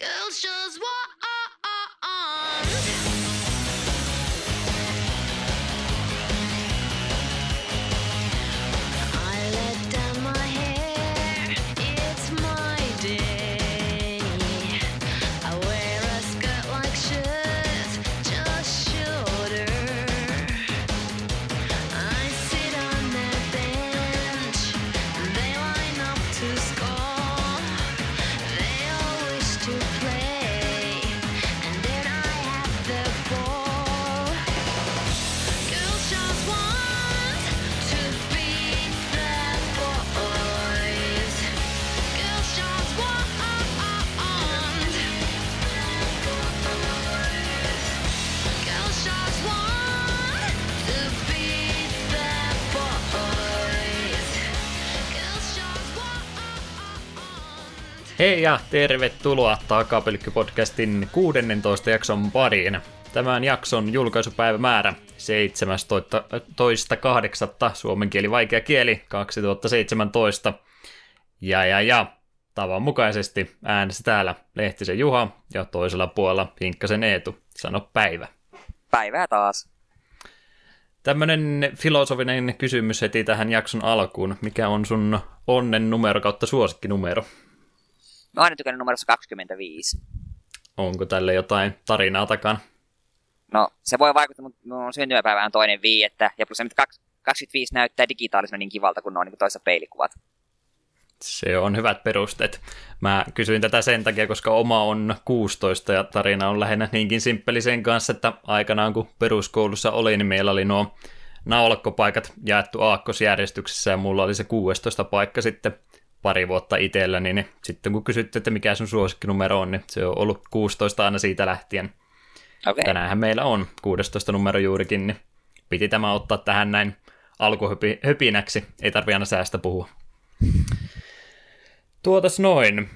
Girls just want. Hei ja tervetuloa Takapelkky-podcastin 16 jakson pariin. Tämän jakson julkaisupäivämäärä 17.8. suomen kieli vaikea kieli 2017. Ja ja ja, tavan mukaisesti äänessä täällä Lehtisen Juha ja toisella puolella Hinkkasen Eetu. Sano päivä. Päivää taas. Tämmönen filosofinen kysymys heti tähän jakson alkuun. Mikä on sun onnen numero kautta suosikkinumero? Mä oon aina tykännyt numerossa 25. Onko tälle jotain tarinaa takana? No, se voi vaikuttaa, mutta mun syntymäpäivä on toinen viiettä, ja plus se, kaks- 25 näyttää digitaalisena niin kivalta, kun ne on niin toisessa peilikuvat. Se on hyvät perusteet. Mä kysyin tätä sen takia, koska oma on 16 ja tarina on lähinnä niinkin simppeli sen kanssa, että aikanaan kun peruskoulussa oli, niin meillä oli nuo naulakkopaikat jaettu aakkosjärjestyksessä ja mulla oli se 16 paikka sitten pari vuotta itselläni, niin sitten kun kysyttiin, että mikä sun suosikkinumero on, niin se on ollut 16 aina siitä lähtien. Okei. Tänäänhän meillä on 16 numero juurikin, niin piti tämä ottaa tähän näin alkuhöpinäksi. Ei tarvi aina säästä puhua. Tuotas noin.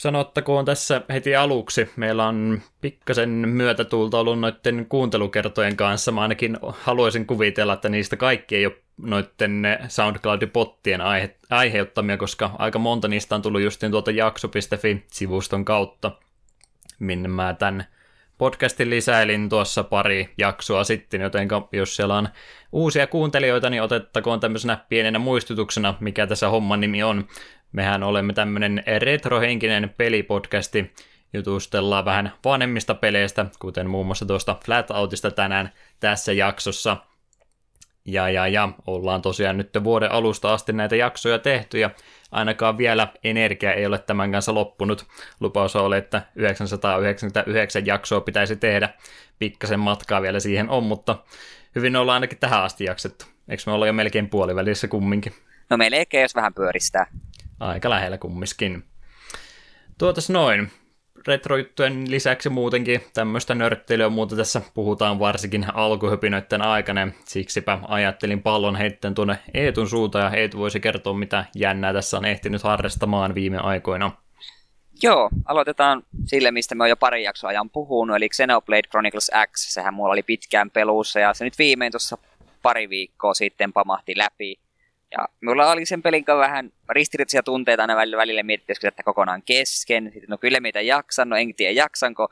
Sanottakoon tässä heti aluksi. Meillä on pikkasen myötätuulta ollut noiden kuuntelukertojen kanssa. Mä ainakin haluaisin kuvitella, että niistä kaikki ei ole noiden SoundCloud-pottien aihe- aiheuttamia, koska aika monta niistä on tullut justiin tuolta jakso.fi-sivuston kautta, minne mä tämän podcastin lisäilin tuossa pari jaksoa sitten, joten jos siellä on uusia kuuntelijoita, niin otettakoon tämmöisenä pienenä muistutuksena, mikä tässä homman nimi on. Mehän olemme tämmöinen retrohenkinen pelipodcasti, jutustellaan vähän vanhemmista peleistä, kuten muun muassa tuosta Flatouttista tänään tässä jaksossa. Ja, ja, ja, ollaan tosiaan nyt vuoden alusta asti näitä jaksoja tehty, ja ainakaan vielä energia ei ole tämän kanssa loppunut. Lupaus oli, että 999 jaksoa pitäisi tehdä. Pikkasen matkaa vielä siihen on, mutta hyvin ollaan ainakin tähän asti jaksettu. Eikö me olla jo melkein puolivälissä kumminkin? No melkein, jos vähän pyöristää. Aika lähellä kummiskin. Tuotas noin. Retrojuttujen lisäksi muutenkin tämmöistä nörttelyä muuta tässä puhutaan varsinkin alkuhypinöiden aikana. Siksipä ajattelin pallon heittäen tuonne Eetun suuntaan ja Eetu voisi kertoa mitä jännää tässä on ehtinyt harrastamaan viime aikoina. Joo, aloitetaan sille, mistä me on jo pari jaksoa ajan puhunut, eli Xenoblade Chronicles X. Sehän mulla oli pitkään pelussa, ja se nyt viimein tuossa pari viikkoa sitten pamahti läpi. Ja mulla oli sen pelin kanssa vähän ristiriitaisia tunteita aina välillä, välillä miettisikö että kokonaan kesken. Sitten no kyllä mitä jaksan, no en tiedä jaksanko.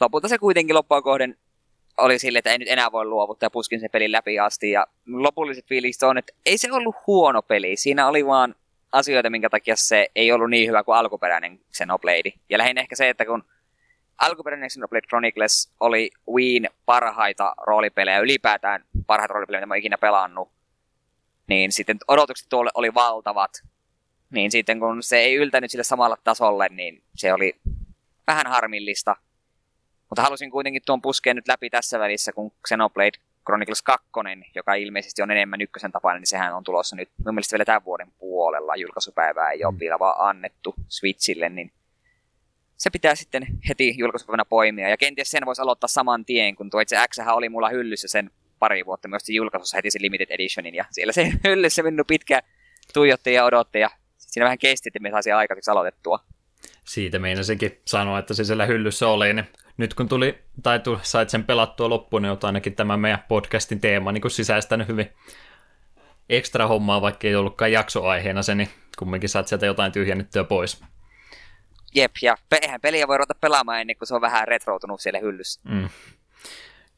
Lopulta se kuitenkin loppua kohden oli sille, että ei nyt enää voi luovuttaa ja puskin sen pelin läpi asti. Ja lopulliset fiilikset on, että ei se ollut huono peli. Siinä oli vaan asioita, minkä takia se ei ollut niin hyvä kuin alkuperäinen Xenoblade. Ja lähinnä ehkä se, että kun alkuperäinen Xenoblade Chronicles oli Wiin parhaita roolipelejä, ylipäätään parhaita roolipelejä, mitä mä oon ikinä pelannut, niin sitten odotukset tuolle oli valtavat. Niin sitten kun se ei yltänyt sille samalle tasolle, niin se oli vähän harmillista. Mutta halusin kuitenkin tuon puskeen nyt läpi tässä välissä, kun Xenoblade Chronicles 2, joka ilmeisesti on enemmän ykkösen tapainen, niin sehän on tulossa nyt mun mielestä vielä tämän vuoden puolella. Julkaisupäivää ei ole vielä vaan annettu Switchille, niin se pitää sitten heti julkaisupäivänä poimia. Ja kenties sen voisi aloittaa saman tien, kun tuo itse X oli mulla hyllyssä sen pari vuotta myös julkaisussa heti sen limited editionin. Ja siellä se hyllyssä minun pitkään tuijotti ja odotti ja siinä vähän kesti, että me saisin aikaiseksi aloitettua. Siitä meinasinkin sanoa, että se siellä hyllyssä oli. Niin nyt kun tuli, tai tuli, sait sen pelattua loppuun, niin olet ainakin tämä meidän podcastin teema niin sisäistänyt hyvin ekstra hommaa, vaikka ei ollutkaan jaksoaiheena se, niin kumminkin saat sieltä jotain tyhjennettyä pois. Jep, ja eihän peliä voi ruveta pelaamaan ennen kuin se on vähän retroutunut siellä hyllyssä. Mm.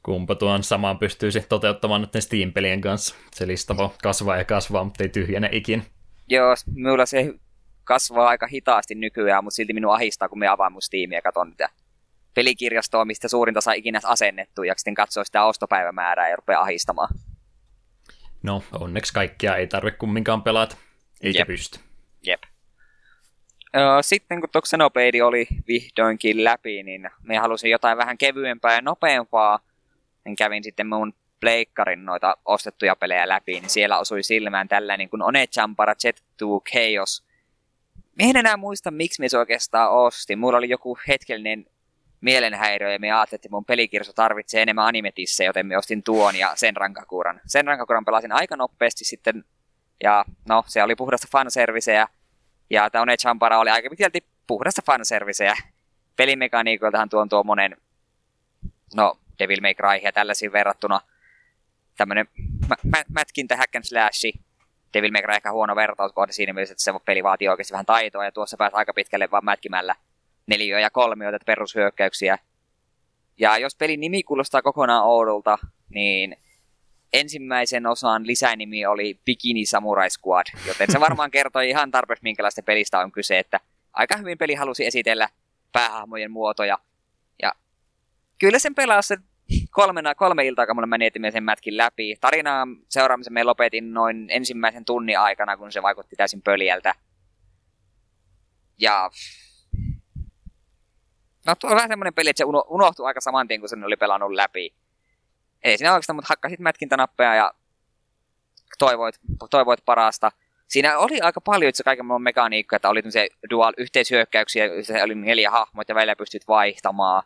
Kumpa tuon samaan pystyisi toteuttamaan nyt Steam-pelien kanssa. Se lista voi kasvaa ja kasvaa, mutta ei tyhjene ikin. Joo, minulla se kasvaa aika hitaasti nykyään, mutta silti minun ahistaa, kun me avaan mun Steamia ja katson niitä pelikirjastoa, mistä suurinta saa ikinä asennettu, ja sitten katsoo sitä ostopäivämäärää ja rupeaa ahistamaan. No, onneksi kaikkia ei tarvitse kumminkaan pelata. Eikä Jep. pysty. Jep. Sitten kun tuo Xenoblade oli vihdoinkin läpi, niin me halusin jotain vähän kevyempää ja nopeampaa. Niin kävin sitten mun pleikkarin noita ostettuja pelejä läpi, niin siellä osui silmään tällainen kuin One Champara Jet 2 Chaos. En enää muista, miksi me se oikeastaan osti. Mulla oli joku hetkellinen mielenhäiriö ja me ajattelin, että mun pelikirso tarvitsee enemmän animetissa, joten me ostin tuon ja sen rankakuran. Sen rankakuran pelasin aika nopeasti sitten ja no, se oli puhdasta fanserviceä. Ja tämä One Champara oli aika pitkälti puhdasta fanserviceä. Pelimekaniikoiltahan tuo on tuo monen, no, Devil May Cry ja tällaisiin verrattuna tämmönen mä, mä, mätkintä hack and slashi. Devil May Cry ehkä huono vertauskohde siinä mielessä, että se peli vaatii oikeasti vähän taitoa ja tuossa pääsi aika pitkälle vaan mätkimällä neliöä ja kolmioita perushyökkäyksiä. Ja jos pelin nimi kuulostaa kokonaan oudolta, niin ensimmäisen osan lisänimi oli Bikini Samurai Squad, joten se varmaan kertoi ihan tarpeeksi minkälaista pelistä on kyse, että aika hyvin peli halusi esitellä päähahmojen muotoja. Ja kyllä sen pelasi se kolmena, kolme iltaa, kun mulla meni sen mätkin läpi. Tarinaa seuraamisen me lopetin noin ensimmäisen tunnin aikana, kun se vaikutti täysin pöljältä. Ja No tuo on vähän semmoinen peli, että se uno, unohtui aika saman tien, kun sen oli pelannut läpi. Ei siinä oikeastaan, mutta hakkasit mätkintänappeja ja toivoit, toivoit parasta. Siinä oli aika paljon itse kaiken maailman mekaniikkaa, että oli tämmöisiä dual yhteishyökkäyksiä, se oli neljä hahmoa, ja välillä pystyt vaihtamaan.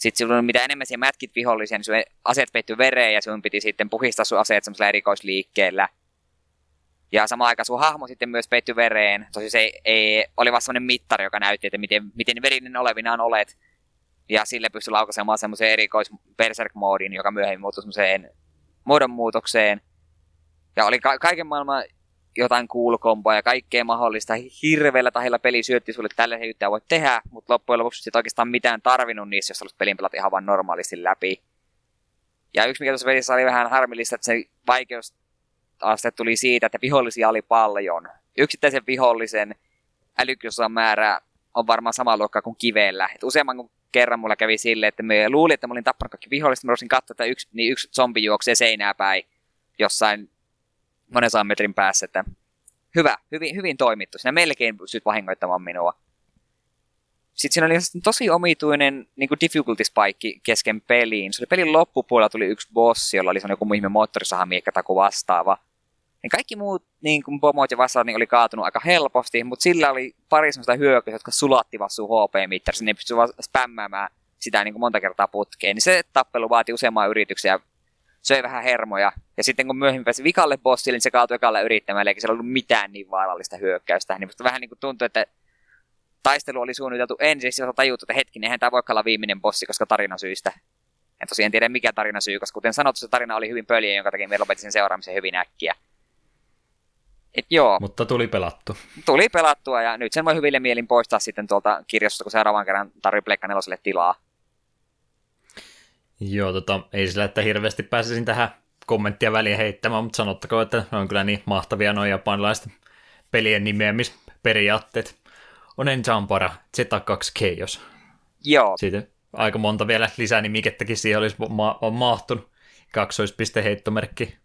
Sitten silloin mitä enemmän siellä mätkit vihollisia, niin sun aseet peitty vereen, ja sun piti sitten puhistaa sun aseet semmoisella erikoisliikkeellä. Ja samaan aikaan sun hahmo sitten myös peitty vereen. Tosi se ei, ei, oli vaan semmoinen mittari, joka näytti, että miten, miten verinen olevinaan olet. Ja sille pystyi laukaisemaan semmoisen erikois berserk-moodin, joka myöhemmin muuttui semmoiseen muodonmuutokseen. Ja oli ka- kaiken maailman jotain cool ja kaikkea mahdollista. Hirveällä tahilla peli syötti sulle, tällaisia juttuja voit tehdä, mutta loppujen lopuksi sit oikeastaan mitään tarvinnut niissä, jos haluat pelin pelata ihan vaan normaalisti läpi. Ja yksi mikä tuossa pelissä oli vähän harmillista, että se vaikeusaste tuli siitä, että vihollisia oli paljon. Yksittäisen vihollisen älykkysosan määrä on varmaan sama luokka kuin kivellä. Et useamman kerran mulla kävi silleen, että me luulin, että mä olin tappanut kaikki viholliset, mä olisin katsoa, että yksi, niin yksi zombi juoksee seinää päin jossain monen sadan metrin päässä, että hyvä, hyvin, hyvin toimittu. Siinä melkein pystyt vahingoittamaan minua. Sitten siinä oli tosi omituinen niin difficulty spike kesken peliin. Se oli pelin loppupuolella tuli yksi bossi, jolla oli joku ihme moottorisahamiekka tai vastaava. Niin kaikki muut niin kuin pomot ja vastaat niin oli kaatunut aika helposti, mutta sillä oli pari sellaista hyökkäystä, jotka sulattivat sun HP-mittari. Sinne pystyi vaan spämmäämään sitä niin kuin monta kertaa putkeen. Niin se tappelu vaati useamman yrityksen ja söi vähän hermoja. Ja sitten kun myöhemmin pääsi vikalle bossille, niin se kaatui ekalle yrittämällä, eikä siellä ollut mitään niin vaarallista hyökkäystä. Niin musta vähän niin kuin tuntui, että taistelu oli suunniteltu ensin, ja tajuttu, että hetkinen, eihän tämä voi olla viimeinen bossi, koska tarinasyistä. En tosiaan tiedä mikä tarina syy, koska kuten sanottu, se tarina oli hyvin pöliä, jonka takia me lopetin sen seuraamisen hyvin äkkiä. Et joo, Mutta tuli pelattu. tuli pelattua ja nyt sen voi hyville mielin poistaa sitten tuolta kirjastosta, kun seuraavan kerran tarvii Pleikka neloselle tilaa. Joo, tota, ei sillä, että hirveästi pääsisin tähän kommenttia väliin heittämään, mutta sanottakoon, että on kyllä niin mahtavia nuo japanilaiset pelien nimeämisperiaatteet. On Enjampara Z2 Chaos. Joo, Siitä aika monta vielä lisänimikettäkin siihen olisi ma- on mahtunut. Kaksoispiste heittomerkki.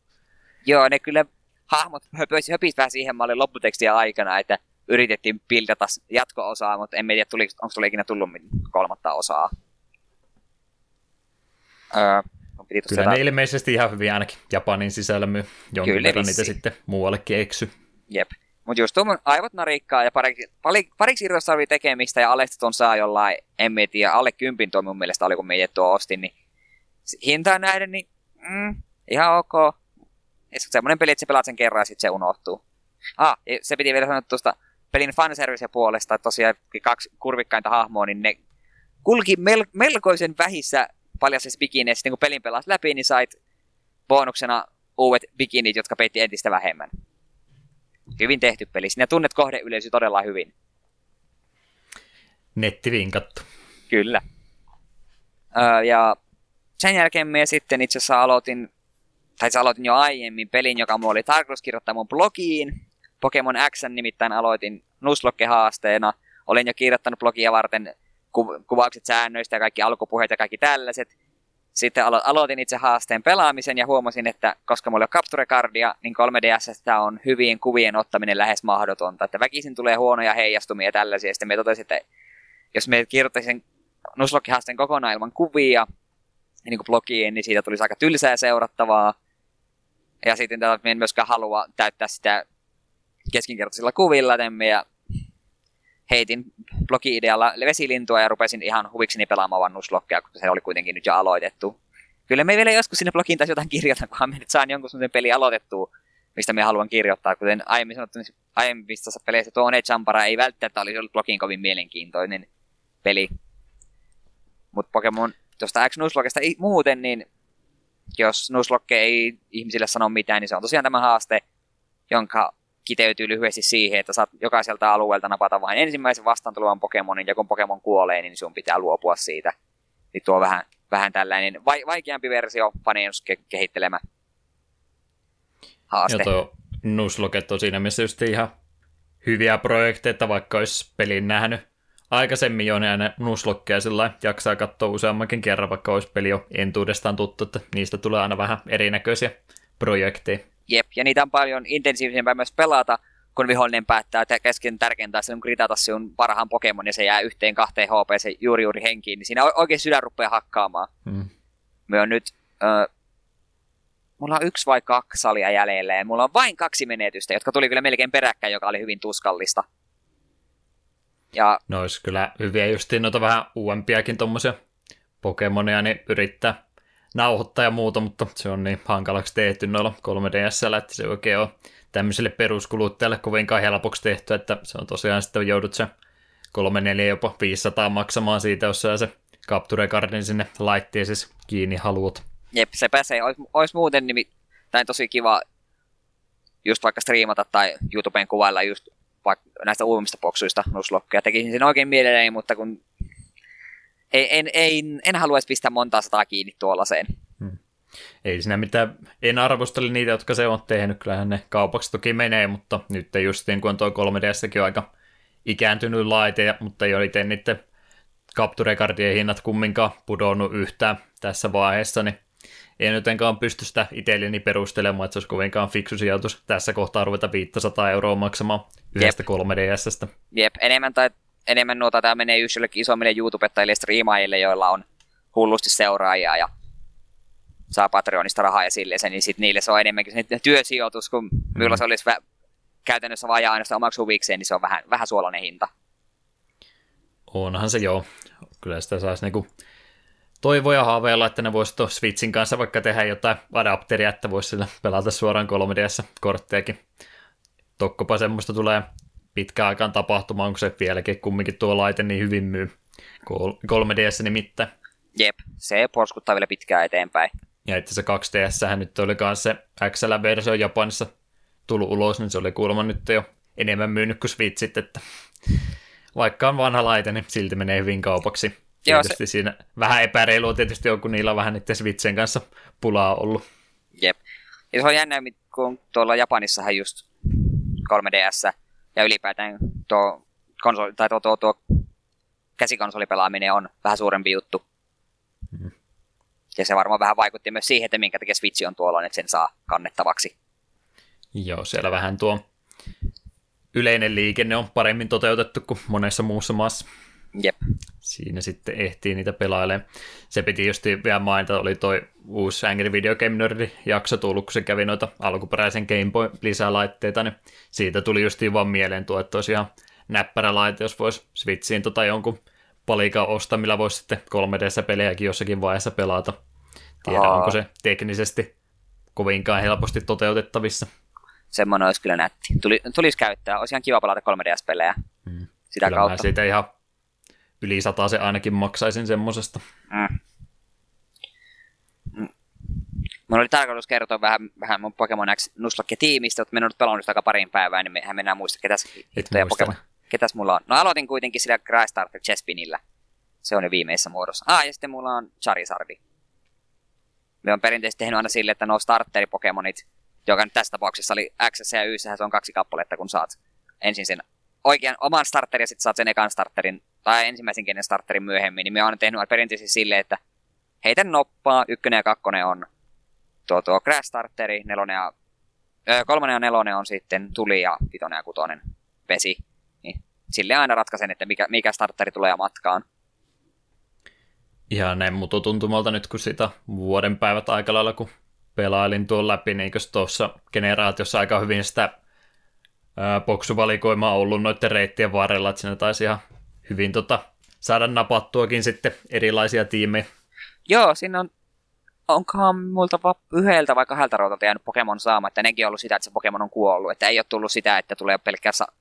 joo, ne kyllä hahmot höpöisi höpisi vähän siihen mallin lopputekstiä aikana, että yritettiin pildata jatko-osaa, mutta en tiedä, onko tuli ikinä tullut kolmatta osaa. Öö, tuossa Kyllä ne ilmeisesti ihan hyvin ainakin Japanin sisällä myy. Jonkin Kyllä verran niitä sitten muuallekin eksy. Jep. Mutta just tuon aivot narikkaa ja pariksi, pari, pariksi tarvii tekemistä ja alesta ton saa jollain, en mä tiedä, alle kympin toi mun mielestä oli kun mietit tuo ostin, niin hintaan nähden, niin mm, ihan ok. Semmoinen peli, että sä pelaat sen kerran ja sitten se unohtuu. Ah, ja se piti vielä sanoa tuosta pelin fanservice puolesta, että tosiaan kaksi kurvikkainta hahmoa, niin ne kulki mel- melkoisen vähissä paljaisessa bikineissä, niin kun pelin pelaat läpi, niin sait bonuksena uudet bikinit, jotka peitti entistä vähemmän. Hyvin tehty peli. Sinä tunnet kohdeyleisö todella hyvin. nettivinkattu. Kyllä. Öö, ja sen jälkeen me sitten itse asiassa aloitin, tai itse aloitin jo aiemmin pelin, joka mulla oli tarkoitus kirjoittaa mun blogiin. Pokemon X nimittäin aloitin Nuzlocke-haasteena. Olin jo kirjoittanut blogia varten ku- kuvaukset säännöistä ja kaikki alkupuheet ja kaikki tällaiset. Sitten alo- aloitin itse haasteen pelaamisen ja huomasin, että koska mulla ole capture cardia, niin 3DS on hyvien kuvien ottaminen lähes mahdotonta. Että väkisin tulee huonoja heijastumia ja tällaisia. Sitten me totesin, että jos me kirjoittaisin Nuzlocke-haasteen kokonaan ilman kuvia, niin kuin blogiin, niin siitä tulisi aika tylsää seurattavaa. Ja sitten tätä en myöskään halua täyttää sitä keskinkertaisilla kuvilla, joten me ja heitin blogi-idealla vesilintua ja rupesin ihan huvikseni pelaamaan vaan Nuzlockea, koska se oli kuitenkin nyt jo aloitettu. Kyllä me vielä joskus sinne blogiin taisi jotain kirjoitan, kunhan me nyt saan jonkun sellaisen peli aloitettua, mistä me haluan kirjoittaa. Kuten aiemmin sanottu, niin aiemmissa peleissä tuo One Champara ei välttämättä olisi ollut blogin kovin mielenkiintoinen peli. Mutta Pokemon tuosta X Nuzlockesta ei- muuten, niin jos Nuzlocke ei ihmisille sano mitään, niin se on tosiaan tämä haaste, jonka kiteytyy lyhyesti siihen, että saat jokaiselta alueelta napata vain ensimmäisen vastaan tulevan Pokemonin, ja kun Pokemon kuolee, niin sun pitää luopua siitä. Niin tuo vähän, vähän tällainen vai, vaikeampi versio fanien ke- kehittelemä haaste. Ja tuo Nuzlocke on siinä mielessä just ihan hyviä projekteja, että vaikka olisi pelin nähnyt aikaisemmin jo, niin ne Nuzlockeja sillä lailla jaksaa katsoa useammankin kerran, vaikka olisi peli jo entuudestaan tuttu, että niistä tulee aina vähän erinäköisiä projekteja. Jep, ja niitä on paljon intensiivisempää myös pelata, kun vihollinen päättää, että kesken tärkeintä on gritata sinun parhaan Pokemon ja se jää yhteen kahteen HP se juuri juuri henkiin, niin siinä oikein sydän rupeaa hakkaamaan. Mm. Me on nyt, ö, mulla on yksi vai kaksi salia jäljellä ja mulla on vain kaksi menetystä, jotka tuli kyllä melkein peräkkäin, joka oli hyvin tuskallista. Ja Ne olisi kyllä hyviä justiin noita vähän uudempiakin tommosia Pokemonia, niin yrittää nauhoittaa ja muuta, mutta se on niin hankalaksi tehty noilla 3DSllä, että se oikein on tämmöiselle peruskuluttajalle kovinkaan helpoksi tehty, että se on tosiaan sitten joudut se 3, 4, jopa 500 maksamaan siitä, jos sä se capture cardin sinne laitteeseen kiinni haluat. jep, se pääsee, olisi, olisi muuten nimittäin tosi kiva just vaikka striimata tai YouTubeen kuvailla just vaikka näistä uudemmista boksuista Nuzlockeja. Tekisin sen oikein mielelläni, mutta kun en, ei, en haluaisi pistää montaa sataa kiinni tuollaiseen. Ei siinä mitään, en arvostele niitä, jotka se on tehnyt, kyllähän ne kaupaksi toki menee, mutta nyt justiin kun on toi 3DSkin on aika ikääntynyt laite, mutta ei ole itse niiden capture cardien hinnat kumminkaan pudonnut yhtään tässä vaiheessa, niin en jotenkaan pysty sitä itselleni perustelemaan, että se olisi kovinkaan fiksu sijoitus. Tässä kohtaa ruveta 500 euroa maksamaan yhdestä 3DSstä. Jep, enemmän, tai, enemmän nuota tämä menee just jollekin isommille YouTubettajille striimaajille, joilla on hullusti seuraajia ja saa Patreonista rahaa ja silleen se, niin sit niille se on enemmänkin se työsijoitus, kun minulla se olisi vä- käytännössä vajaa ainoastaan omaksi huvikseen, niin se on vähän, vähän suolainen hinta. Onhan se joo. Kyllä sitä saisi niinku toivoa ja haaveilla, että ne voisi tuon Switchin kanssa vaikka tehdä jotain adapteria, että voisi sillä pelata suoraan 3DS-korttejakin. Tokkopa semmoista tulee pitkään aikaan tapahtumaan, kun se vieläkin kumminkin tuo laite niin hyvin myy. 3DS nimittäin. Jep, se porskuttaa vielä pitkään eteenpäin. Ja itse se 2DS nyt oli myös se XL-versio Japanissa tullut ulos, niin se oli kuulemma nyt jo enemmän myynyt kuin Switchit, että vaikka on vanha laite, niin silti menee hyvin kaupaksi. Joo, Tietysti siinä vähän epäreilua tietysti on, kun niillä on vähän niiden Switchen kanssa pulaa ollut. Jep. Ja se on jännä, kun tuolla Japanissahan just 3DS ja ylipäätään tuo, konsoli, tai tuo, tuo, tuo käsikonsolipelaaminen on vähän suurempi juttu. Ja se varmaan vähän vaikutti myös siihen, että minkä takia Switch on tuolla, että sen saa kannettavaksi. Joo, siellä vähän tuo yleinen liikenne on paremmin toteutettu kuin monessa muussa maassa. Jep. Siinä sitten ehtii niitä pelailemaan. Se piti just vielä mainita, oli toi uusi Angry Video Game Nerd jakso tullut, kun se kävi noita alkuperäisen Game Boy lisälaitteita, niin siitä tuli justiin vaan mieleen tuo, että olisi ihan näppärä laite, jos voisi Switchiin tota jonkun palikan ostaa, millä voisi sitten 3DS-pelejäkin jossakin vaiheessa pelata. Tiedä, Aa. onko se teknisesti kovinkaan helposti toteutettavissa. Semmoinen olisi kyllä nätti. Tuli, tulisi käyttää. Olisi ihan kiva pelata 3DS-pelejä Mm. sitä Kyllä mä kautta. siitä ihan yli sata se ainakin maksaisin semmosesta. Mm. Mm. Mulla oli tarkoitus kertoa vähän, vähän mun Pokemon X Nuzlocke-tiimistä, mutta minä olen nyt pelannut aika parin päivään, niin mehän mennään muista, ketä se Et hittoja muista. Pokemon, ketäs mulla on? No aloitin kuitenkin sillä Crystarter Chespinillä. Se on jo viimeisessä muodossa. Ah, ja sitten mulla on Charizardi. Me on perinteisesti tehnyt aina sille, että nuo starteripokemonit, joka nyt tässä tapauksessa oli X ja Y, se on kaksi kappaletta, kun saat ensin sen oikean oman starterin ja sitten saat sen ekan starterin, tai ensimmäisen kenen starterin myöhemmin, niin me on aina tehnyt perinteisesti silleen, että heitä noppaa, ykkönen ja kakkonen on tuo, tuo Crash Starteri, nelonen ja, öö, kolmonen ja nelonen on sitten tuli ja vitonen ja kutonen vesi. Niin sille aina ratkaisen, että mikä, mikä starteri tulee matkaan. Ihan näin mututuntumalta nyt, kun sitä vuoden päivät aika lailla, kun pelailin tuon läpi, niin tuossa generaatiossa aika hyvin sitä ää, boksuvalikoimaa ollut noiden reittien varrella, että siinä taisi ihan hyvin tota, saada napattuakin sitten erilaisia tiimejä. Joo, siinä on, onkohan multa yhdeltä vai kahdelta routalta jäänyt Pokemon saama, että nekin on ollut sitä, että se Pokemon on kuollut, että ei ole tullut sitä, että tulee pelkkää sa-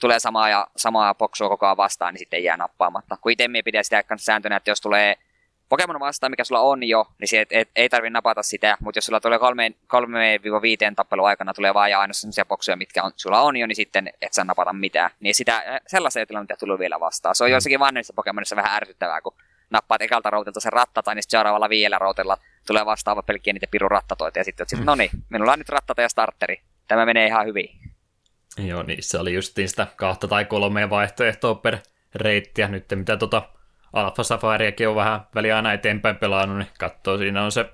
tulee samaa ja samaa boksua koko ajan vastaan, niin sitten jää nappaamatta. Kun itse me pidän sitä sääntönä, että jos tulee Pokemon vastaan, mikä sulla on jo, niin se, et, et, ei tarvitse napata sitä, mutta jos sulla tulee 3-5 tappelun aikana tulee vaan ja ainoastaan sellaisia boksuja, mitkä on, sulla on jo, niin sitten et saa napata mitään. Niin sitä, sellaisia tilanteita tulee vielä vastaan. Se on joissakin vanhemmissa Pokemonissa vähän ärsyttävää, kun nappaat ekalta routilta sen rattata, niin seuraavalla viidellä routilla tulee vastaava pelkkiä niitä pirun rattatoita, ja sitten mm. no niin, minulla on nyt rattata ja starteri. Tämä menee ihan hyvin. Joo, niissä oli justiin sitä kahta tai kolmea vaihtoehtoa per reittiä. Nyt mitä tota Alpha Safariakin on vähän väliä aina eteenpäin pelannut, niin katsoo, siinä on se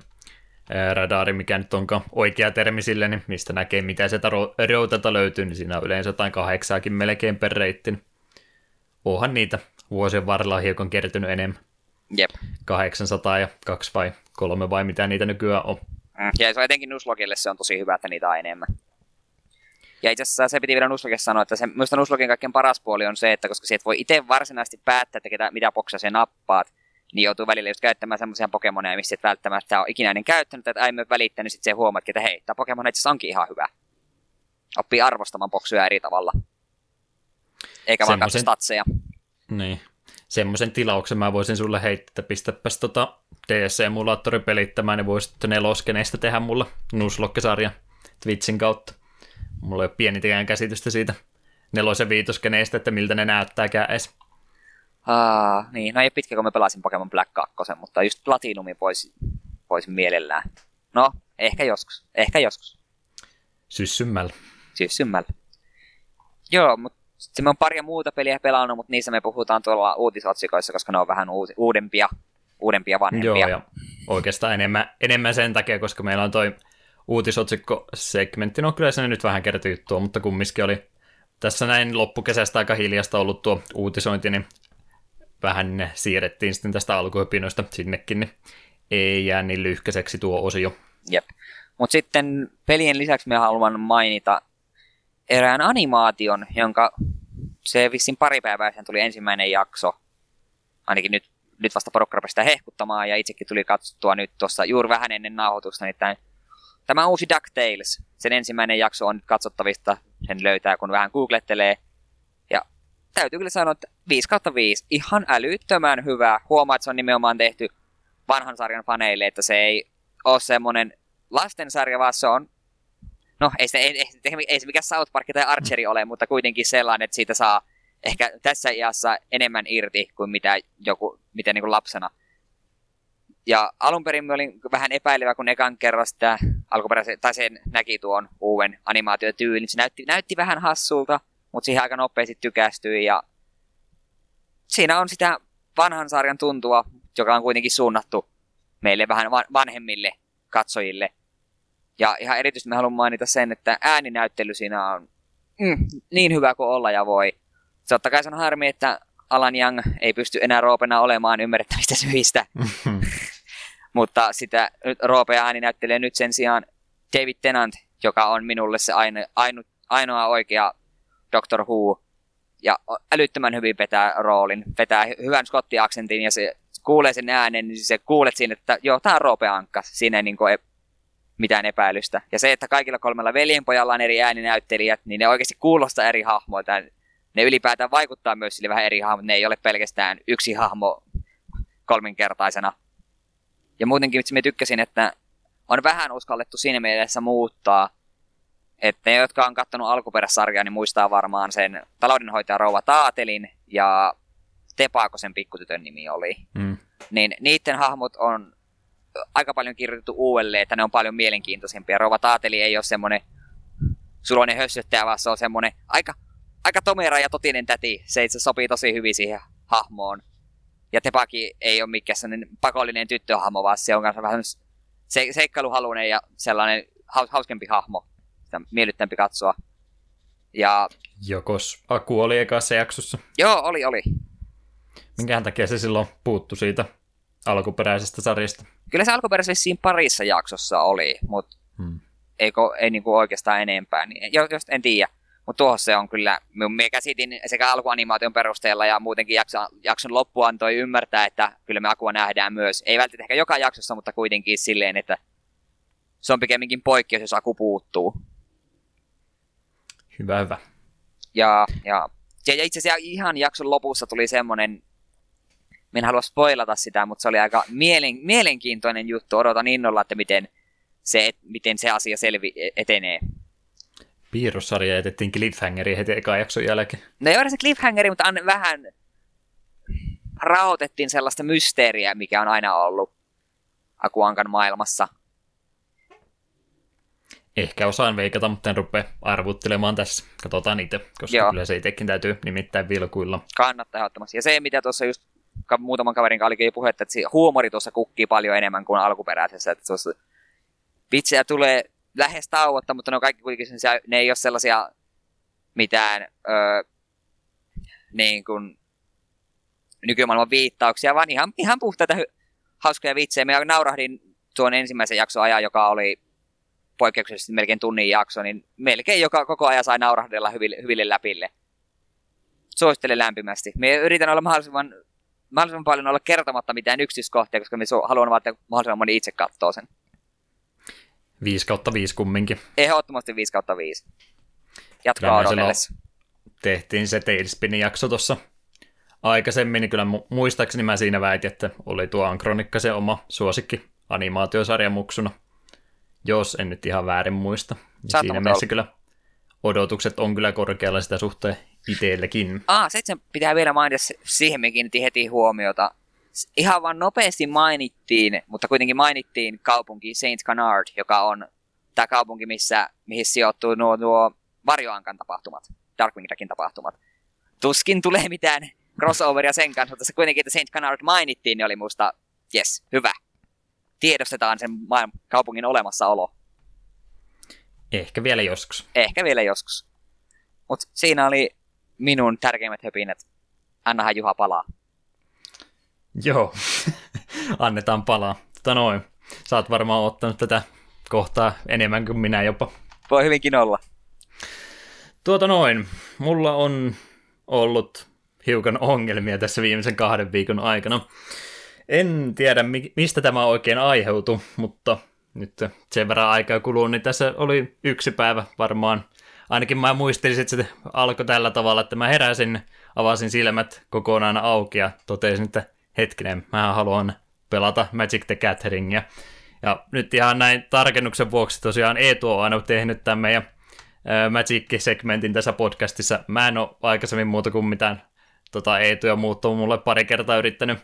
radari, mikä nyt onkaan oikea termi sille, niin mistä näkee, mitä sieltä ro- routalta löytyy, niin siinä on yleensä jotain kahdeksaakin melkein per reitti. niin Onhan niitä vuosien varrella hiukan kertynyt enemmän. Jep. 800 ja kaksi vai kolme vai mitä niitä nykyään on. Mm. Ja se on etenkin Nuslogille se on tosi hyvä, että niitä on enemmän. Ja itse asiassa se piti vielä Nuslogille sanoa, että se, minusta Nuslogin kaikkein paras puoli on se, että koska siitä voi itse varsinaisesti päättää, että ketä, mitä boksia se nappaat, niin joutuu välillä just käyttämään semmoisia Pokemoneja, missä et välttämättä ole ikinä ennen käyttänyt, että ei me välittänyt, niin sitten se huomaat, että hei, tämä Pokemon itse onkin ihan hyvä. Oppii arvostamaan boksuja eri tavalla. Eikä vaan katso statseja. Niin. Semmoisen tilauksen mä voisin sulle heittää, että pistäpäs tota DC-emulaattori pelittämään, niin voisit neloskeneistä tehdä mulla Nuzlocke-sarja Twitchin kautta. Mulla ei ole pienitäkään käsitystä siitä nelosen viitoskeneistä, että miltä ne näyttääkään edes. Aa, niin, no ei pitkä, kun mä pelasin Pokemon Black 2, mutta just Platinumi voisi vois mielellään. No, ehkä joskus. Ehkä joskus. Syssymmällä. Siis symmällä. Joo, mutta sitten me on paria muuta peliä pelannut, mutta niissä me puhutaan tuolla uutisotsikoissa, koska ne on vähän uusi, uudempia, uudempia vanhempia. Joo, ja oikeastaan enemmän, enemmän sen takia, koska meillä on toi uutisotsikko-segmentti. No kyllä se nyt vähän kertoo juttua, mutta kumminkin oli tässä näin loppukesästä aika hiljasta ollut tuo uutisointi, niin vähän ne siirrettiin sitten tästä alkuhypinoista sinnekin, niin ei jää niin lyhkäiseksi tuo osio. Jep. Mutta sitten pelien lisäksi me haluan mainita erään animaation, jonka se vissiin pari päivää sen tuli ensimmäinen jakso. Ainakin nyt, nyt vasta porukka sitä hehkuttamaan ja itsekin tuli katsottua nyt tuossa juuri vähän ennen nauhoitusta. Nimittäin tämä uusi DuckTales, sen ensimmäinen jakso on nyt katsottavista, sen löytää kun vähän googlettelee. Ja täytyy kyllä sanoa, että 5 kautta 5, ihan älyttömän hyvä. Huomaa, että se on nimenomaan tehty vanhan sarjan faneille, että se ei ole semmoinen lastensarja, vaan se on No, ei se, ei, ei, ei se mikään South Park tai Archeri ole, mutta kuitenkin sellainen, että siitä saa ehkä tässä iässä enemmän irti kuin mitä joku, miten niin kuin lapsena. Ja alun perin olin vähän epäilevä, kun ekan kerran sitä alkuperäisen, tai sen näki tuon uuden animaatiotyylin. Se näytti, näytti vähän hassulta, mutta siihen aika nopeasti tykästyi. Ja siinä on sitä vanhan sarjan tuntua, joka on kuitenkin suunnattu meille vähän va- vanhemmille katsojille. Ja ihan erityisesti mä haluan mainita sen, että ääninäyttely siinä on mm, niin hyvä kuin olla ja voi. Totta kai se on harmi, että Alan Young ei pysty enää roopena olemaan ymmärrettävistä syistä, mutta sitä nyt roopea ääni näyttelee nyt sen sijaan David Tennant, joka on minulle se aino, aino, ainoa oikea Doctor Who. Ja älyttömän hyvin vetää roolin, vetää hy- hyvän skottiaksentin ja se kuulee sen äänen, niin se kuulet siinä, että joo, tää on Roope Ankka. Siinä ei niin kuin mitään epäilystä. Ja se, että kaikilla kolmella veljenpojalla on eri ääninäyttelijät, niin ne oikeasti kuulostaa eri hahmoilta. Ne ylipäätään vaikuttaa myös sille vähän eri hahmot. Ne ei ole pelkästään yksi hahmo kolminkertaisena. Ja muutenkin me tykkäsin, että on vähän uskallettu siinä mielessä muuttaa että ne, jotka on katsonut alkuperäissarjaa, niin muistaa varmaan sen taloudenhoitaja Rouva Taatelin ja Tepakosen pikkutytön nimi oli. Mm. Niin niiden hahmot on aika paljon kirjoitettu uudelleen, että ne on paljon mielenkiintoisempia. Rouva Taateli ei ole semmoinen suloinen hössöttäjä, vaan se on semmoinen aika, aika tomera ja totinen täti. Se itse sopii tosi hyvin siihen hahmoon. Ja Tepaki ei ole mikään sellainen pakollinen tyttöhahmo, vaan se on kanssa vähän se, seikkailuhaluinen ja sellainen haus, hauskempi hahmo. Sitä miellyttämpi katsoa. Ja Jokos Aku oli ekassa jaksossa. joo, oli, oli. Minkähän takia se silloin puuttu siitä alkuperäisestä sarjasta? Kyllä se alkuperäisesti siinä parissa jaksossa oli, mutta Hmm. ei, ei niinku oikeastaan enempää. Niin, jo- jos en tiedä. Mutta tuohon se on kyllä, me käsitin sekä alkuanimaation perusteella ja muutenkin jakson, jakson loppu antoi ymmärtää, että kyllä me Akua nähdään myös. Ei välttämättä ehkä joka jaksossa, mutta kuitenkin silleen, että se on pikemminkin poikkeus, jos Aku puuttuu. Hyvä, hyvä. Ja, ja, ja itse asiassa ihan jakson lopussa tuli semmonen, minä en halua spoilata sitä, mutta se oli aika mielen, mielenkiintoinen juttu. Odotan innolla, että miten se, miten se asia selvi, etenee. Piirrossarja jätettiin cliffhangeri heti ekan jakson jälkeen. No ei ole se cliffhangeri, mutta an, vähän rahoitettiin sellaista mysteeriä, mikä on aina ollut Akuankan maailmassa. Ehkä osaan veikata, mutta en rupea arvuttelemaan tässä. Katsotaan itse, koska Joo. Kyllä se itsekin täytyy nimittäin vilkuilla. Kannattaa ehdottomasti. Ja se, mitä tuossa just muutaman kaverin kanssa olikin puhetta, että huumori tuossa kukkii paljon enemmän kuin alkuperäisessä. Että tuossa vitsejä tulee lähes tauotta, mutta ne on kaikki kuitenkin sellaisia, ne ei ole sellaisia mitään öö, niin kuin nykymaailman viittauksia, vaan ihan, ihan puhtaita hauskoja vitsejä. Mä naurahdin tuon ensimmäisen jakson ajan, joka oli poikkeuksellisesti melkein tunnin jakso, niin melkein joka, koko ajan sai naurahdella hyville, hyville läpille. Suosittelen lämpimästi. Me yritän olla mahdollisimman, mahdollisimman paljon olla kertomatta mitään yksityiskohtia, koska me haluan vaan, että mahdollisimman moni itse katsoo sen. 5 kautta 5 kumminkin. Ehdottomasti 5 kautta 5. Jatkoa Kyllä me silloin odotellessa. tehtiin se Tailspinin jakso tuossa aikaisemmin, niin kyllä mu- muistaakseni mä siinä väitin, että oli tuo Ankronikka se oma suosikki animaatiosarja muksuna, jos en nyt ihan väärin muista. Saattaa siinä mielessä kyllä odotukset on kyllä korkealla sitä suhteen itsellekin. Ah, se pitää vielä mainita, siihen me kiinnitin heti huomiota. Ihan vaan nopeasti mainittiin, mutta kuitenkin mainittiin kaupunki Saint Canard, joka on tämä kaupunki, missä, mihin sijoittuu nuo, nuo Varjoankan tapahtumat, Darkwing Duckin tapahtumat. Tuskin tulee mitään crossoveria sen kanssa, mutta se kuitenkin, että Saint Canard mainittiin, niin oli musta, yes, hyvä. Tiedostetaan sen maailman, kaupungin olemassaolo. Ehkä vielä joskus. Ehkä vielä joskus. Mutta siinä oli minun tärkeimmät höpinät. Annahan Juha palaa. Joo, annetaan palaa. Tota noin, sä oot varmaan ottanut tätä kohtaa enemmän kuin minä jopa. Voi hyvinkin olla. Tuota noin, mulla on ollut hiukan ongelmia tässä viimeisen kahden viikon aikana. En tiedä, mi- mistä tämä oikein aiheutui, mutta nyt sen verran aikaa kuluu, niin tässä oli yksi päivä varmaan. Ainakin mä muistelin, että se alkoi tällä tavalla, että mä heräsin, avasin silmät kokonaan auki ja totesin, että hetkinen, mä haluan pelata Magic the Gatheringia. Ja nyt ihan näin tarkennuksen vuoksi tosiaan Eetu on aina tehnyt tämän meidän Magic-segmentin tässä podcastissa. Mä en ole aikaisemmin muuta kuin mitään tota, Eetu ja muut on mulle pari kertaa yrittänyt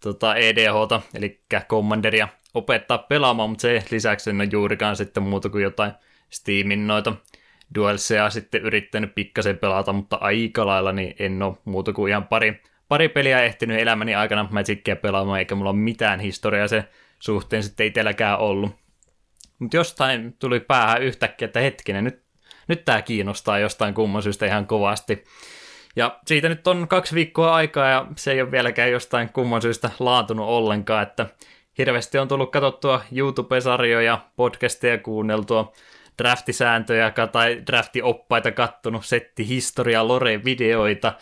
tota, EDHta, eli Commanderia, opettaa pelaamaan, mutta se lisäksi en ole juurikaan sitten muuta kuin jotain Steamin noita Duelseja sitten yrittänyt pikkasen pelata, mutta aika lailla niin en ole muuta kuin ihan pari, pari peliä ehtinyt elämäni aikana Magicia pelaamaan, eikä mulla ole mitään historiaa se suhteen sitten itselläkään ollut. Mutta jostain tuli päähän yhtäkkiä, että hetkinen, nyt, nyt tämä kiinnostaa jostain kumman syystä ihan kovasti. Ja siitä nyt on kaksi viikkoa aikaa ja se ei ole vieläkään jostain kumman syystä laantunut ollenkaan, että hirveästi on tullut katsottua YouTube-sarjoja, podcasteja kuunneltua, draftisääntöjä tai draftioppaita kattonut, setti historia, lore-videoita,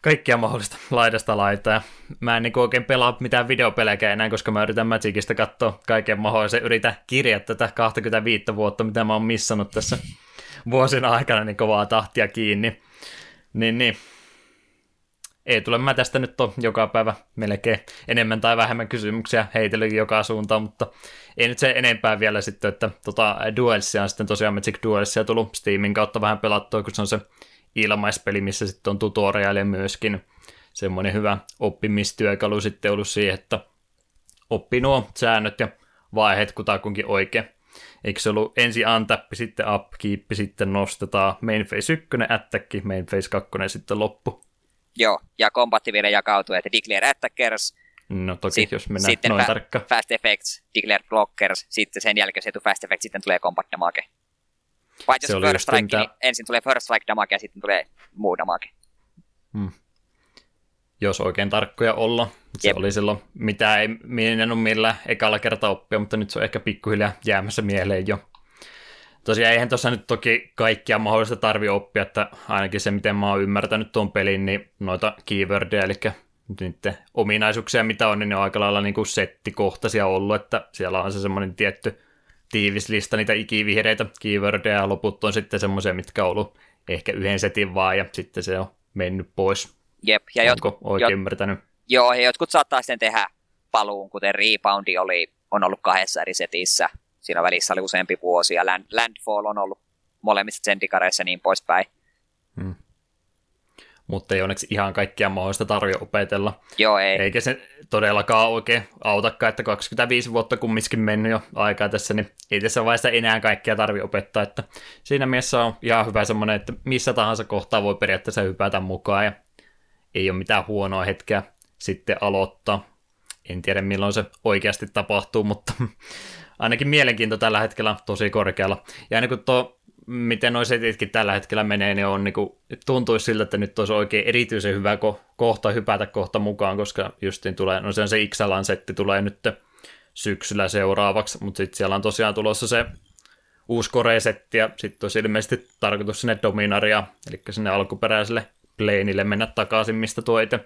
kaikkia mahdollista laidasta laitaa. Mä en niin oikein pelaa mitään videopelejä enää, koska mä yritän Magicista katsoa kaiken mahdollisen. Yritän kirjaa tätä 25 vuotta, mitä mä oon missannut tässä vuosina aikana, niin kovaa tahtia kiinni. Niin, niin. ei tule mä tästä nyt on joka päivä melkein enemmän tai vähemmän kysymyksiä heitellyt joka suuntaan, mutta ei nyt se enempää vielä sitten, että tota Duelsia on sitten tosiaan Magic Duelsia tullut Steamin kautta vähän pelattua, kun se on se ilmaispeli, missä sitten on tutorialia myöskin semmoinen hyvä oppimistyökalu sitten ollut siihen, että oppi nuo säännöt ja vaiheet kutakuinkin oikein. Eikö se ollut ensin untappi, sitten upkeep, sitten nostetaan main phase 1, attack, main phase 2 sitten loppu. Joo, ja kombatti vielä jakautuu, että declare attackers, No toki, Sit- jos mennään sitten noin fa- tarkka. fast effects, declare blockers, sitten sen jälkeen se fast effects, sitten tulee combat damage. Paitsi Se jos first strike, niin ensin tulee first strike damage ja sitten tulee muu damage. jos oikein tarkkoja olla. Se Jep. oli silloin, mitä ei miinannut millään ekalla kertaa oppia, mutta nyt se on ehkä pikkuhiljaa jäämässä mieleen jo. Tosiaan eihän tuossa nyt toki kaikkia mahdollista tarvi oppia, että ainakin se, miten mä oon ymmärtänyt tuon pelin, niin noita keywordeja, eli niiden ominaisuuksia, mitä on, niin ne on aika lailla niin kuin settikohtaisia ollut, että siellä on se semmoinen tietty tiivis lista niitä ikivihreitä keywordeja, ja loput on sitten semmoisia, mitkä on ollut ehkä yhden setin vaan, ja sitten se on mennyt pois. Jep, ja jotkut, Onko oikein jot- ymmärtänyt? joo, ja jotkut saattaa sitten tehdä paluun, kuten Reboundi oli, on ollut kahdessa eri setissä. Siinä välissä oli useampi vuosi, ja Land, Landfall on ollut molemmissa Zendikareissa ja niin poispäin. Mutta ei onneksi ihan kaikkia mahdollista tarvitse opetella. Joo, ei. Eikä se todellakaan oikein autakaan, että 25 vuotta kumminkin mennyt jo aikaa tässä, niin ei tässä vaiheessa enää kaikkia tarvitse opettaa, että siinä mielessä on ihan hyvä semmoinen, että missä tahansa kohtaa voi periaatteessa hypätä mukaan ja ei ole mitään huonoa hetkeä sitten aloittaa. En tiedä milloin se oikeasti tapahtuu, mutta ainakin mielenkiinto tällä hetkellä tosi korkealla. Ja aina kun tuo miten nuo setitkin tällä hetkellä menee, niin on niinku, tuntuisi siltä, että nyt olisi oikein erityisen hyvä ko- kohta hypätä kohta mukaan, koska justiin tulee, no se on se Ixalan setti tulee nyt syksyllä seuraavaksi, mutta sitten siellä on tosiaan tulossa se uusi Core-setti, ja sitten olisi ilmeisesti tarkoitus sinne Dominaria, eli sinne alkuperäiselle Planeille mennä takaisin, mistä tuo itse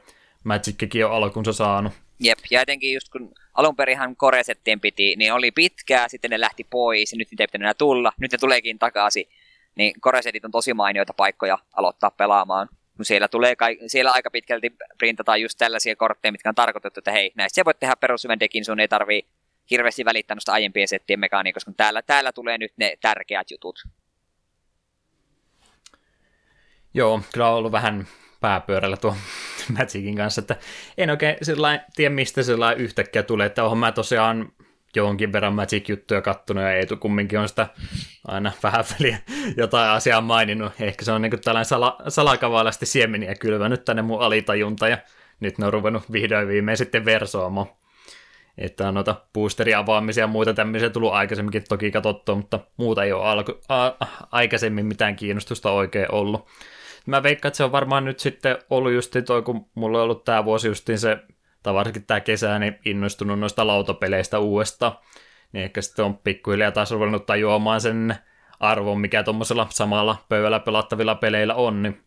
Magickin on alkunsa saanut. Jep, ja etenkin just kun alun perinhan koresettien piti, niin oli pitkää, sitten ne lähti pois, ja nyt niitä ei pitänyt enää tulla, nyt ne tuleekin takaisin. Niin koresetit on tosi mainioita paikkoja aloittaa pelaamaan. Kun siellä, tulee siellä aika pitkälti printataan just tällaisia kortteja, mitkä on tarkoitettu, että hei, näistä sä voit tehdä perushyvän dekin, sun ei tarvii hirveästi välittää noista aiempien settien mekaniikosta, kun täällä, täällä tulee nyt ne tärkeät jutut. Joo, kyllä on ollut vähän pääpyörällä tuo Magicin kanssa, että en oikein tiedä, mistä sillä yhtäkkiä tulee, että onhan mä tosiaan jonkin verran Magic-juttuja kattonut ja Eetu kumminkin on sitä aina vähän väliä jotain asiaa maininnut. Ehkä se on niin tällainen sala, salakavalasti siemeniä kylvänyt tänne mun alitajunta ja nyt ne on ruvennut vihdoin viimein sitten versoamaan. Että on noita boosteriavaamisia ja muita tämmöisiä tullut aikaisemminkin toki katsottua, mutta muuta ei ole alku, a, aikaisemmin mitään kiinnostusta oikein ollut. Mä veikkaan, että se on varmaan nyt sitten ollut just toi, kun mulla on ollut tämä vuosi justiin se, tai varsinkin tämä kesä, niin innostunut noista lautapeleistä uudestaan. Niin ehkä sitten on pikkuhiljaa taas ruvennut tajuamaan sen arvon, mikä tuommoisella samalla pöydällä pelattavilla peleillä on, niin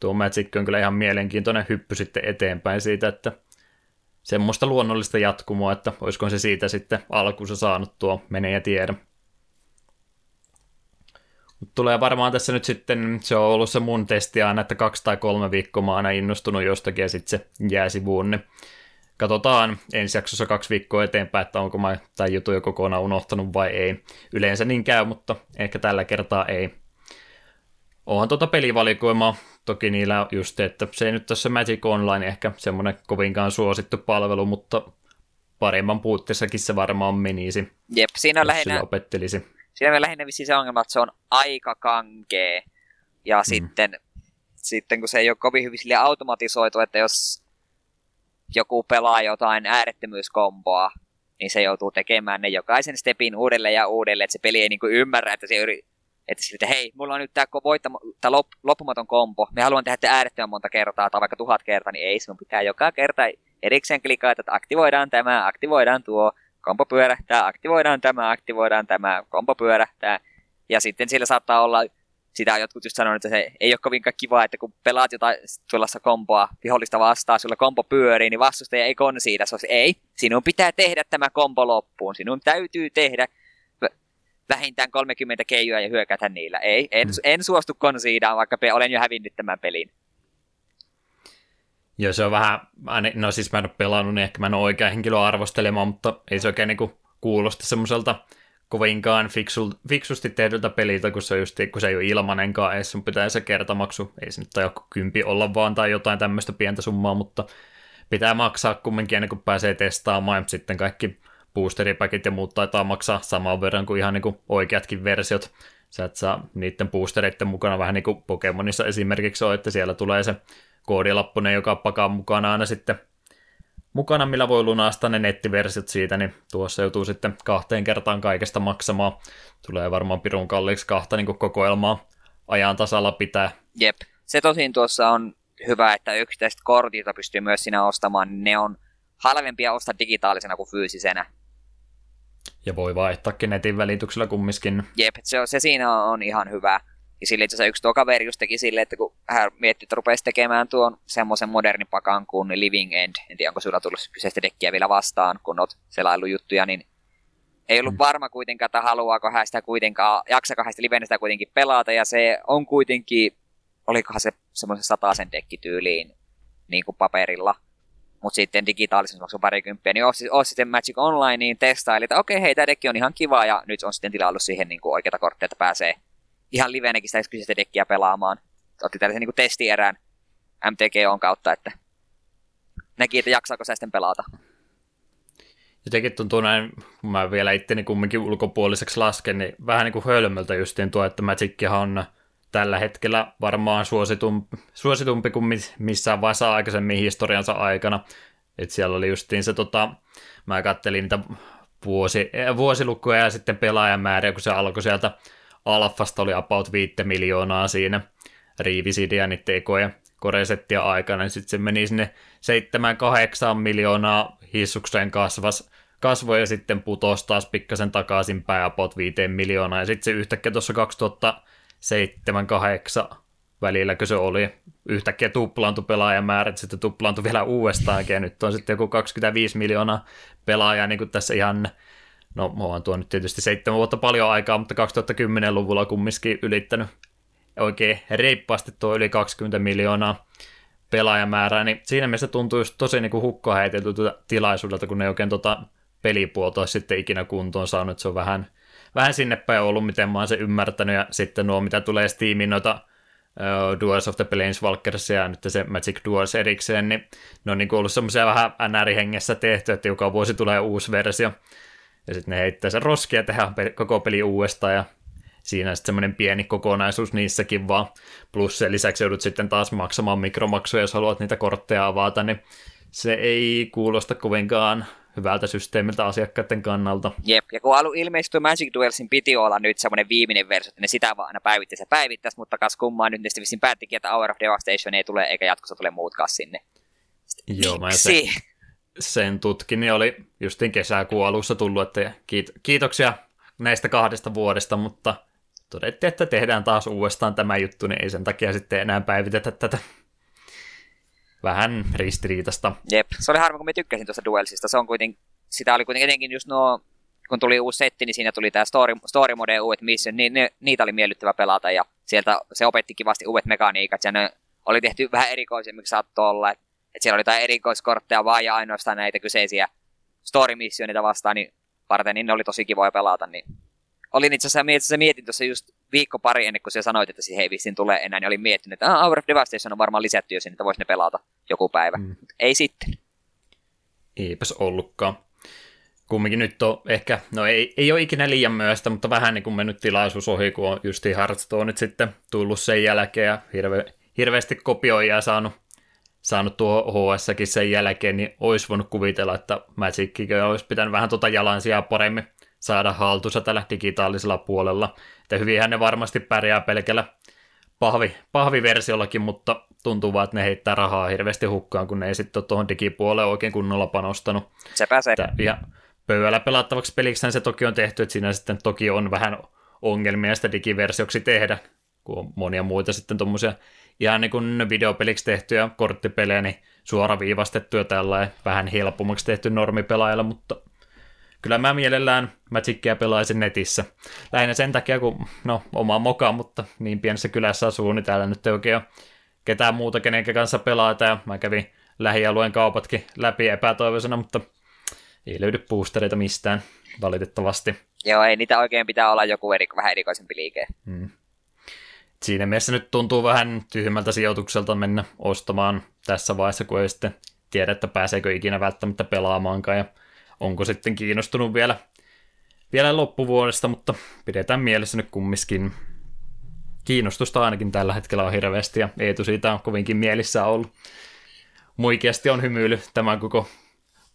tuo Magic on kyllä ihan mielenkiintoinen hyppy sitten eteenpäin siitä, että semmoista luonnollista jatkumoa, että olisiko se siitä sitten alkuunsa saanut tuo menee ja tiedä. Tulee varmaan tässä nyt sitten, se on ollut se mun testi aina, että kaksi tai kolme viikkoa mä oon aina innostunut jostakin ja sitten se jää sivuun, niin katsotaan ensi jaksossa kaksi viikkoa eteenpäin, että onko mä tämän jutun jo kokonaan unohtanut vai ei. Yleensä niin käy, mutta ehkä tällä kertaa ei. Onhan tuota pelivalikoimaa toki niillä just, että se ei nyt tässä Magic Online ehkä semmoinen kovinkaan suosittu palvelu, mutta paremman puutteessakin se varmaan menisi, Jep, siinä on lähinnä, opettelisi. Siinä on lähinnä vissiin se ongelma, että se on aika kankee. Ja mm. sitten, sitten kun se ei ole kovin hyvin sille automatisoitu, että jos joku pelaa jotain äärettömyyskomboa, niin se joutuu tekemään ne jokaisen stepin uudelleen ja uudelleen, että se peli ei niinku ymmärrä, että se yri, että siltä, hei, mulla on nyt tämä voittama- lop, loppumaton kombo, me haluan tehdä tämä äärettömän monta kertaa tai vaikka tuhat kertaa, niin ei, sinun pitää joka kerta erikseen klikata, että aktivoidaan tämä, aktivoidaan tuo, kombo pyörähtää, aktivoidaan tämä, aktivoidaan tämä, kombo pyörähtää. Ja sitten siellä saattaa olla, sitä on jotkut just sanonut, että se ei ole kovinkaan kiva, että kun pelaat jotain tuollaista komboa vihollista vastaan, sulla kombo pyörii, niin vastustaja ei konsiida. Se on se, ei, sinun pitää tehdä tämä kombo loppuun, sinun täytyy tehdä vä- vähintään 30 keijua ja hyökätä niillä. Ei, en, Mm. en suostu konsiidaan, vaikka pe- olen jo hävinnyt tämän pelin. Joo, se on vähän, no siis mä en ole pelannut, niin ehkä mä en ole oikea henkilö arvostelemaan, mutta ei se oikein niinku kuulosta semmoiselta kovinkaan fiksul, fiksusti tehdyltä peliltä, kun se, just, kun se ei ole ilmanenkaan edes, sun pitää se kertamaksu, ei se nyt joku kympi olla vaan tai jotain tämmöistä pientä summaa, mutta pitää maksaa kumminkin ennen kuin pääsee testaamaan, ja sitten kaikki boosteripäkit ja muut taitaa maksaa saman verran kuin ihan niin kuin oikeatkin versiot. Sä et saa niiden boostereiden mukana vähän niin kuin Pokemonissa esimerkiksi on, että siellä tulee se koodilappunen, joka pakaa mukana aina sitten mukana, millä voi lunastaa ne nettiversiot siitä, niin tuossa joutuu sitten kahteen kertaan kaikesta maksamaan. Tulee varmaan pirun kalliiksi kahta niin kokoelmaa ajan tasalla pitää. Jep. Se tosin tuossa on hyvä, että yksittäiset kortit, pystyy myös siinä ostamaan, niin ne on halvempia ostaa digitaalisena kuin fyysisenä. Ja voi vaihtaakin netin välityksellä kumminkin. Jep, se, on- se siinä on ihan hyvä. Ja sille itse asiassa yksi tuo kaveri just teki silleen, että kun hän mietti, että rupesi tekemään tuon semmoisen modernin pakan kuin Living End, en tiedä onko sulla tullut kyseistä dekkiä vielä vastaan, kun oot selaillut juttuja, niin ei ollut varma kuitenkaan, että haluaako hän sitä kuitenkaan, jaksako hän sitä livenä sitä kuitenkin pelata, ja se on kuitenkin, olikohan se semmoisen sataisen dekkityyliin niin kuin paperilla, mutta sitten digitaalisen maksoi parikymppiä, niin osti, osti sitten Magic Online, niin testaili, että okei, hei, tämä dekki on ihan kiva, ja nyt on sitten tilaillut siihen niin kuin oikeita kortteja, että pääsee ihan livenäkin sitä kyseistä dekkiä pelaamaan. Otti tällaisen niin testierään MTGOn kautta, että näki, että jaksaako sä sitten pelata. Jotenkin tuntuu näin, kun mä vielä itteni kumminkin ulkopuoliseksi lasken, niin vähän niin kuin hölmöltä justiin tuo, että Magickihan on tällä hetkellä varmaan suositumpi, suositumpi kuin mi- missään vaiheessa aikaisemmin historiansa aikana. Et siellä oli justiin se, tota, mä kattelin niitä vuosi, eh, vuosilukuja ja sitten pelaajamääriä, kun se alkoi sieltä alfasta oli about 5 miljoonaa siinä Riivisidia niiden ekoja koresettia aikana, niin sitten se meni sinne 7-8 miljoonaa hissukseen kasvas, kasvoi ja sitten putosi taas pikkasen takaisinpäin about 5 miljoonaa, ja sitten se yhtäkkiä tuossa 2007-2008 välillä, kun se oli yhtäkkiä tuplaantui pelaajamäärät, sitten tuplaantui vielä uudestaankin, ja nyt on sitten joku 25 miljoonaa pelaajaa, niin kuin tässä ihan No, on tuo nyt tietysti seitsemän vuotta paljon aikaa, mutta 2010-luvulla kumminkin ylittänyt oikein reippaasti tuo yli 20 miljoonaa pelaajamäärää, niin siinä mielessä tuntuu just tosi niin hukkaa heiteltyltä tilaisuudelta, kun ne ei oikein tota pelipuolta sitten ikinä kuntoon saanut, se on vähän, vähän sinne päin ollut, miten mä oon se ymmärtänyt, ja sitten nuo, mitä tulee Steamin noita uh, Duels of the Planeswalkers ja nyt se Magic Duels erikseen, niin ne on niin ollut semmoisia vähän NR-hengessä tehty, että joka vuosi tulee uusi versio, ja sitten ne heittää sen roskia ja tehdään koko peli uudestaan ja siinä sitten semmoinen pieni kokonaisuus niissäkin vaan. Plus sen lisäksi joudut sitten taas maksamaan mikromaksuja, jos haluat niitä kortteja avata, niin se ei kuulosta kovinkaan hyvältä systeemiltä asiakkaiden kannalta. Jep, ja kun alun ilmestyi Magic Duelsin piti olla nyt semmoinen viimeinen versio, että ne sitä vaan aina päivittäisi ja päivittäisi, mutta kas kummaa nyt ne sitten vissiin päättikin, että Hour of Devastation ei tule, eikä jatkossa tule muutkaan sinne. Joo, mä se? Sen tutkin, niin oli justiin kesäkuun alussa tullut, että kiit- kiitoksia näistä kahdesta vuodesta, mutta todettiin, että tehdään taas uudestaan tämä juttu, niin ei sen takia sitten enää päivitetä tätä vähän ristiriitasta. Jep, se oli harmi, kun mä tykkäsin tuosta Duelsista. Se on kuitenkin, sitä oli kuitenkin etenkin just nuo, kun tuli uusi setti, niin siinä tuli tämä story, story mode uudet mission, niin ne, niitä oli miellyttävä pelata ja sieltä se opetti kivasti uudet mekaniikat ja ne oli tehty vähän erikoisemmiksi saattoi olla, että et siellä oli jotain erikoiskortteja vaan ja ainoastaan näitä kyseisiä story missioneita vastaan, niin varten, niin ne oli tosi kivoja pelata, niin olin itse asiassa, itse asiassa mietin tuossa just viikko pari ennen kuin sä sanoit, että siihen ei vissiin tule enää, niin olin miettinyt, että ah, Hour of Devastation on varmaan lisätty jo sinne, että voisi ne pelata joku päivä. Mm. Ei sitten. Eipäs ollutkaan. Kumminkin nyt on ehkä, no ei, ei ole ikinä liian myöstä, mutta vähän niin kuin mennyt tilaisuus ohi, kun on justiin Hearthstone nyt sitten tullut sen jälkeen ja hirve, hirveästi kopioijaa saanut, saanut tuo HS-kin sen jälkeen, niin olisi voinut kuvitella, että Magickin olisi pitänyt vähän tuota jalansijaa paremmin saada haltuunsa tällä digitaalisella puolella. Että hyvinhän ne varmasti pärjää pelkällä pahvi, pahviversiollakin, mutta tuntuu vaan, että ne heittää rahaa hirveästi hukkaan, kun ne ei sitten ole tuohon digipuoleen oikein kunnolla panostanut. Se pääsee. Että ihan pöydällä pelattavaksi peliksi se toki on tehty, että siinä sitten toki on vähän ongelmia sitä digiversioksi tehdä, kun on monia muita sitten tuommoisia ihan niin kuin videopeliksi tehtyjä korttipelejä, niin suoraviivastettuja tällä vähän helpommaksi tehty normipelaajalle, mutta kyllä mä mielellään Magicia pelaisin netissä. Lähinnä sen takia, kun no, oma moka, mutta niin pienessä kylässä asuu, niin täällä nyt ei oikein ole ketään muuta, kenen kanssa pelata, ja mä kävin lähialueen kaupatkin läpi epätoivoisena, mutta ei löydy boostereita mistään, valitettavasti. Joo, ei niitä oikein pitää olla joku eri, vähän erikoisempi liike. Siinä mielessä nyt tuntuu vähän tyhmältä sijoitukselta mennä ostamaan tässä vaiheessa, kun ei sitten tiedä, että pääseekö ikinä välttämättä pelaamaankaan ja onko sitten kiinnostunut vielä, vielä loppuvuodesta, mutta pidetään mielessä nyt kumminkin. Kiinnostusta ainakin tällä hetkellä on hirveästi ja Eetu siitä on kovinkin mielissä ollut. Muikeasti on hymyily tämän koko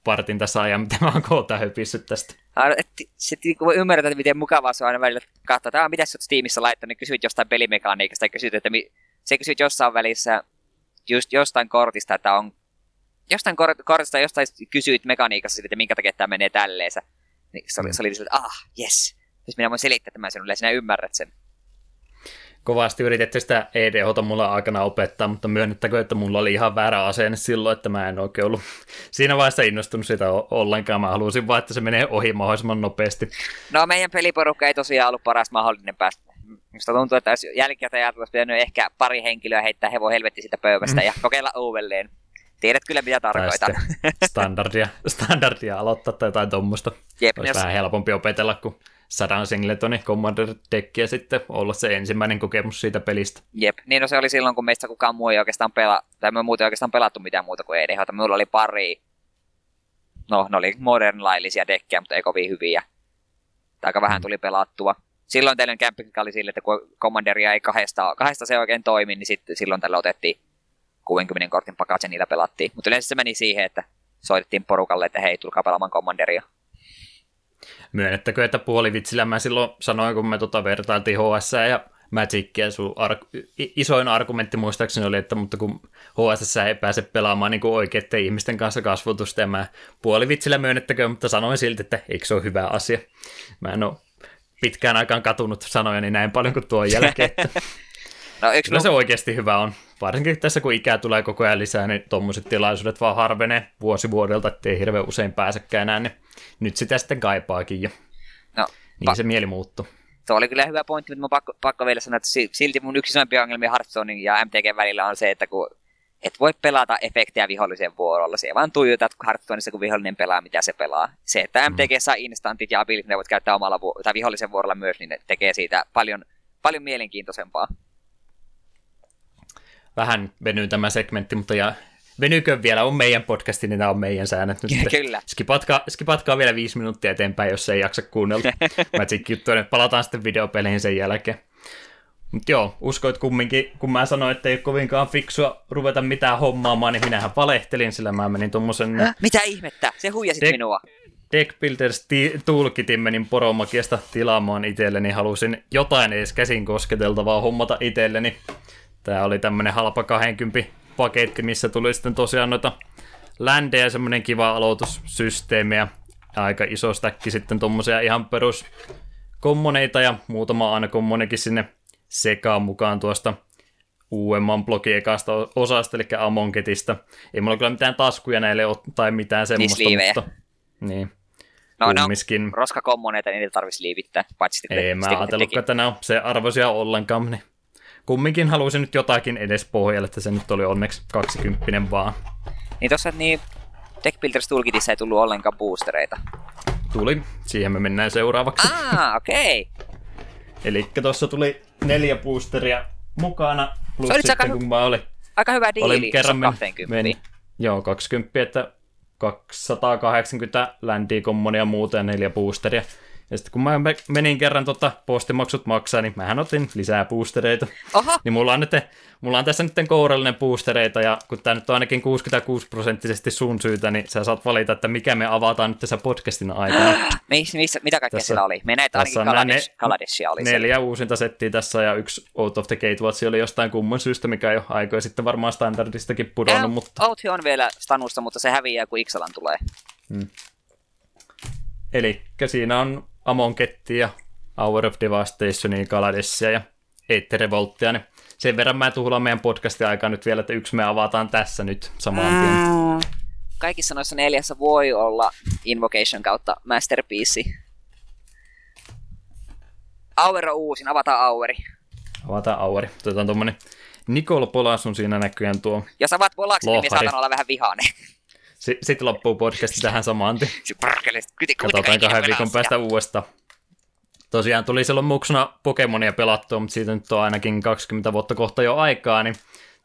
partin tässä ajan, mitä mä oon koota höpissyt tästä. Aina, et, sit kun voi ymmärtää, että miten mukavaa se on aina välillä katsoa, että mitä sä oot Steamissa laittanut, niin kysyt jostain pelimekaniikasta ja kysyt, että mi, se kysyt jossain välissä just jostain kortista, että on jostain kor, kortista jostain kysyit mekaniikassa, että minkä takia tämä menee tälleensä. Niin se oli, se oli että ah, yes. Siis minä voin selittää tämän sinulle ja sinä ymmärrät sen. kovasti yritetty sitä EDHta mulla aikana opettaa, mutta myönnettäkö, että mulla oli ihan väärä asenne silloin, että mä en oikein ollut siinä vaiheessa innostunut sitä ollenkaan. Mä halusin vaan, että se menee ohi mahdollisimman nopeasti. No meidän peliporukka ei tosiaan ollut paras mahdollinen päästä. Minusta tuntuu, että jos jälkikäteen ajatella, olisi pitänyt ehkä pari henkilöä heittää hevon helvetti siitä pöydästä ja kokeilla uudelleen. Tiedät kyllä, mitä tarkoitan. standardia, standardia aloittaa tai jotain tuommoista. Olisi jos, vähän helpompi opetella kuin sadan singletoni Commander Deckia sitten olla se ensimmäinen kokemus siitä pelistä. jep. Niin no se oli silloin, kun meistä kukaan muu ei oikeastaan pelaa, tai me muuten oikeastaan pelattu mitään muuta kuin EDH. Minulla oli pari, no ne oli modern laillisia dekkejä, mutta ei kovin hyviä. Aika vähän tuli pelattua. Silloin tällöin kämppikkä oli sille, että kun Commanderia ei kahdesta, kahdesta se oikein toimi, niin sitten silloin tällä otettiin 60 kortin pakat ja niillä pelattiin. Mutta yleensä se meni siihen, että soitettiin porukalle, että hei, tulkaa pelaamaan Commanderia. Myönnettäkö, että puolivitsillä mä silloin sanoin, kun me tota vertailtiin HS ja Magicia, sun ar- i- isoin argumentti muistaakseni oli, että mutta kun HSS ei pääse pelaamaan niin oikeiden ihmisten kanssa kasvutusta, ja mä puolivitsillä myönnettäkö, mutta sanoin silti, että eikö se ole hyvä asia. Mä en ole pitkään aikaan katunut sanojani näin paljon kuin tuon jälkeen, että No yksi Kyllä se oikeasti hyvä on. Varsinkin tässä, kun ikää tulee koko ajan lisää, niin tuommoiset tilaisuudet vaan harvenee vuosi vuodelta, ettei hirveän usein pääsekään enää, niin nyt sitä sitten kaipaakin jo. No, Niin pa- se mieli muuttuu. Tuo oli kyllä hyvä pointti, mutta mun pakko, pakko vielä sanoa, että si- silti mun yksi isoimpia ongelmia Hearthstonein ja MTG välillä on se, että kun et voi pelata efektejä vihollisen vuorolla. Se vaan tuijotat Hearthstoneissa, kun vihollinen pelaa, mitä se pelaa. Se, että MTG saa instantit ja abilit, ne voit käyttää omalla vu- tai vihollisen vuorolla myös, niin ne tekee siitä paljon, paljon mielenkiintoisempaa. Vähän venyy tämä segmentti, mutta ja venykö vielä, on meidän podcasti, niin nämä on meidän säännöt nyt. Kyllä. Skipatkaa, skipatkaa vielä viisi minuuttia eteenpäin, jos ei jaksa kuunnella Magic juttuja, palataan sitten videopeleihin sen jälkeen. Mutta joo, uskoit kumminkin, kun mä sanoin, että ei ole kovinkaan fiksua ruveta mitään hommaamaan, niin minähän valehtelin, sillä mä menin tuommoisen? Mitä ihmettä? Se huijasit Dek- minua. Deck Builders ti- toolkitin menin poromakiasta tilaamaan itselleni, halusin jotain edes käsin kosketeltavaa hommata itselleni. Tää oli tämmönen halpa 20 paketti, missä tuli sitten tosiaan noita ländejä ja semmonen kiva aloitussysteemi ja aika iso stäkki sitten tommosia ihan perus kommoneita ja muutama aina kommonekin sinne sekaan mukaan tuosta uudemman blogin ekasta osasta, eli Amonketista. Ei mulla kyllä mitään taskuja näille ole, tai mitään semmoista, liivejä. mutta... Niin, No, no, kumminkin. roskakommoneita, niitä tarvitsisi liivittää. Paitsi Ei mä ajatellutkaan, että ne on se arvoisia ollenkaan, niin kumminkin halusin nyt jotakin edes pohjalle, että se nyt oli onneksi 20 vaan. Niin tossa niin Deck Builders Toolkitissa ei tullut ollenkaan boostereita. Tuli, siihen me mennään seuraavaksi. Ah, okei. Okay. Eli tuossa tuli neljä boosteria mukana, plus aika sitten hy- kun mä olin, Aika hyvä diili, olin kerran men, 20. meni, joo, 20, että 280 ländiä kommonia ja neljä boosteria. Ja sitten kun mä menin kerran tota postimaksut maksaa, niin mähän otin lisää boostereita. Oho, Niin mulla on, nyt, mulla on tässä nyt kourallinen boostereita, ja kun tämä nyt on ainakin 66 prosenttisesti sun syytä, niin sä saat valita, että mikä me avataan nyt tässä podcastin aikana. Mis, missä, mitä kaikkea Tässä- siellä oli? Me näitä ainakin Kaladesh, ne- Kaladeshia oli siellä. Neljä uusinta settiä tässä, ja yksi Out of the Gatewatch oli jostain kumman syystä, mikä jo aikoja sitten varmaan standardistakin pudonnut, Ää, mutta Outhi on vielä stanussa, mutta se häviää, kun Ixalan tulee. eli siinä on Amonketti ja Hour of Devastationia, Kaladessia ja Eitte Revolttia, niin sen verran mä tuhlaan meidän podcastin aikaa nyt vielä, että yksi me avataan tässä nyt samaan tien. Mm. Kaikissa noissa neljässä voi olla Invocation kautta Masterpiece. Auer on uusin, avataan Aueri. Avataan Auri. Otetaan tuommoinen Nicole Polas on siinä näköjään tuo. Jos avaat Polaksen, niin saatan olla vähän vihainen. S- Sitten loppuu podcasti tähän samaan. tien. Katsotaan kahden viikon päästä uudestaan. Tosiaan tuli silloin muksuna Pokemonia pelattua, mutta siitä nyt on ainakin 20 vuotta kohta jo aikaa, niin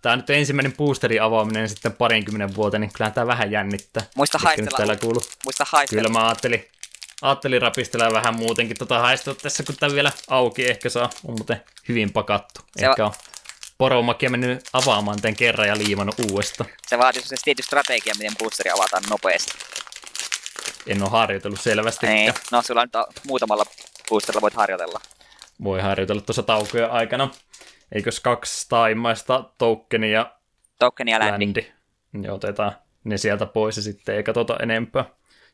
tämä nyt ensimmäinen boosterin avaaminen sitten parinkymmenen vuoteen, niin kyllähän tämä vähän jännittää. Muista haistella. Muista haistella. Kyllä mä ajattelin, ajattelin rapistella vähän muutenkin tota haistua tässä, kun tämä vielä auki ehkä saa. On muuten hyvin pakattu. Se Ehkä on poromakia mennyt avaamaan tämän kerran ja liimannut uudestaan. Se vaatii se tietty strategia, miten boosteri avataan nopeasti. En ole harjoitellut selvästi. Niin. No, sulla nyt on muutamalla boosterilla voit harjoitella. Voi harjoitella tuossa taukojen aikana. Eikös kaksi taimaista tokenia ja Token ja ländi. ländi. Niin otetaan ne sieltä pois ja sitten ei katsota enempää.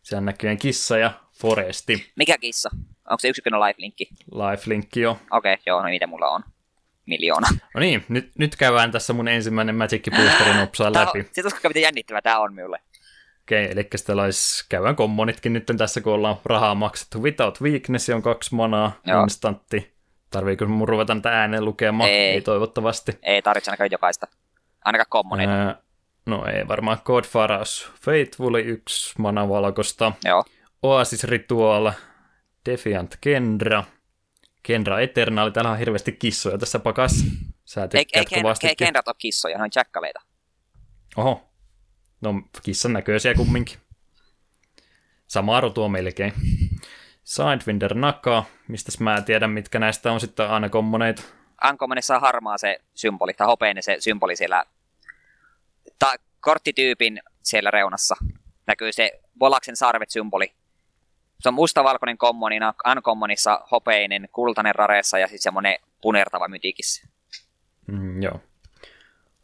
Siellä näkyy kissa ja foresti. Mikä kissa? Onko se yksikköinen lifelinkki? Lifelinkki jo. Okei, okay, joo, no niitä mulla on. Miljoona. No niin, nyt, nyt käydään tässä mun ensimmäinen Magic Boosterin nopsaa läpi. sit uskokaa miten jännittävää tää on minulle. Okei, eli sitten olisi käydään kommonitkin nyt tässä, kun ollaan rahaa maksettu. Without Weakness on kaksi manaa, Joo. instantti. Tarviiko mun ruveta tätä ääneen lukemaan? Ei. ei toivottavasti. Ei tarvitse ainakaan jokaista. Ainakaan kommoneita. Ää, no ei varmaan Code Faras. Faithful yksi mana valkosta. Joo. Oasis Ritual. Defiant Kendra. Kendra Eternal. Täällä on hirveästi kissoja tässä pakas. Sä Ei, ei, tykkäät ken, kovasti. ei kenrat ole kissoja, ne on jackaleita. Oho. No kissan näköisiä kumminkin. Sama rotua melkein. Sidewinder Naka. Mistäs mä tiedän, mitkä näistä on sitten aina kommoneita. Ankomonessa on harmaa se symboli, tai hopeinen se symboli siellä ta- korttityypin siellä reunassa. Näkyy se Volaksen sarvet-symboli. Se on mustavalkoinen kommonina, Uncommonissa hopeinen, kultainen rareessa ja sitten semmonen punertava mytikissä. Mm, joo.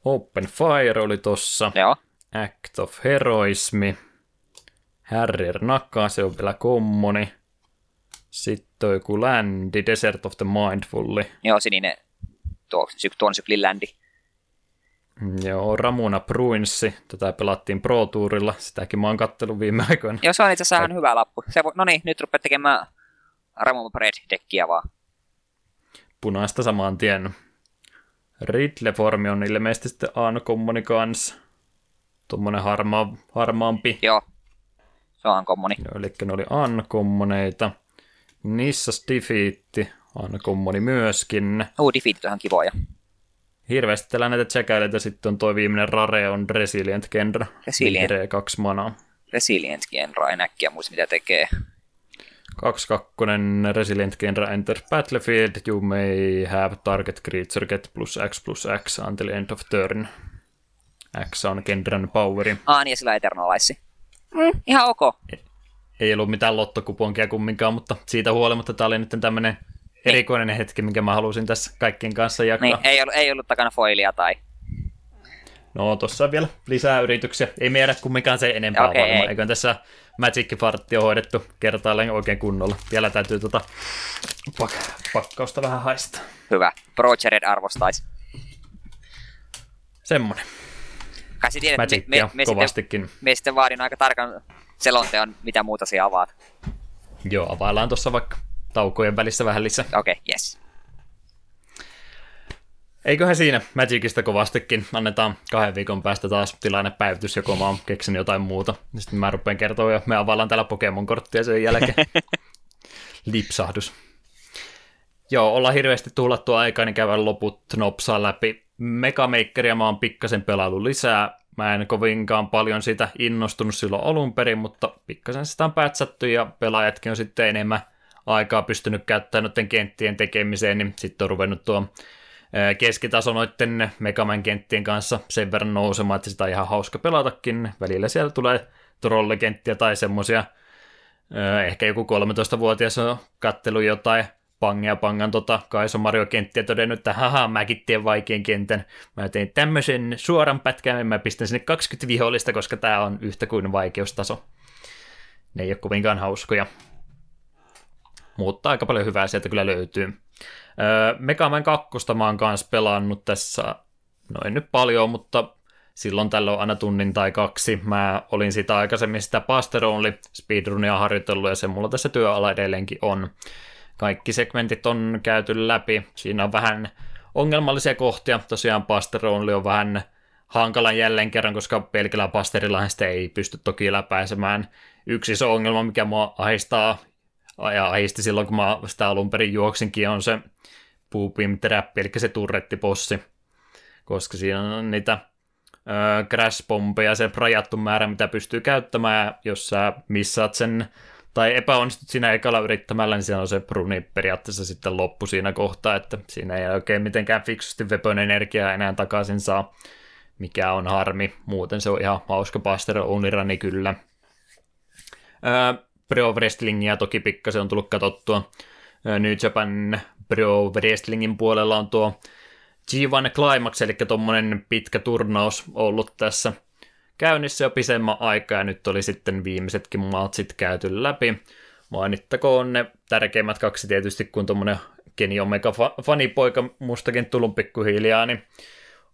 Open Fire oli tossa. Joo. Act of Heroismi. Harrier Naka, se on vielä kommoni. Sitten on joku Landi, Desert of the Mindfulli. Joo, sininen tuo, tuon syklin ländi. Joo, Ramuna Bruinssi. Tätä pelattiin Pro Tourilla. Sitäkin mä oon kattellut viime aikoina. Joo, se on itse asiassa ihan hyvä lappu. Se vo- no niin, nyt rupeat tekemään Ramon Bread-dekkiä vaan. Punaista samaan tien. Ridley-formi on ilmeisesti sitten Aano-kommoni kanssa. Tuommoinen harmaa, harmaampi. Joo. Se on kommoni. Joo, eli ne oli Aano-kommoneita. Nissas Defeat, Aano-kommoni myöskin. Uu, defeatit on ihan kivoja. Hirveästi täällä näitä tsekäileitä sitten on toi viimeinen Rare on Resilient Kendra. Resilient. Vihreä kaksi manaa. Resilient Genra, en äkkiä muista mitä tekee. 2-2 Resilient Genra enters battlefield. You may have target creature get plus X plus X until end of turn. X on Gendran poweri. Aa, niin ja sillä Eternalaissi. Mm, ihan ok. Ei ollut mitään lottokuponkia kumminkaan, mutta siitä huolimatta tämä oli nyt tämmöinen erikoinen hetki, minkä mä halusin tässä kaikkien kanssa jakaa. Niin, ei ollut, ei ollut takana foilia tai... No, tossa on vielä lisää yrityksiä. Ei meidä kumminkaan se enempää okay, varmaan. ei. Eikö tässä Magic Fartti on hoidettu kertaalleen oikein kunnolla. Vielä täytyy tota pak- pakkausta vähän haistaa. Hyvä. Progered arvostaisi. Semmonen. Kai sä tiedät, me, me, me, sitten, kovastikin. me sitten vaadin aika tarkan selonteon, mitä muuta siellä avaat. Joo, availlaan tuossa vaikka taukojen välissä vähän lisää. Okei, okay, yes. Eiköhän siinä Magicista kovastikin. Annetaan kahden viikon päästä taas tilannepäivitys, joko mä oon keksinyt jotain muuta. Sitten mä rupean kertoa ja me availlaan täällä Pokemon-korttia sen jälkeen. Lipsahdus. Joo, ollaan hirveästi tuhlattu aikaa, niin käydään loput nopsaa läpi. Megamakeria mä oon pikkasen pelailu lisää. Mä en kovinkaan paljon sitä innostunut silloin alun perin, mutta pikkasen sitä on pätsätty ja pelaajatkin on sitten enemmän aikaa pystynyt käyttämään noiden kenttien tekemiseen, niin sitten on ruvennut tuo keskitaso noiden Megaman kenttien kanssa sen verran nousemaan, että sitä on ihan hauska pelatakin. Välillä siellä tulee trollikenttiä tai semmosia, ää, ehkä joku 13-vuotias on kattelu jotain Pangia Pangan tota Kaiso Mario kenttiä todennut, että haha, mäkin teen vaikean kentän. Mä tein tämmöisen suoran pätkän, mä pistän sinne 20 vihollista, koska tää on yhtä kuin vaikeustaso. Ne ei ole kovinkaan hauskoja. Mutta aika paljon hyvää sieltä kyllä löytyy. Öö, Mega Man 2 mä oon kanssa pelannut tässä, no en nyt paljon, mutta silloin tällöin aina tunnin tai kaksi. Mä olin sitä aikaisemmin sitä Buster Only speedrunia harjoitellut ja se mulla tässä työala edelleenkin on. Kaikki segmentit on käyty läpi. Siinä on vähän ongelmallisia kohtia. Tosiaan Buster Only on vähän hankalan jälleen kerran, koska pelkällä Busterillahan sitä ei pysty toki läpäisemään. Yksi iso ongelma, mikä mua ahistaa ja ahisti silloin, kun mä sitä alun perin juoksinkin, on se Puupim Trap, eli se turrettipossi, koska siinä on niitä öö, crash-pompeja, se rajattu määrä, mitä pystyy käyttämään, ja jos sä missaat sen tai epäonnistut siinä ekalla yrittämällä, niin siinä on se bruni periaatteessa sitten loppu siinä kohtaa, että siinä ei oikein mitenkään fiksusti weapon energiaa enää takaisin saa, mikä on harmi. Muuten se on ihan hauska Buster Unirani kyllä. Pro Wrestlingia toki pikkasen on tullut katsottua. New Japan Pro Wrestlingin puolella on tuo G1 Climax, eli tuommoinen pitkä turnaus ollut tässä käynnissä jo pisemmän aikaa, ja nyt oli sitten viimeisetkin matsit käyty läpi. Mainittakoon ne tärkeimmät kaksi tietysti, kun tuommoinen Kenny Omega fa- fanipoika mustakin tullut pikkuhiljaa, niin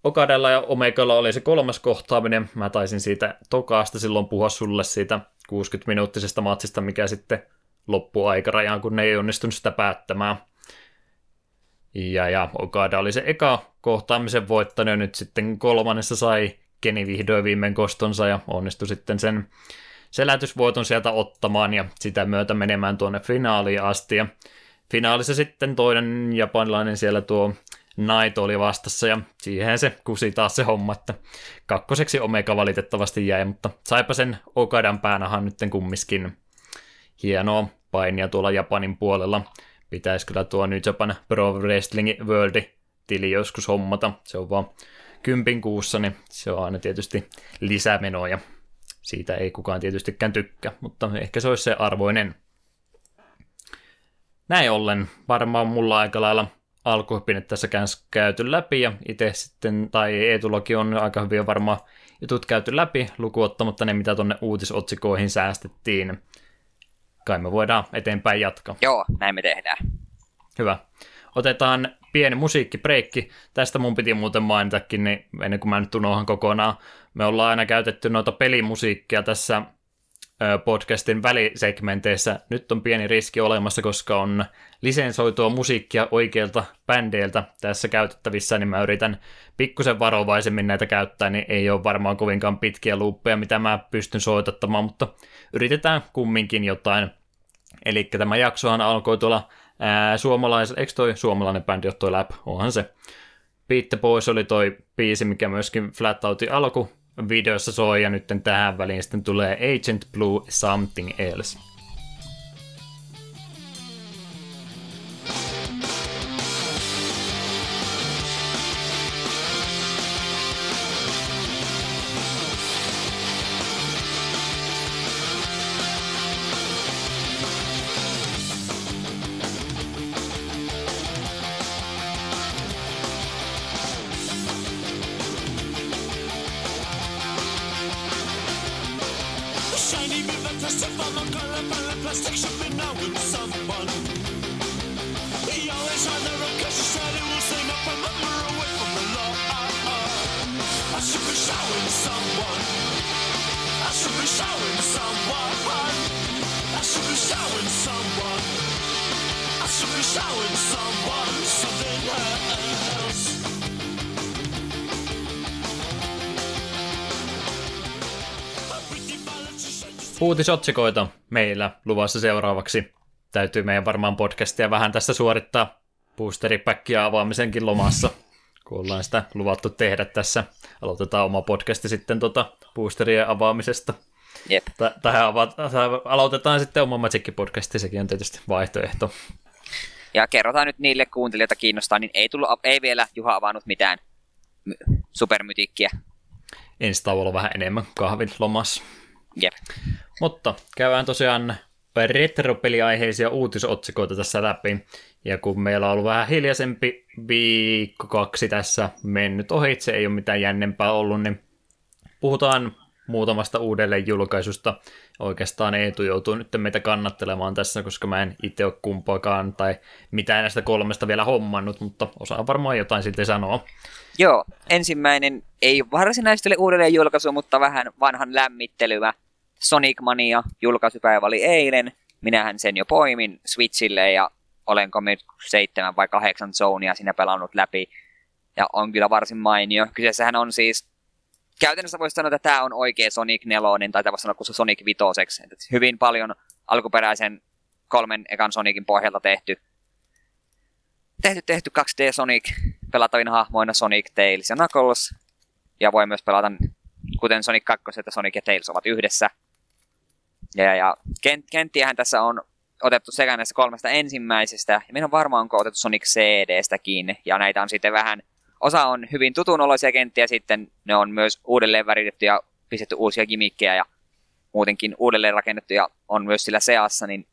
Okadella ja Omegalla oli se kolmas kohtaaminen. Mä taisin siitä tokaasta silloin puhua sulle siitä 60-minuuttisesta matsista, mikä sitten loppui aikarajaan, kun ne ei onnistunut sitä päättämään. Ja, ja Okada oli se eka kohtaamisen voittanut nyt sitten kolmannessa sai Keni vihdoin viimein kostonsa ja onnistui sitten sen selätysvoiton sieltä ottamaan ja sitä myötä menemään tuonne finaaliin asti. Ja finaalissa sitten toinen japanilainen siellä tuo Naito oli vastassa ja siihen se kusi taas se homma, että kakkoseksi Omega valitettavasti jäi, mutta saipa sen Okadan päänahan nyt kummiskin hienoa painia tuolla Japanin puolella. Pitäisi kyllä tuo New Japan Pro Wrestling World tili joskus hommata. Se on vaan kympin kuussa, niin se on aina tietysti lisämenoja. Siitä ei kukaan tietystikään tykkää, mutta ehkä se olisi se arvoinen. Näin ollen varmaan mulla aika lailla alkuhypinet tässä käyty läpi ja itse sitten, tai Eetulokin on aika hyvin varmaan jutut käyty läpi, lukuottamatta ne, mitä tuonne uutisotsikoihin säästettiin. Kai me voidaan eteenpäin jatkaa. Joo, näin me tehdään. Hyvä. Otetaan pieni musiikkibreikki. Tästä mun piti muuten mainitakin, niin ennen kuin mä nyt unohan kokonaan. Me ollaan aina käytetty noita pelimusiikkia tässä podcastin välisegmenteissä. Nyt on pieni riski olemassa, koska on lisensoitua musiikkia oikeilta bändeiltä tässä käytettävissä, niin mä yritän pikkusen varovaisemmin näitä käyttää, niin ei ole varmaan kovinkaan pitkiä luuppeja, mitä mä pystyn soitattamaan, mutta yritetään kumminkin jotain. Eli tämä jaksohan alkoi tuolla ää, suomalais, eikö toi suomalainen bändi ole toi Lab? Onhan se. The Boys oli toi biisi, mikä myöskin Flat Outin alku videossa soi, ja nyt tähän väliin sitten tulee Agent Blue Something Else. Just Uutisotsikoita meillä luvassa seuraavaksi. Täytyy meidän varmaan podcastia vähän tässä suorittaa boosteripäkkiä avaamisenkin lomassa, kun ollaan sitä luvattu tehdä tässä. Aloitetaan oma podcasti sitten tota boosterien avaamisesta. Jep. Tä- Tähän ava- aloitetaan sitten oma Magic-podcasti, sekin on tietysti vaihtoehto. Ja kerrotaan nyt niille kuuntelijoita kiinnostaa, niin ei, tullut, ei vielä Juha avannut mitään my- supermytikkiä. Ensi tauolla vähän enemmän kahvin lomassa. Jep. Mutta käydään tosiaan retropeliaiheisia uutisotsikoita tässä läpi. Ja kun meillä on ollut vähän hiljaisempi viikko kaksi tässä mennyt ohitse, ei ole mitään jännempää ollut, niin puhutaan muutamasta uudelleen julkaisusta. Oikeastaan Eetu joutuu nyt meitä kannattelemaan tässä, koska mä en itse ole kumpaakaan tai mitään näistä kolmesta vielä hommannut, mutta osaan varmaan jotain sitten sanoa. Joo, ensimmäinen ei varsinaisesti ole uudelleen julkaisu, mutta vähän vanhan lämmittelyä. Sonic Mania julkaisupäivä oli eilen. Minähän sen jo poimin Switchille ja olenko nyt seitsemän vai kahdeksan zonia siinä pelannut läpi. ja on kyllä varsin mainio. Kyseessähän on siis, käytännössä voisi sanoa, että tämä on oikea Sonic 4, tai tämä voisi sanoa, se Sonic 5. Että hyvin paljon alkuperäisen kolmen ekan Sonicin pohjalta tehty. Tehty, tehty 2D Sonic, pelattavina hahmoina Sonic, Tails ja Knuckles. Ja voi myös pelata, kuten Sonic 2, että Sonic ja Tails ovat yhdessä. Ja, ja kent, kenttiähän tässä on otettu sekä näistä kolmesta ensimmäisestä, ja minä on varmaan onko otettu Sonic CDstäkin, ja näitä on sitten vähän, osa on hyvin tutunoloisia kenttiä, sitten ne on myös uudelleen väritetty ja pistetty uusia gimmikkejä ja muutenkin uudelleen rakennettu ja on myös sillä seassa, niin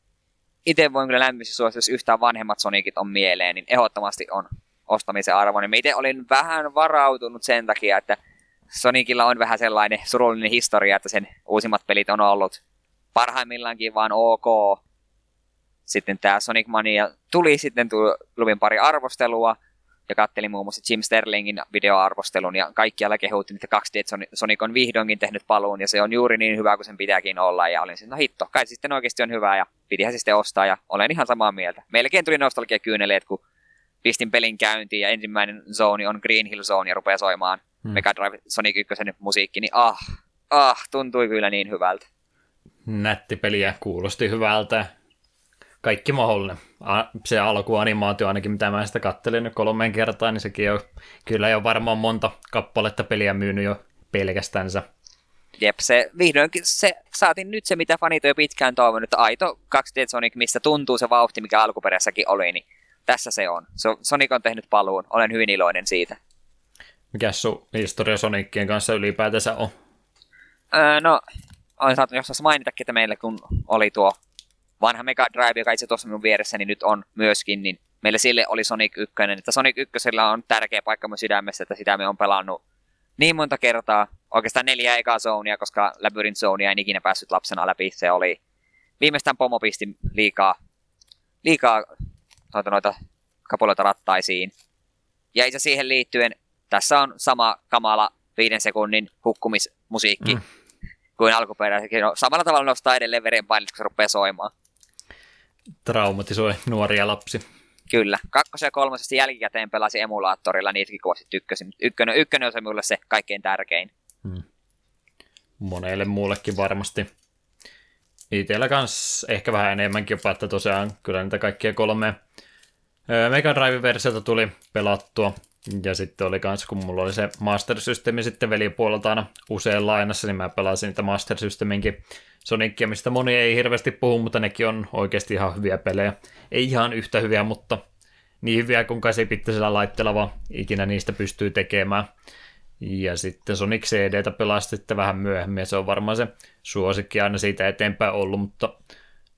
itse voin kyllä lämpimästi suositella, jos yhtään vanhemmat Sonicit on mieleen, niin ehdottomasti on ostamisen arvoinen. Mä itse olin vähän varautunut sen takia, että Sonicilla on vähän sellainen surullinen historia, että sen uusimmat pelit on ollut parhaimmillaankin vaan ok. Sitten tämä Sonic Mania tuli, sitten tuli, luin pari arvostelua, ja kattelin muun muassa Jim Sterlingin videoarvostelun, ja kaikkialla kehuttiin, että 2D Sonic on vihdoinkin tehnyt paluun, ja se on juuri niin hyvä kuin sen pitääkin olla, ja olin siis, no hitto, kai se sitten oikeasti on hyvä, ja pidihän se sitten ostaa, ja olen ihan samaa mieltä. Melkein tuli nostalgia kyyneleet, kun pistin pelin käyntiin, ja ensimmäinen zone on Green Hill Zone, ja rupeaa soimaan Hmm. Mega Drive Sonic 1 musiikki, niin ah, ah, tuntui kyllä niin hyvältä. Nätti peliä kuulosti hyvältä. Kaikki mahdollinen. Se alkuanimaatio ainakin, mitä mä sitä kattelin nyt kolmeen kertaan, niin sekin on kyllä jo varmaan monta kappaletta peliä myynyt jo pelkästänsä. Jep, se vihdoinkin se, saatiin nyt se, mitä fanit on jo pitkään toivonut, että aito 2D Sonic, missä tuntuu se vauhti, mikä alkuperäissäkin oli, niin tässä se on. So, Sonic on tehnyt paluun, olen hyvin iloinen siitä. Mikäs sun historia Sonicien kanssa ylipäätänsä on? Öö, no, olen saatu jossain mainitakin, että meillä kun oli tuo vanha Mega Drive, joka itse tuossa minun vieressä, niin nyt on myöskin, niin meillä sille oli Sonic 1, että Sonic 1 on tärkeä paikka mun sydämessä, että sitä me on pelannut niin monta kertaa, oikeastaan neljä ekaa zoneia, koska Labyrinth Zonea en ikinä päässyt lapsena läpi, se oli viimeistään pomo pisti liikaa, liikaa noita, noita kapuloita rattaisiin. Ja itse siihen liittyen, tässä on sama kamala viiden sekunnin hukkumismusiikki Mm. Kuin alkuperäisessäkin. No, samalla tavalla nostaa edelleen verenpainetta, kun se rupeaa soimaan. Traumatisoi nuoria lapsi. Kyllä. Kakkosen ja kolmosesta jälkikäteen pelasi emulaattorilla, niitäkin kovasti tykkäsin. Mutta ykkönen, ykkönen on se minulle se kaikkein tärkein. monelle muullekin varmasti. Itellä kans ehkä vähän enemmänkin jopa, että tosiaan kyllä niitä kaikkia kolme Mega Drive-versiota tuli pelattua. Ja sitten oli kans, kun mulla oli se Master Systemi sitten velipuolelta aina usein lainassa, niin mä pelasin niitä Master Systeminkin Sonicia, mistä moni ei hirveästi puhu, mutta nekin on oikeasti ihan hyviä pelejä. Ei ihan yhtä hyviä, mutta niin hyviä kuin käsipittäisellä laitteella vaan ikinä niistä pystyy tekemään. Ja sitten Sonic CDtä pelasi sitten vähän myöhemmin, ja se on varmaan se suosikki aina siitä eteenpäin ollut, mutta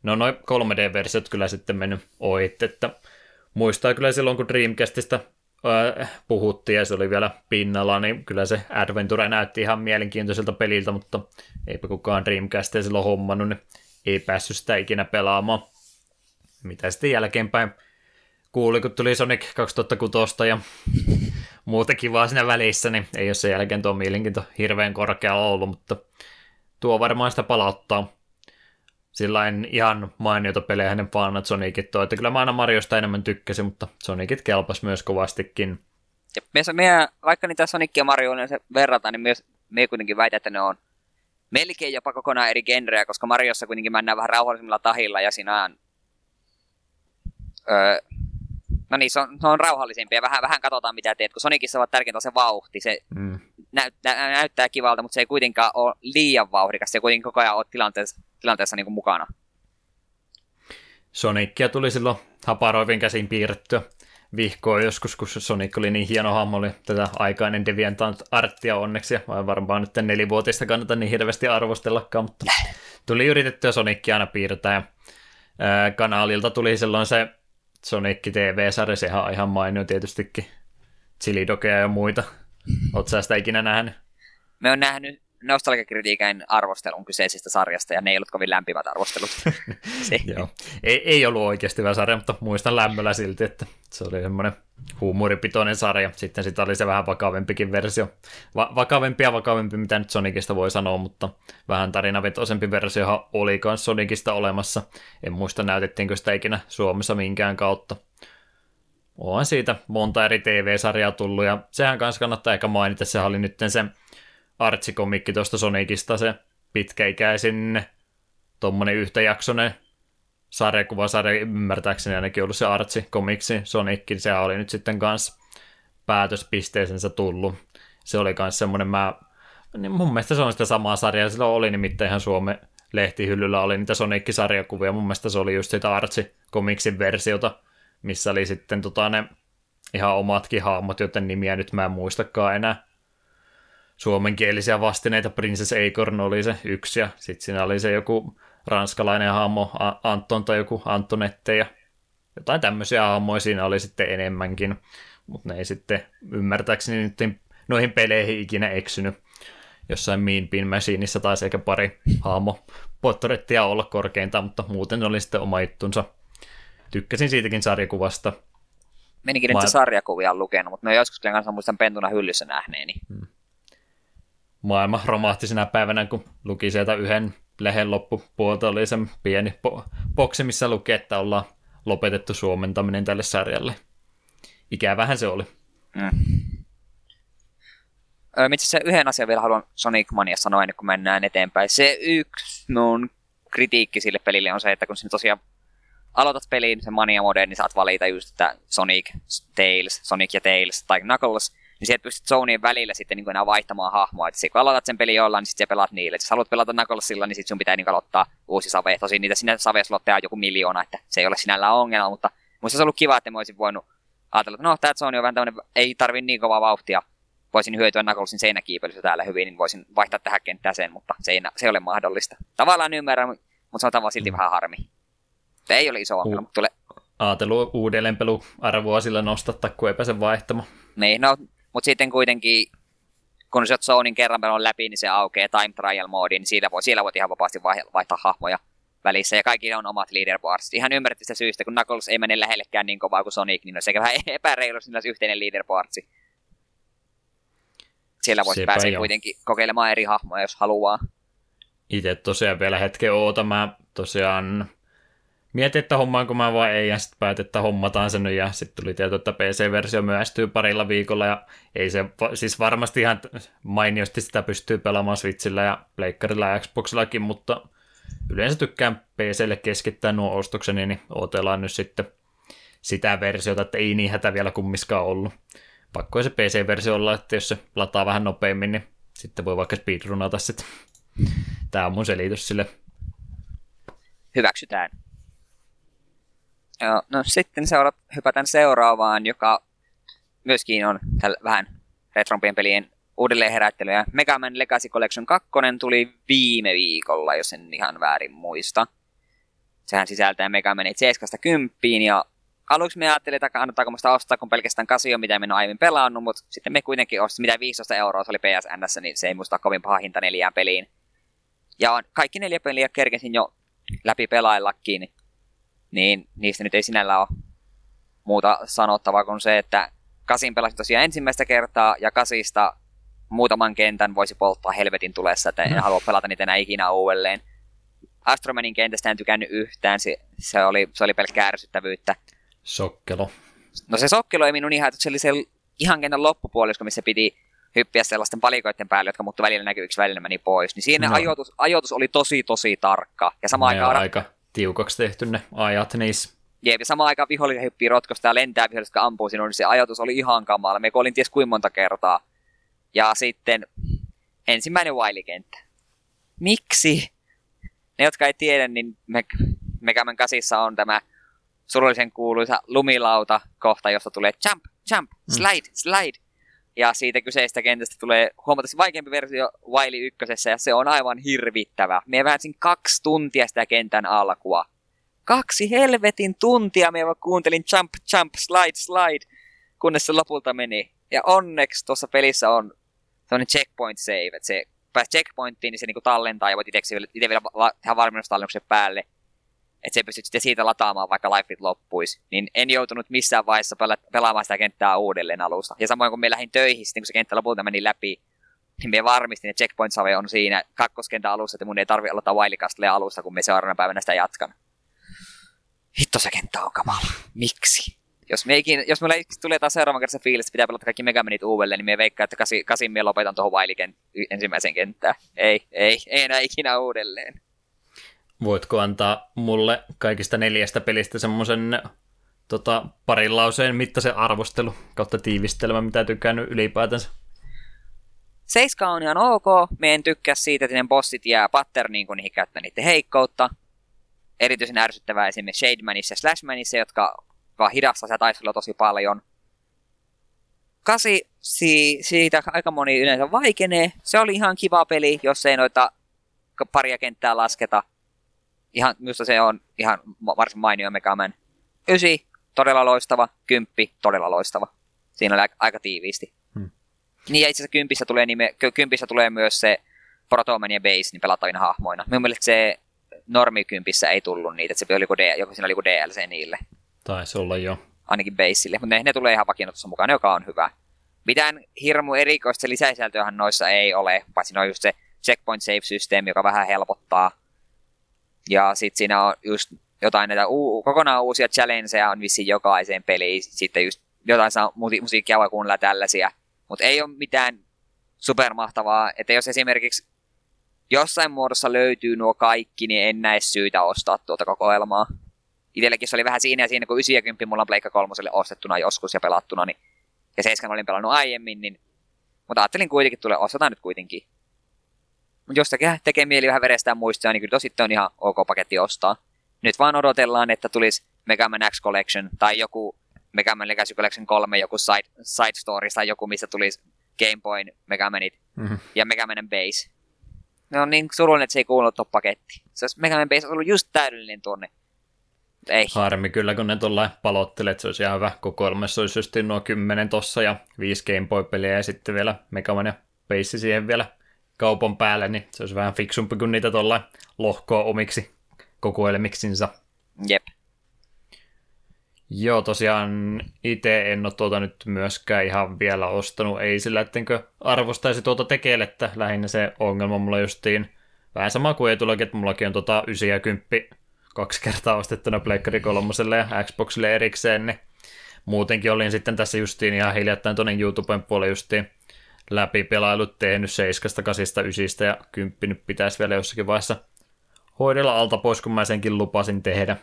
no noin 3D-versiot kyllä sitten mennyt ohi, että muistaa kyllä silloin, kun Dreamcastista puhuttiin ja se oli vielä pinnalla, niin kyllä se Adventure näytti ihan mielenkiintoiselta peliltä, mutta eipä kukaan Dreamcastia silloin hommannut, niin ei päässyt sitä ikinä pelaamaan. Mitä sitten jälkeenpäin kuuli, kun tuli Sonic 2006 ja muuta kivaa siinä välissä, niin ei ole sen jälkeen tuo mielenkiinto hirveän korkealla ollut, mutta tuo varmaan sitä palauttaa. Sillä en ihan mainiota pelejä hänen fanat Sonicit tuo, että kyllä mä aina Mariosta enemmän tykkäsin, mutta Sonicit kelpas myös kovastikin. Ja me, me, vaikka niitä Sonic ja Mario se verrataan, niin myös me kuitenkin väitän, että ne on melkein jopa kokonaan eri genrejä, koska Mariossa kuitenkin mennään vähän rauhallisemmilla tahilla ja siinä on... Öö, no niin, se on, ne on rauhallisempia. Vähän, vähän katsotaan mitä teet, kun Sonicissa on tärkeintä se vauhti. Se Mm. Näyt, nä, näyttää kivalta, mutta se ei kuitenkaan ole liian vauhdikas. Se kuitenkin koko ajan ole tilanteessa, tilanteessa niin kuin mukana. Sonicia tuli silloin haparoivin käsin piirrettyä vihkoa joskus, kun Sonic oli niin hieno hahmo, oli tätä aikainen Deviantant arttia onneksi, vai varmaan nyt nelivuotista kannata niin hirveästi arvostellakaan, mutta tuli yritettyä Sonicia aina piirtää, ja ää, kanalilta tuli silloin se Sonic TV-sarja, sehän on ihan mainio tietystikin, Chilidokeja ja muita. Oot sä sitä ikinä nähnyt? Me on nähnyt nostalgiakritiikan arvostelun kyseisestä sarjasta, ja ne ei ollut kovin lämpimät arvostelut. Joo. Ei, ei ollut oikeasti hyvä sarja, mutta muistan lämmöllä silti, että se oli semmoinen huumoripitoinen sarja. Sitten sitä oli se vähän vakavempikin versio. Va- vakavempi ja vakavempi, mitä nyt Sonicista voi sanoa, mutta vähän tarinavetoisempi versio oli myös Sonicista olemassa. En muista näytettiinkö sitä ikinä Suomessa minkään kautta. On siitä monta eri TV-sarjaa tullut, ja sehän kanssa kannattaa ehkä mainita, sehän oli nyt se artsikomikki tuosta Sonicista, se pitkäikäisin tuommoinen yhtäjaksoinen sarjakuvasarja, ymmärtääkseni ainakin ollut se Artsi komiksi, Sonicin, se oli nyt sitten kanssa päätöspisteisensä tullut. Se oli myös semmoinen, mä, niin mun mielestä se on sitä samaa sarjaa, sillä oli nimittäin ihan Suomen lehtihyllyllä oli niitä Sonic-sarjakuvia, mun mielestä se oli just sitä Artsi komiksin versiota, missä oli sitten tota ne ihan omatkin hahmot, joten nimiä nyt mä en muistakaan enää. Suomenkielisiä vastineita Princess Acorn oli se yksi, ja sitten siinä oli se joku ranskalainen hahmo Anton tai joku Antonette, ja jotain tämmöisiä hahmoja siinä oli sitten enemmänkin, mutta ne ei sitten ymmärtääkseni nyt noihin peleihin ikinä eksynyt. Jossain Mean Bean Machineissa taisi ehkä pari hahmo portrettia olla korkeinta, mutta muuten oli sitten oma juttunsa. Tykkäsin siitäkin sarjakuvasta. Menikin nyt Mä- se sarjakuvia on lukenut, mutta me joskus kyllä kanssa muistan pentuna hyllyssä nähneeni. Maailma romahti sinä päivänä, kun luki sieltä yhden lehen loppupuolta, oli se pieni po- boksi, missä luki, että ollaan lopetettu suomentaminen tälle sarjalle. Ikävähän se oli. Mm. Öö, itse asiassa yhden asian vielä haluan Sonic Mania sanoa ennen kuin mennään eteenpäin. Se yksi mun kritiikki sille pelille on se, että kun sinä tosiaan aloitat pelin, sen Mania Mode, niin saat valita just, että Sonic, Tails, Sonic ja Tails tai Knuckles, niin sieltä pystyt zonien välillä sitten niin enää vaihtamaan hahmoa. Et sit kun aloitat sen pelin jollain, niin sitten pelaat niille. Et jos haluat pelata Knucklesilla, niin sitten sun pitää niin aloittaa uusi save. Tosin niitä sinne saveslotteja on joku miljoona, että se ei ole sinällään ongelma, mutta musta se on ollut kiva, että mä olisin voinut ajatella, että no, tämä zone on vähän tämmöinen, ei tarvi niin kovaa vauhtia. Voisin hyötyä Knucklesin seinäkiipeilystä täällä hyvin, niin voisin vaihtaa tähän kenttään sen, mutta se ei, se ei ole mahdollista. Tavallaan ymmärrän, mutta se on tavallaan silti vähän harmi. Se ei ole iso ongelma, mutta tulee Aatelu uudelleenpeluarvoa sillä nostattaa, kun ei pääse vaihtamaan. Niin, no, mutta sitten kuitenkin, kun sä oot Zonin kerran pelon läpi, niin se aukeaa time trial moodi, niin siitä voi, siellä voit ihan vapaasti vai- vaihtaa hahmoja välissä, ja kaikilla on omat leaderboards. Ihan ymmärrettävistä syystä, kun Knuckles ei mene lähellekään niin kovaa kuin Sonic, niin on sekä vähän epäreilu, niillä olisi yhteinen leaderboardsi. Siellä voisi joo. kuitenkin kokeilemaan eri hahmoja, jos haluaa. Itse tosiaan vielä hetken oota. Mä tosiaan mietin, että hommaanko mä vai ei, ja sitten päätin, että hommataan sen ja sitten tuli tieto, että PC-versio myöhästyy parilla viikolla, ja ei se, siis varmasti ihan mainiosti sitä pystyy pelaamaan Switchillä ja Pleikkarilla ja Xboxillakin, mutta yleensä tykkään PClle keskittää nuo ostokseni, niin odotellaan nyt sitten sitä versiota, että ei niin hätä vielä kummiskaan ollut. Pakko se PC-versio olla, että jos se lataa vähän nopeammin, niin sitten voi vaikka speedrunata sitten. Tämä on mun selitys sille. hyväksytään. Joo, no sitten seura- hypätään seuraavaan, joka myöskin on tällä vähän retrompien pelien uudelleenherättelyä. Mega Man Legacy Collection 2 tuli viime viikolla, jos en ihan väärin muista. Sehän sisältää Mega Manit 7 ja aluksi me ajattelin, että kannattaako musta ostaa, kun pelkästään kasio, mitä ole aiemmin pelannut, mutta sitten me kuitenkin ostin, mitä 15 euroa se oli PSNssä, niin se ei musta ole kovin paha hinta neljään peliin. Ja kaikki neljä peliä kerkesin jo läpi pelaillakin, niin niistä nyt ei sinällä ole muuta sanottavaa kuin se, että kasin pelasin tosiaan ensimmäistä kertaa, ja kasista muutaman kentän voisi polttaa helvetin tulessa, että en halua pelata niitä enää ikinä uudelleen. Astromanin kentästä en tykännyt yhtään, se, se, oli, se oli pelkkää ärsyttävyyttä. Sokkelo. No se sokkelo ei minun ihan, se oli se ihan kentän loppupuolisko, missä piti hyppiä sellaisten palikoiden päälle, jotka muuttu välillä näkyviksi, välillä meni pois. Niin siinä No. no. ajoitus, ajoitus oli tosi, tosi tarkka. Ja samaan aikaan aika tiukaksi tehty ne ajat niissä. Jeep, ja samaan aikaan vihollinen hyppii rotkosta ja lentää viholliset, jotka ampuu sinun, niin se ajatus oli ihan kamala. Me olin ties kuinka monta kertaa. Ja sitten ensimmäinen Wily-kenttä. Miksi? Ne, jotka ei tiedä, niin me, Megaman kasissa on tämä surullisen kuuluisa lumilauta kohta, josta tulee jump, jump, slide, slide. Ja siitä kyseistä kentästä tulee huomattavasti vaikeampi versio Wily ykkösessä, ja se on aivan hirvittävä. Me väänsin kaksi tuntia sitä kentän alkua kaksi helvetin tuntia me kuuntelin jump, jump, slide, slide, kunnes se lopulta meni. Ja onneksi tuossa pelissä on sellainen checkpoint save, että se pääsi checkpointtiin, niin se niinku tallentaa ja voit itse vielä la- tehdä varmennustallennuksen päälle. Että se pystyt sitten siitä lataamaan, vaikka lifeit loppuisi. Niin en joutunut missään vaiheessa pela- pelaamaan sitä kenttää uudelleen alusta. Ja samoin kun me lähdin töihin, sitten kun se kenttä lopulta meni läpi, niin me varmistin, että checkpoint save on siinä kakkoskentän alussa, että mun ei tarvi aloittaa Wildcastlea alusta, kun me seuraavana päivänä sitä jatkan. Hitto se kenttä on kamala. Miksi? Jos, me ikin, jos meillä tulee taas seuraavan kerran se fiilis, että pitää pelata kaikki Megamanit uudelleen, niin me veikkaa, että kasi, kasin me lopetan tuohon Wailiken ensimmäisen kenttään. Ei, ei, ei enää ikinä uudelleen. Voitko antaa mulle kaikista neljästä pelistä semmoisen tota, parin lauseen mittaisen arvostelu kautta tiivistelmä, mitä tykännyt ylipäätänsä? Seiska on ihan ok. Me en tykkää siitä, että ne bossit jää patterniin, kun niihin käyttää niiden heikkoutta. Erityisen ärsyttävää esimerkiksi Shademanissa ja Slashmanissa, jotka vaan hidastaa sitä taistelua tosi paljon. Kasi, si, siitä aika moni yleensä vaikenee. Se oli ihan kiva peli, jos ei noita paria kenttää lasketa. Ihan, minusta se on ihan varsin mainio Megaman. Ysi, todella loistava. Kymppi, todella loistava. Siinä oli aika, aika tiiviisti. Hmm. Niin ja itse asiassa kympissä tulee, nime, ky- kympissä tulee myös se Protoman ja Base niin pelattavina hahmoina. Minun mielestä se normikympissä ei tullut niitä, että se oli D, joku siinä oli joku DLC niille, Taisi olla jo. ainakin Baseille, mutta ne, ne tulee ihan vakioitussa mukaan, joka on hyvä. Mitään hirmu erikoista lisäsisältöähän noissa ei ole, paitsi no just se checkpoint save-systeemi, joka vähän helpottaa. Ja sitten siinä on just jotain näitä uu- kokonaan uusia challengeja on vissiin jokaiseen peliin. Sitten just jotain saa musi- musiikkia voi kuunnella tällaisia. Mutta ei ole mitään supermahtavaa, että jos esimerkiksi jossain muodossa löytyy nuo kaikki, niin en näe syytä ostaa tuota kokoelmaa. Itselläkin se oli vähän siinä ja siinä, kun 9 ja 10 mulla on Pleikka kolmoselle ostettuna joskus ja pelattuna, niin, ja 7 olin pelannut aiemmin, niin, mutta ajattelin kuitenkin, tulee ostetaan nyt kuitenkin. Mutta jostakin tekee mieli vähän verestää muistia, niin kyllä tosi on ihan ok paketti ostaa. Nyt vaan odotellaan, että tulisi Mega Man X Collection tai joku Mega Man Legacy Collection 3, joku side, side story tai joku, missä tulisi Game Boyn Mega Manit Mhm. ja Mega Man Base. Ne on niin surullinen, että se ei kuulu tuon pakettiin. Se olisi Mega Man Base ollut just täydellinen tuonne. Ei. Harmi kyllä, kun ne tuolla palottelee, että se olisi ihan hyvä kokoelmassa, olisi just nuo 10 tossa ja 5 Game Boy-peliä ja sitten vielä Mega Man ja Base siihen vielä kaupan päälle, niin se olisi vähän fiksumpi kuin niitä tuolla lohkoa omiksi kokoelmiksinsa. Jep. Joo, tosiaan itse en ole tuota nyt myöskään ihan vielä ostanut, ei sillä, ettenkö arvostaisi tuota tekelettä, lähinnä se ongelma mulla justiin vähän sama kuin etullakin, että mullakin on tota 9 ja 10 kaksi kertaa ostettuna Pleikkari kolmoselle ja Xboxille erikseen, niin muutenkin olin sitten tässä justiin ihan hiljattain tuonne YouTuben puolelle justiin läpi pelailut tehnyt 7, 8, 9 ja 10 nyt pitäisi vielä jossakin vaiheessa hoidella alta pois, kun mä senkin lupasin tehdä.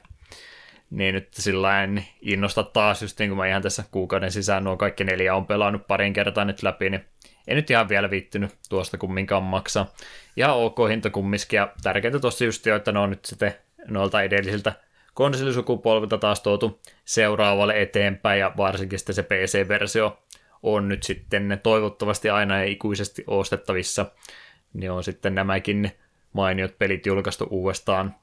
Niin nyt sillä en innosta taas, just niin kuin mä ihan tässä kuukauden sisään nuo kaikki neljä on pelannut parin kertaa nyt läpi, niin en nyt ihan vielä viittynyt tuosta kumminkaan maksaa. Ihan ok hinta kumminkin, ja tärkeintä tossa just jo, että ne on nyt sitten noilta edellisiltä konsolisukupolvilta taas tuotu seuraavalle eteenpäin, ja varsinkin sitten se PC-versio on nyt sitten toivottavasti aina ja ikuisesti ostettavissa, niin on sitten nämäkin mainiot pelit julkaistu uudestaan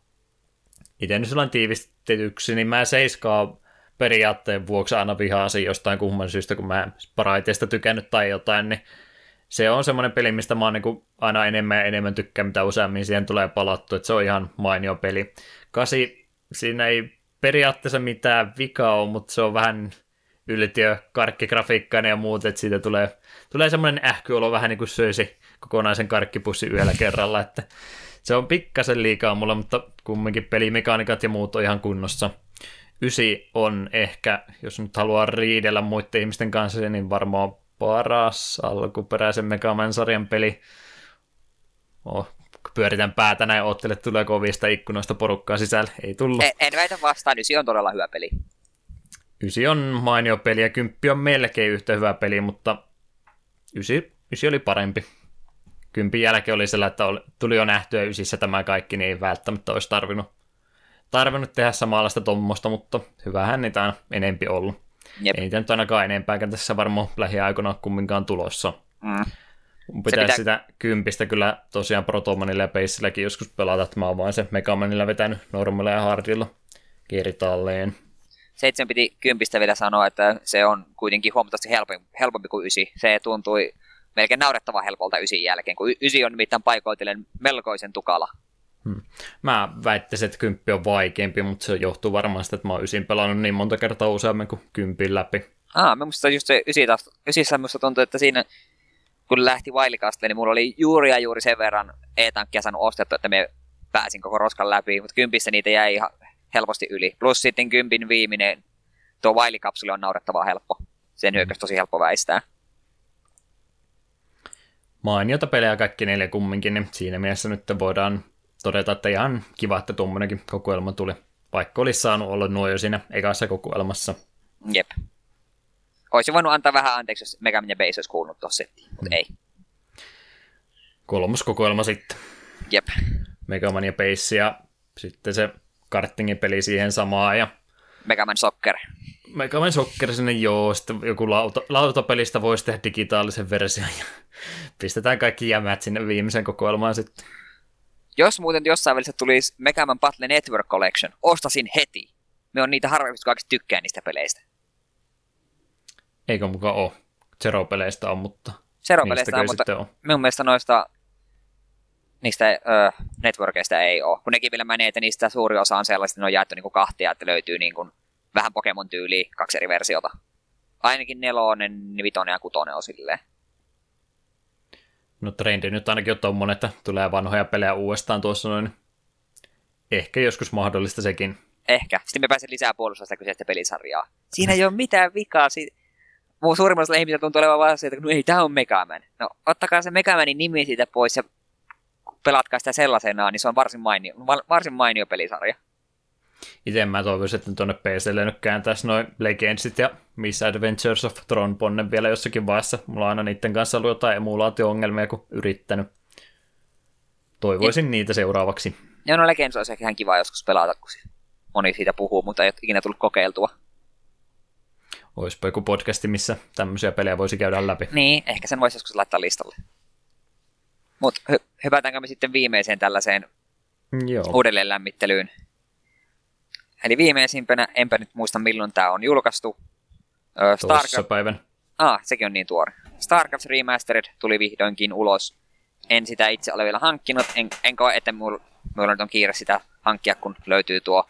itse nyt sellainen tiivistetyksi, niin mä seiskaa periaatteen vuoksi aina vihaasin jostain kumman syystä, kun mä Paraiteesta tykännyt tai jotain, niin se on semmoinen peli, mistä mä oon niin aina enemmän ja enemmän tykkään, mitä useammin siihen tulee palattu, että se on ihan mainio peli. Kasi, siinä ei periaatteessa mitään vikaa ole, mutta se on vähän yltiö, karkkigrafiikkainen ja muut, että siitä tulee, tulee semmoinen ähkyolo vähän niin kuin söisi kokonaisen karkkipussin yhdellä kerralla, että se on pikkasen liikaa mulla, mutta kumminkin pelimekanikat ja muut on ihan kunnossa. Ysi on ehkä, jos nyt haluaa riidellä muiden ihmisten kanssa, niin varmaan paras alkuperäisen Megaman-sarjan peli. Oh, pyöritän päätä näin, oottele tuleeko ovista ikkunoista porukkaa sisällä. Ei tullut. En, en väitä vastaan, se on todella hyvä peli. Ysi on mainio peli ja kymppi on melkein yhtä hyvä peli, mutta ysi, ysi oli parempi. Kympin jälkeen oli sellainen, että oli, tuli jo nähtyä ysissä tämä kaikki, niin ei välttämättä olisi tarvinnut, tarvinnut tehdä samanlaista tuommoista, mutta hyvähän niitä on enempi ollut. Jep. Ei niitä nyt ainakaan enempääkään tässä varmaan lähiaikoina kumminkaan tulossa. Mm. Mun pitäisi pitää- sitä kympistä kyllä tosiaan Protomanilla ja Pacelläkin joskus pelata, että mä oon vaan se Megamanilla vetänyt normilla ja hardilla kertalleen. Seitsemän piti kympistä vielä sanoa, että se on kuitenkin huomattavasti helpompi, helpompi kuin ysi. Se tuntui melkein naurettavan helpolta ysin jälkeen, kun ysi on nimittäin paikoitellen melkoisen tukala. Mä väittäisin, että kymppi on vaikeampi, mutta se johtuu varmaan sitä, että mä oon ysin pelannut niin monta kertaa useammin kuin kympin läpi. Ah, minusta just se ysi taas, ysissä minusta tuntui, että siinä kun lähti Wildcastille, niin mulla oli juuri ja juuri sen verran e-tankkia saanut ostettu, että me pääsin koko roskan läpi, mutta kympissä niitä jäi ihan helposti yli. Plus sitten kympin viimeinen tuo Wily-kapsuli on naurettavaa helppo. Sen hyökkäys tosi helppo väistää. Mainiota pelejä kaikki neljä kumminkin, niin siinä mielessä nyt voidaan todeta, että ihan kiva, että tuommoinenkin kokoelma tuli. Vaikka olisi saanut olla nuo jo siinä ekassa kokoelmassa. Jep. Olisi voinut antaa vähän anteeksi, jos Mega Man ja Base olisi kuulunut tuossa settiin, mutta ei. Kolmas kokoelma sitten. Jep. Mega Man ja Base ja sitten se kartingin peli siihen samaan ja Mega Man Soccer. Mega Man Soccer sinne joo, sitten joku lauta, lautapelistä voisi tehdä digitaalisen version ja pistetään kaikki jämät sinne viimeisen kokoelmaan sitten. Jos muuten jossain välissä tulisi Mega Man Battle Network Collection, ostasin heti. Me on niitä harvemmin, jotka tykkää niistä peleistä. Eikö mukaan ole? Zero-peleistä on, mutta Zero-peleistä on, mutta on. minun mielestä noista niistä ö, networkeista ei ole. Kun nekin vielä menee, että niistä suuri osa on sellaista, että ne on jaettu niinku kahtia, että löytyy niinku vähän Pokemon tyyliä, kaksi eri versiota. Ainakin nelonen, vitonen ja kutonen on silleen. No trendi nyt ainakin on tommonen, että tulee vanhoja pelejä uudestaan tuossa noin. Ehkä joskus mahdollista sekin. Ehkä. Sitten me pääsen lisää puolustaa sitä kyseistä pelisarjaa. Siinä ei ole mitään vikaa. Si- Muu suurimmalla osalla ihmisillä tuntuu olevan vaan se, että no ei, tämä on Mega Man. No ottakaa se Mega Manin nimi siitä pois ja pelatkaa sitä sellaisenaan, niin se on varsin mainio, va- varsin mainio pelisarja. Itse mä toivoisin, että tuonne PClle nyt kääntäisi noin Legendsit ja Miss Adventures of Tron Bonne vielä jossakin vaiheessa. Mulla on aina niiden kanssa ollut jotain emulaatio-ongelmia, kun yrittänyt. Toivoisin niitä seuraavaksi. Ja no Legends olisi ehkä ihan kiva joskus pelata, kun moni siitä puhuu, mutta ei ole ikinä tullut kokeiltua. Oispa joku podcasti, missä tämmöisiä pelejä voisi käydä läpi. Niin, ehkä sen voisi joskus laittaa listalle. Mutta hy- hypätäänkö me sitten viimeiseen tällaiseen Joo. uudelleen lämmittelyyn. Eli viimeisimpänä, enpä nyt muista milloin tämä on julkaistu. Toissa Starcraft, päivän. ah, sekin on niin tuore. Starcraft Remastered tuli vihdoinkin ulos. En sitä itse ole vielä hankkinut, en, en koe, että mulla, mulla nyt on kiire sitä hankkia, kun löytyy tuo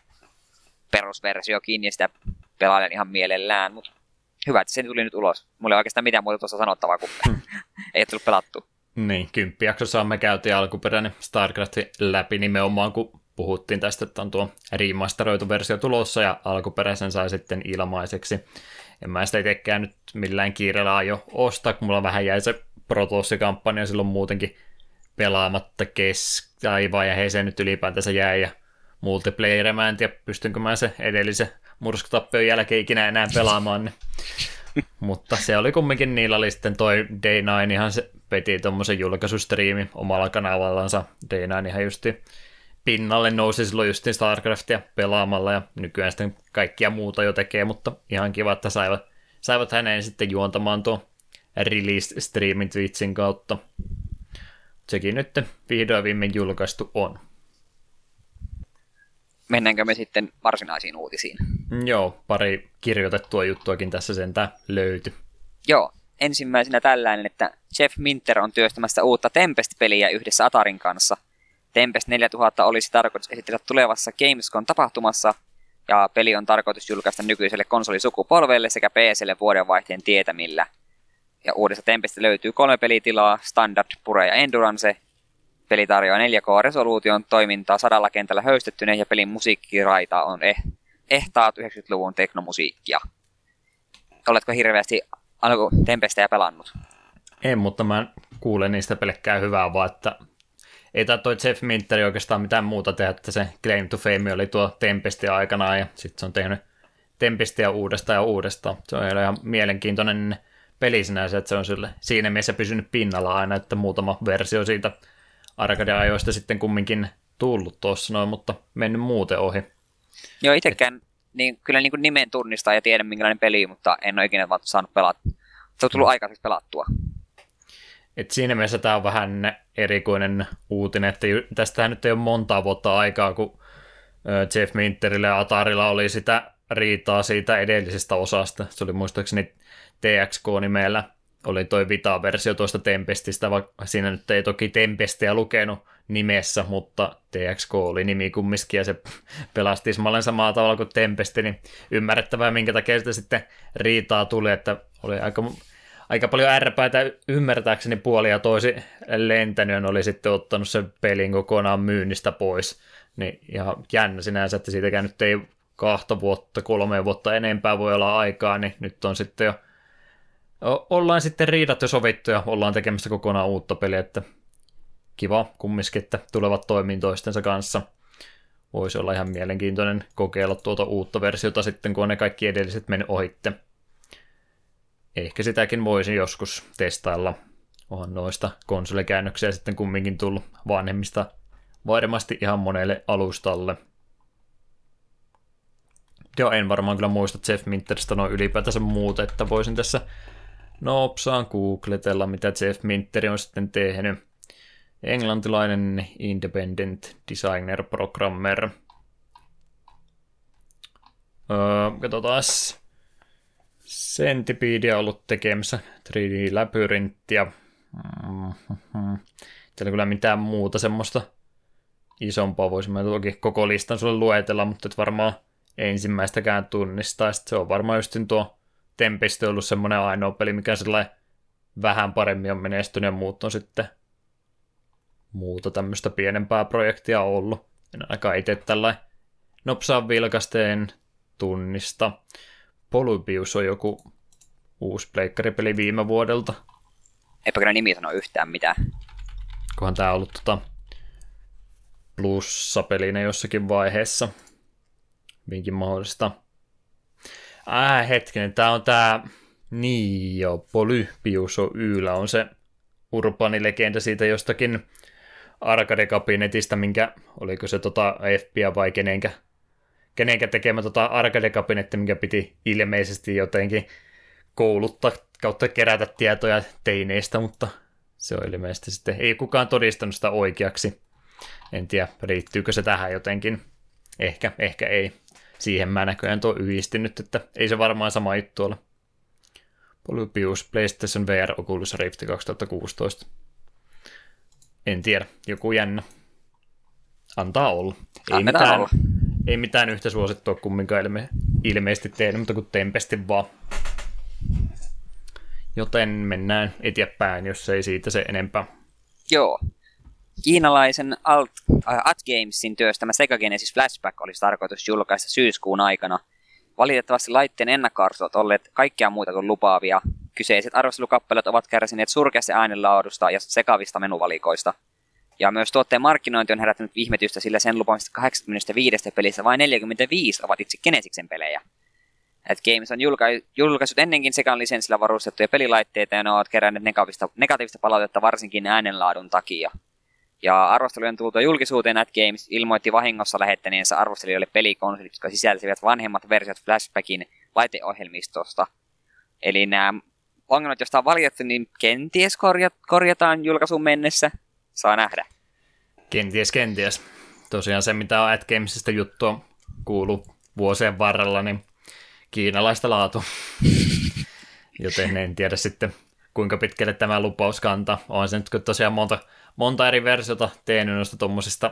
perusversiokin ja sitä pelailen ihan mielellään, mutta hyvä, että se tuli nyt ulos. Mulla ei oikeastaan mitään muuta tuossa sanottavaa, kun ei ole tullut pelattu. Niin, kymppijaksossa me käytiin alkuperäinen StarCraft läpi nimenomaan, kun puhuttiin tästä, että on tuo remasteroitu versio tulossa ja alkuperäisen sai sitten ilmaiseksi. En mä sitä itsekään nyt millään kiireellä aio ostaa, kun mulla vähän jäi se Protoss-kampanja silloin muutenkin pelaamatta kes... tai vaiheeseen nyt ylipäätänsä jäi ja multiplayer, mä en tiedä pystynkö mä se edellisen murskutappion jälkeen ikinä enää pelaamaan, niin mutta se oli kumminkin, niillä oli sitten toi Day9, ihan se peti tuommoisen julkaisustriimi omalla kanavallansa. Day9 ihan justi pinnalle nousi silloin justiin StarCraftia pelaamalla ja nykyään sitten kaikkia muuta jo tekee, mutta ihan kiva, että saivat, saivat häneen sitten juontamaan tuo release-streamin Twitchin kautta. Sekin nyt vihdoin viimein julkaistu on. Mennäänkö me sitten varsinaisiin uutisiin? Joo, pari kirjoitettua juttuakin tässä sentään löytyi. Joo, ensimmäisenä tällainen, että Jeff Minter on työstämässä uutta Tempest-peliä yhdessä Atarin kanssa. Tempest 4000 olisi tarkoitus esitellä tulevassa Gamescom-tapahtumassa, ja peli on tarkoitus julkaista nykyiselle konsolisukupolvelle sekä PClle vuodenvaihteen tietämillä. Ja uudesta Tempestistä löytyy kolme pelitilaa, Standard, Pure ja Endurance. Peli tarjoaa 4K-resoluution toimintaa sadalla kentällä höystettyneen ja pelin musiikkiraita on eh- ehtaat 90-luvun teknomusiikkia. Oletko hirveästi alku Tempestejä pelannut? En, mutta mä kuulen niistä pelkkää hyvää, vaan että ei tämä toi Jeff Minteri oikeastaan mitään muuta tehdä, että se Claim to Fame oli tuo Tempestia aikanaan ja sitten se on tehnyt Tempestia uudestaan ja uudestaan. Se on ihan mielenkiintoinen peli sinänsä, että se on sille siinä mielessä pysynyt pinnalla aina, että muutama versio siitä arcade-ajoista sitten kumminkin tullut tuossa noin, mutta mennyt muuten ohi. Joo, itsekään niin, kyllä niin kuin nimen tunnistaa ja tiedän minkälainen peli, mutta en ole ikinä saanut pelata. Se on tullut aikaiseksi pelattua. Et siinä mielessä tämä on vähän erikoinen uutinen, että tästähän nyt ei ole montaa vuotta aikaa, kun Jeff Minterillä ja Atarilla oli sitä riitaa siitä edellisestä osasta. Se oli muistaakseni TXK-nimellä, oli toi Vita-versio tuosta Tempestistä, vaikka siinä nyt ei toki Tempestiä lukenut nimessä, mutta TXK oli nimi kumminkin ja se pelasti tismalleen samalla tavalla kuin Tempesti, niin ymmärrettävää, minkä takia sitä sitten riitaa tuli, että oli aika aika paljon ärpäitä ymmärtääkseni puoli ja toisi lentänyt oli sitten ottanut sen pelin kokonaan myynnistä pois. Niin ihan jännä sinänsä, että siitäkään nyt ei kahta vuotta, kolme vuotta enempää voi olla aikaa, niin nyt on sitten jo ollaan sitten riidattu sovittu ja ollaan tekemässä kokonaan uutta peliä, että kiva kumminkin, että tulevat toimiin toistensa kanssa. Voisi olla ihan mielenkiintoinen kokeilla tuota uutta versiota sitten, kun ne kaikki edelliset mennyt ohitte. Ehkä sitäkin voisin joskus testailla. Onhan noista konsolikäännöksiä sitten kumminkin tullut vanhemmista varmasti ihan monelle alustalle. Joo, en varmaan kyllä muista Jeff Minteristä noin ylipäätänsä muuta, että voisin tässä nopsaan googletella, mitä Jeff Minteri on sitten tehnyt. Englantilainen independent designer programmer. Öö, katsotaas. Centipedia on ollut tekemässä 3D-läpyrinttiä. Mm-hmm. Täällä kyllä mitään muuta semmoista isompaa voisimme toki koko listan sulle luetella, mutta et varmaan ensimmäistäkään tunnistaa. Sitten se on varmaan just tuo Tempest ollut semmoinen ainoa peli, mikä sellainen vähän paremmin on menestynyt ja muut on sitten muuta tämmöistä pienempää projektia ollut. En ainakaan itse tällä nopsaan vilkasteen tunnista. Polybius on joku uusi pleikkaripeli viime vuodelta. Eipä kyllä nimi sano yhtään mitään. Kohan tää ollut tota plussapelinä jossakin vaiheessa. Vinkin mahdollista. Äh, hetkinen, tää on tää... Joo, Polybius on Yllä on se urbanilegenda siitä jostakin arcade-kabinetista, minkä, oliko se tota FBA vai kenenkä, kenenkä tekemä tota arcade-kabinetti, minkä piti ilmeisesti jotenkin kouluttaa kautta kerätä tietoja teineistä, mutta se on ilmeisesti sitten, ei kukaan todistanut sitä oikeaksi. En tiedä, riittyykö se tähän jotenkin. Ehkä, ehkä ei. Siihen mä näköjään tuo yhdistynyt, että ei se varmaan sama juttu ole. Polybius PlayStation VR Oculus Rift 2016. En tiedä, joku jännä. Antaa olla. Ei Annetaan mitään, olla. ei mitään yhtä suosittua kumminkaan ilme, ilmeisesti tehnyt, mutta kuin Tempesti vaan. Joten mennään eteenpäin, jos ei siitä se enempää. Joo. Kiinalaisen Alt, äh, At Gamesin työstämä Sega Genesis Flashback olisi tarkoitus julkaista syyskuun aikana. Valitettavasti laitteen ennakkoarvot ovat olleet kaikkea muuta kuin lupaavia. Kyseiset arvostelukappaleet ovat kärsineet surkeasta äänenlaadusta ja sekavista menuvalikoista. Ja myös tuotteen markkinointi on herättänyt ihmetystä, sillä sen lupaamista 85 pelistä vain 45 ovat itse Genesiksen pelejä. Et Games on julka- julkaissut ennenkin sekaan lisenssillä varustettuja pelilaitteita ja ne ovat keränneet negatiivista, negatiivista palautetta varsinkin äänenlaadun takia. Ja arvostelujen tultua julkisuuteen At Games ilmoitti vahingossa lähettäneensä arvostelijoille pelikonsolit, jotka sisälsivät vanhemmat versiot Flashbackin laiteohjelmistosta. Eli nämä ongelmat, joista on valitettu, niin kenties korja- korjataan julkaisuun mennessä. Saa nähdä. Kenties, kenties. Tosiaan se, mitä on At Gamesista juttua kuulu vuosien varrella, niin kiinalaista laatu. Joten en tiedä sitten, kuinka pitkälle tämä lupaus kantaa. On se nyt tosiaan monta, monta eri versiota tehnyt noista tuommoisista,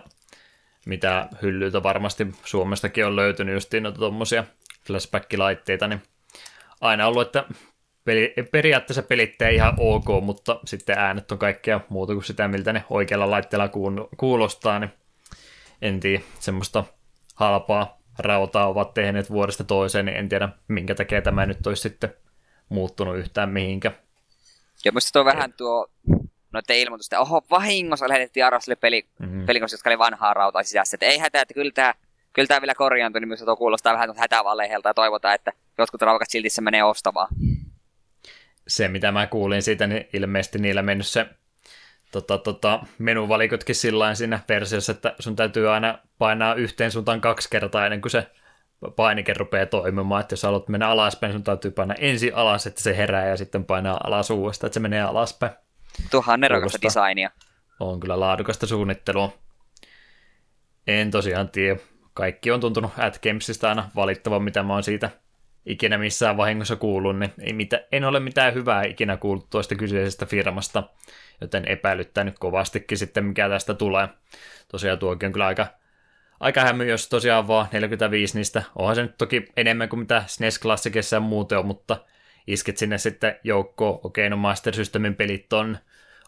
mitä hyllyltä varmasti Suomestakin on löytynyt justiin noita tuommoisia flashback-laitteita, niin aina ollut, että peli, periaatteessa pelit ei ihan ok, mutta sitten äänet on kaikkea muuta kuin sitä, miltä ne oikealla laitteella kuulostaa, niin en tiedä, semmoista halpaa rautaa ovat tehneet vuodesta toiseen, niin en tiedä, minkä takia tämä nyt olisi sitten muuttunut yhtään mihinkä. Ja musta tuo vähän tuo noiden ilmoitusten, oho, vahingossa lähetettiin arvostelijoille peli, Mhm. mm-hmm. pelikonsolit, jotka oli vanhaa rautaa sisässä. Että ei hätää, että kyllä tämä, kyllä tämä vielä korjaantui, niin myös tuo kuulostaa vähän hätävalleihelta ja toivotaan, että jotkut raukat silti se menee ostamaan. Se, mitä mä kuulin siitä, niin ilmeisesti niillä mennyt se tota, tota, menuvalikotkin sillä siinä versiossa, että sun täytyy aina painaa yhteen suuntaan kaksi kertaa ennen kuin se painike rupeaa toimimaan, että jos haluat mennä alaspäin, sun täytyy painaa ensin alas, että se herää ja sitten painaa alas uudestaan, että se menee alaspäin. Tuohan nerokasta Kuulostaa. designia. On kyllä laadukasta suunnittelua. En tosiaan tiedä. Kaikki on tuntunut At Gamesista aina valittavan, mitä mä oon siitä ikinä missään vahingossa kuullut, niin ei mitä, en ole mitään hyvää ikinä kuullut tuosta kyseisestä firmasta, joten epäilyttää nyt kovastikin sitten, mikä tästä tulee. Tosiaan tuokin on kyllä aika, aika hämy, jos tosiaan vaan 45 niistä. Onhan se nyt toki enemmän kuin mitä SNES Classicissa ja muuten on, mutta isket sinne sitten joukkoon. Okei, no Master Systemin pelit on,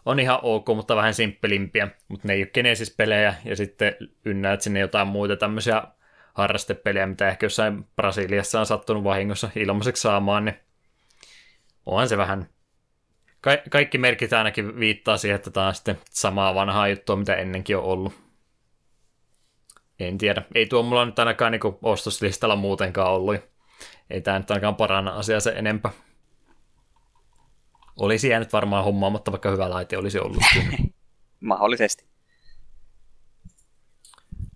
on ihan ok, mutta vähän simppelimpiä, mutta ne ei ole Genesis-pelejä, ja sitten ynnäät sinne jotain muita tämmöisiä harrastepeliä, mitä ehkä jossain Brasiliassa on sattunut vahingossa ilmaiseksi saamaan, niin onhan se vähän... Ka- kaikki merkit ainakin viittaa siihen, että tämä on sitten samaa vanhaa juttua, mitä ennenkin on ollut. En tiedä. Ei tuo mulla nyt ainakaan niin ostoslistalla muutenkaan ollut. Ei tämä nyt ainakaan paranna asiaa se enempää. Olisi jäänyt varmaan hommaamatta, vaikka hyvä laite olisi ollut. Mahdollisesti.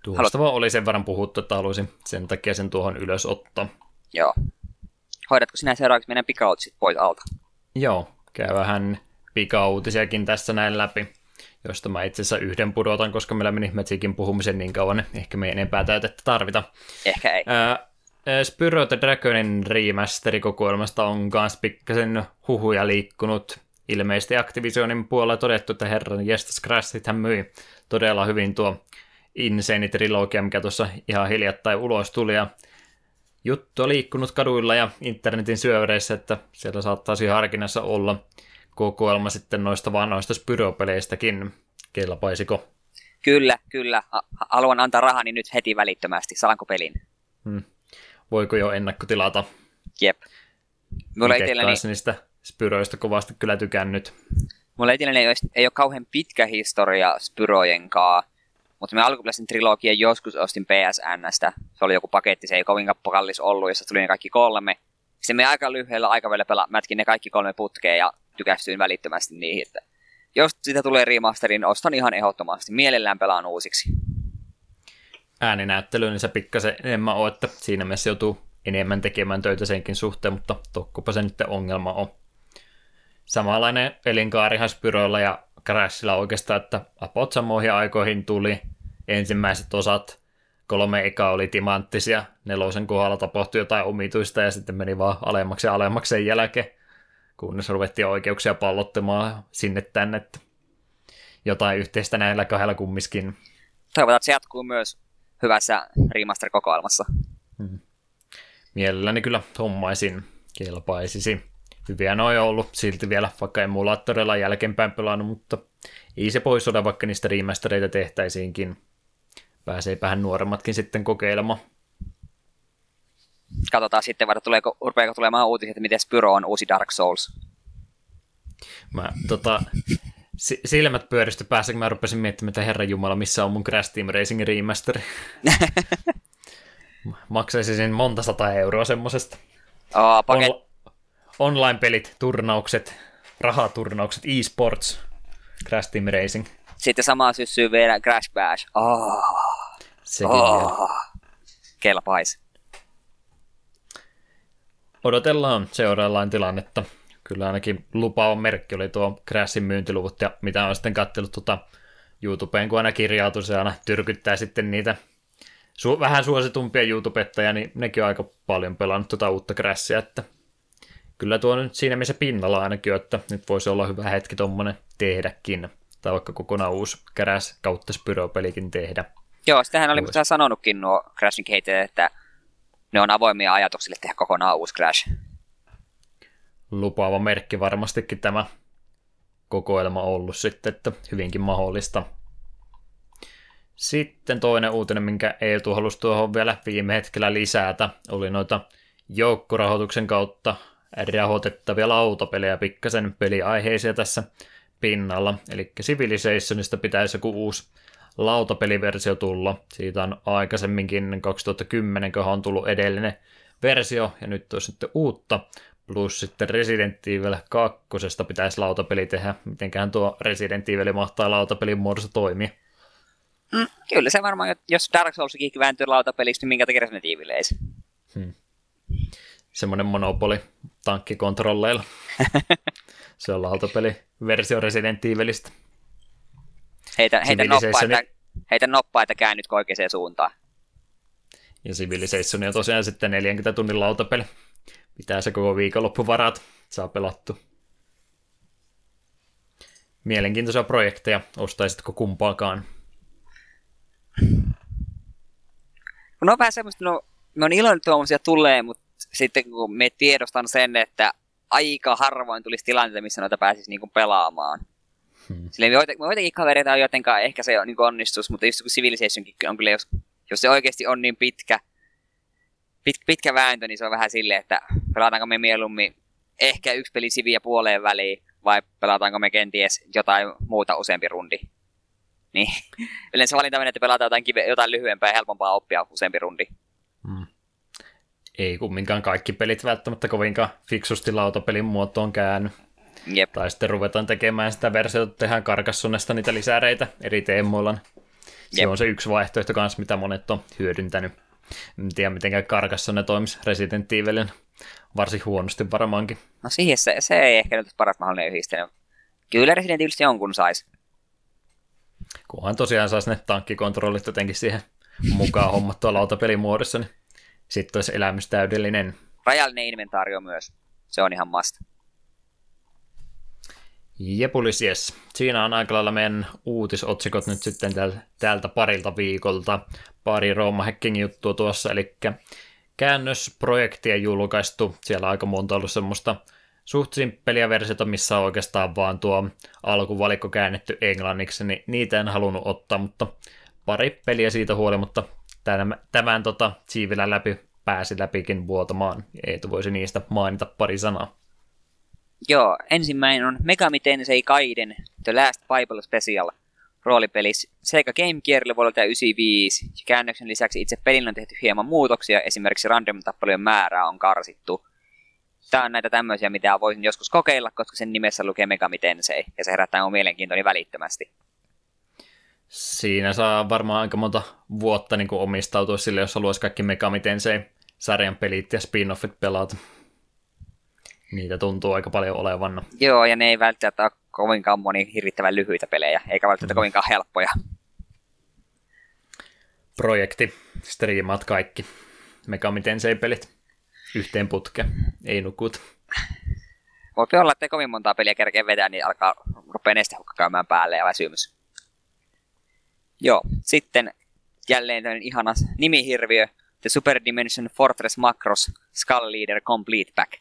Tuosta vaan oli sen verran puhuttu, että haluaisin sen takia sen tuohon ylös ottaa. Joo. Hoidatko sinä seuraavaksi meidän pikautsit pois alta? Joo, käy vähän pikauutisiakin tässä näin läpi, josta mä itse asiassa yhden pudotan, koska meillä meni Magikin puhumisen niin kauan, ehkä me ei enempää täytettä tarvita. Ehkä ei. Ää, Eh, Spyro the Dragonin remasterikokoelmasta on myös pikkasen huhuja liikkunut. Ilmeisesti Activisionin puolella todettu, että herran jestas Crashithän myi todella hyvin tuo Insane-trilogia, mikä tuossa ihan hiljattain ulos tuli. Ja juttu on liikkunut kaduilla ja internetin syövereissä, että siellä saattaisi harkinnassa olla kokoelma sitten noista vanhoista Spyro-peleistäkin. Kelpaisiko? Kyllä, kyllä. Haluan antaa rahani nyt heti välittömästi. Saanko pelin? Hmm. Voiko jo ennakkotilata? Jep. Mulla Itse itselläni, kanssa niistä Spyroista kovasti kyllä tykännyt. mulla itselläni ei, olisi- ei ole kauhean pitkä historia Spyrojen kaa, mutta me alkuperäisen trilogian joskus ostin PSNstä. Se oli joku paketti, se ei kovinkaan kallis ollut, jossa tuli ne kaikki kolme. Sitten me aika lyhyellä aikavälillä pela, mätkin ne kaikki kolme putkeen ja tykästyin välittömästi niihin. Että jos sitä tulee remasterin, ostan ihan ehdottomasti. Mielellään pelaan uusiksi. Ääninäyttelyyn, niin se pikkasen enemmän on, että siinä mielessä joutuu enemmän tekemään töitä senkin suhteen, mutta tokkopa se nyt ongelma on. Samanlainen elinkaarihan Spyroilla ja Crashilla oikeastaan, että about samoihin aikoihin tuli. Ensimmäiset osat, kolme eka oli timanttisia, nelosen kohdalla tapahtui jotain omituista ja sitten meni vaan alemmaksi ja alemmaksi sen jälkeen, kunnes ruvettiin oikeuksia pallottamaan sinne tänne, jotain yhteistä näillä kahdella kummiskin. Toivotaan, että se jatkuu myös hyvässä remaster-kokoelmassa. Mielelläni kyllä hommaisin, kelpaisisi. Hyviä noin on ollut silti vielä, vaikka emulaattorilla jälkeenpäin pelannut, mutta ei se pois ole, vaikka niistä remastereita tehtäisiinkin. Pääseepähän nuoremmatkin sitten kokeilemaan. Katsotaan sitten, vaikka tuleeko, rupeako tulemaan uutisia, että miten Spyro on uusi Dark Souls. Mä tota, silmät pyöristy päässä, kun mä rupesin miettimään, että herran jumala, missä on mun Crash Team Racing remasteri. Maksaisin sen monta sata euroa semmosesta. Oh, paket, On- online-pelit, turnaukset, rahaturnaukset, e-sports, Crash Team Racing. Sitten sama syssyy vielä Crash Bash. Oh, Sekin vielä. oh. Kelpais. Odotellaan seuraillaan tilannetta. Kyllä ainakin lupaava merkki oli tuo Crashin myyntiluvut ja mitä on sitten katsellut tuota YouTubeen, kun aina kirjautuu, se aina tyrkyttää sitten niitä su- vähän suositumpia YouTubettajia, niin nekin on aika paljon pelannut tuota uutta Crashia, että kyllä tuo nyt siinä missä pinnalla ainakin, että nyt voisi olla hyvä hetki tuommoinen tehdäkin, tai vaikka kokonaan uusi Crash kautta Spyro-pelikin tehdä. Joo, sitähän oli mitä sanonutkin nuo Crashin kehittäjät, että ne on avoimia ajatuksille tehdä kokonaan uusi Crash. Lupaava merkki varmastikin tämä kokoelma ollut sitten, että hyvinkin mahdollista. Sitten toinen uutinen, minkä Eetu halusi tuohon vielä viime hetkellä lisätä, oli noita joukkorahoituksen kautta rahoitettavia lautapelejä pikkasen peliaiheisia tässä pinnalla. Eli Civilizationista pitäisi joku uusi lautapeliversio tulla. Siitä on aikaisemminkin 2010, kun on tullut edellinen versio, ja nyt on sitten uutta. Plus sitten Resident Evil 2 pitäisi lautapeli tehdä. Mitenkään tuo Resident Evil mahtaa lautapelin muodossa toimia. Kyllä se varmaan, jos Dark Soulsikin vääntyy lautapeliksi, niin minkä takia Resident Evil ei se? Semmoinen monopoli tankkikontrolleilla. Se on lautapeli versio Resident Evilistä. Heitä, heitä, noppaa, että, heitä noppaa, että käännyt oikeaan suuntaan. Ja Civilization on tosiaan sitten 40 tunnin lautapeli. Pitää se koko viikonloppu varat, saa pelattu. Mielenkiintoisia projekteja, ostaisitko kumpaakaan? Kun ne on vähän semmoista, no, me on iloinen, että tuommoisia tulee, mutta sitten kun me tiedostan sen, että aika harvoin tulisi tilanteita, missä noita pääsisi niinku pelaamaan. Hmm. Silleen me joita- me joitakin kavereita on jotenkaan, ehkä se on niinku onnistus, mutta just kun Civilizationkin on kyllä, jos, jos se oikeasti on niin pitkä, pit, pitkä vääntö, niin se on vähän silleen, että pelataanko me mieluummin ehkä yksi peli siviä puoleen väliin, vai pelataanko me kenties jotain muuta useampi rundi. Niin yleensä valinta menee, että pelataan jotain, kive, jotain lyhyempää ja helpompaa oppia useampi rundi. Mm. Ei kumminkaan kaikki pelit välttämättä kovinkaan fiksusti lautapelin muotoon käänny. Jep. Tai sitten ruvetaan tekemään sitä versiota, tehdään karkassonesta niitä lisäreitä eri teemoilla. Se Jep. on se yksi vaihtoehto kanssa, mitä monet on hyödyntänyt. En tiedä, miten Karkassonne toimisi Resident Evilin varsin huonosti varmaankin. No siihen se, se ei ehkä nyt paras mahdollinen yhdistelmä. Kyllä Resident Evil jonkun sais. Kunhan tosiaan saisi ne tankkikontrollit jotenkin siihen mukaan hommattua lautapelin muodossa, niin sitten olisi elämys täydellinen. Rajallinen inventaario myös. Se on ihan must. Jepulis, yes. Siinä on aika lailla meidän uutisotsikot nyt sitten täl, tältä parilta viikolta. Pari Rooma Hacking juttua tuossa, eli käännösprojektia julkaistu. Siellä on aika monta ollut semmoista suht simppeliä versiota, missä on oikeastaan vaan tuo alkuvalikko käännetty englanniksi, niin niitä en halunnut ottaa, mutta pari peliä siitä huolimatta tämän, tämän tota, Siivilän läpi pääsi läpikin vuotamaan. Eetu voisi niistä mainita pari sanaa. Joo, ensimmäinen on Megami Tensei Gaiden The Last Bible Special roolipeli Sega Game Gearille vuodelta 1995. Ja käännöksen lisäksi itse pelin on tehty hieman muutoksia, esimerkiksi random-tappelujen määrää on karsittu. Tämä on näitä tämmöisiä, mitä voisin joskus kokeilla, koska sen nimessä lukee Megami Tensei, ja se herättää mun mielenkiintoni välittömästi. Siinä saa varmaan aika monta vuotta niin kuin omistautua sille, jos haluaisi kaikki Megami Tensei sarjan pelit ja spin-offit pelata. Niitä tuntuu aika paljon olevan. Joo, ja ne ei välttämättä ole kovinkaan moni hirvittävän lyhyitä pelejä, eikä välttämättä kovinkaan helppoja. Projekti, striimaat kaikki Megami Tensei-pelit yhteen putkeen, ei nukut. Voi olla, että ei kovin montaa peliä kerkeä vetää, niin alkaa rupeaa nestehukka käymään päälle ja väsymys. Joo, sitten jälleen tämmöinen ihana nimihirviö, The Super Dimension Fortress Macros Skull Leader Complete Pack.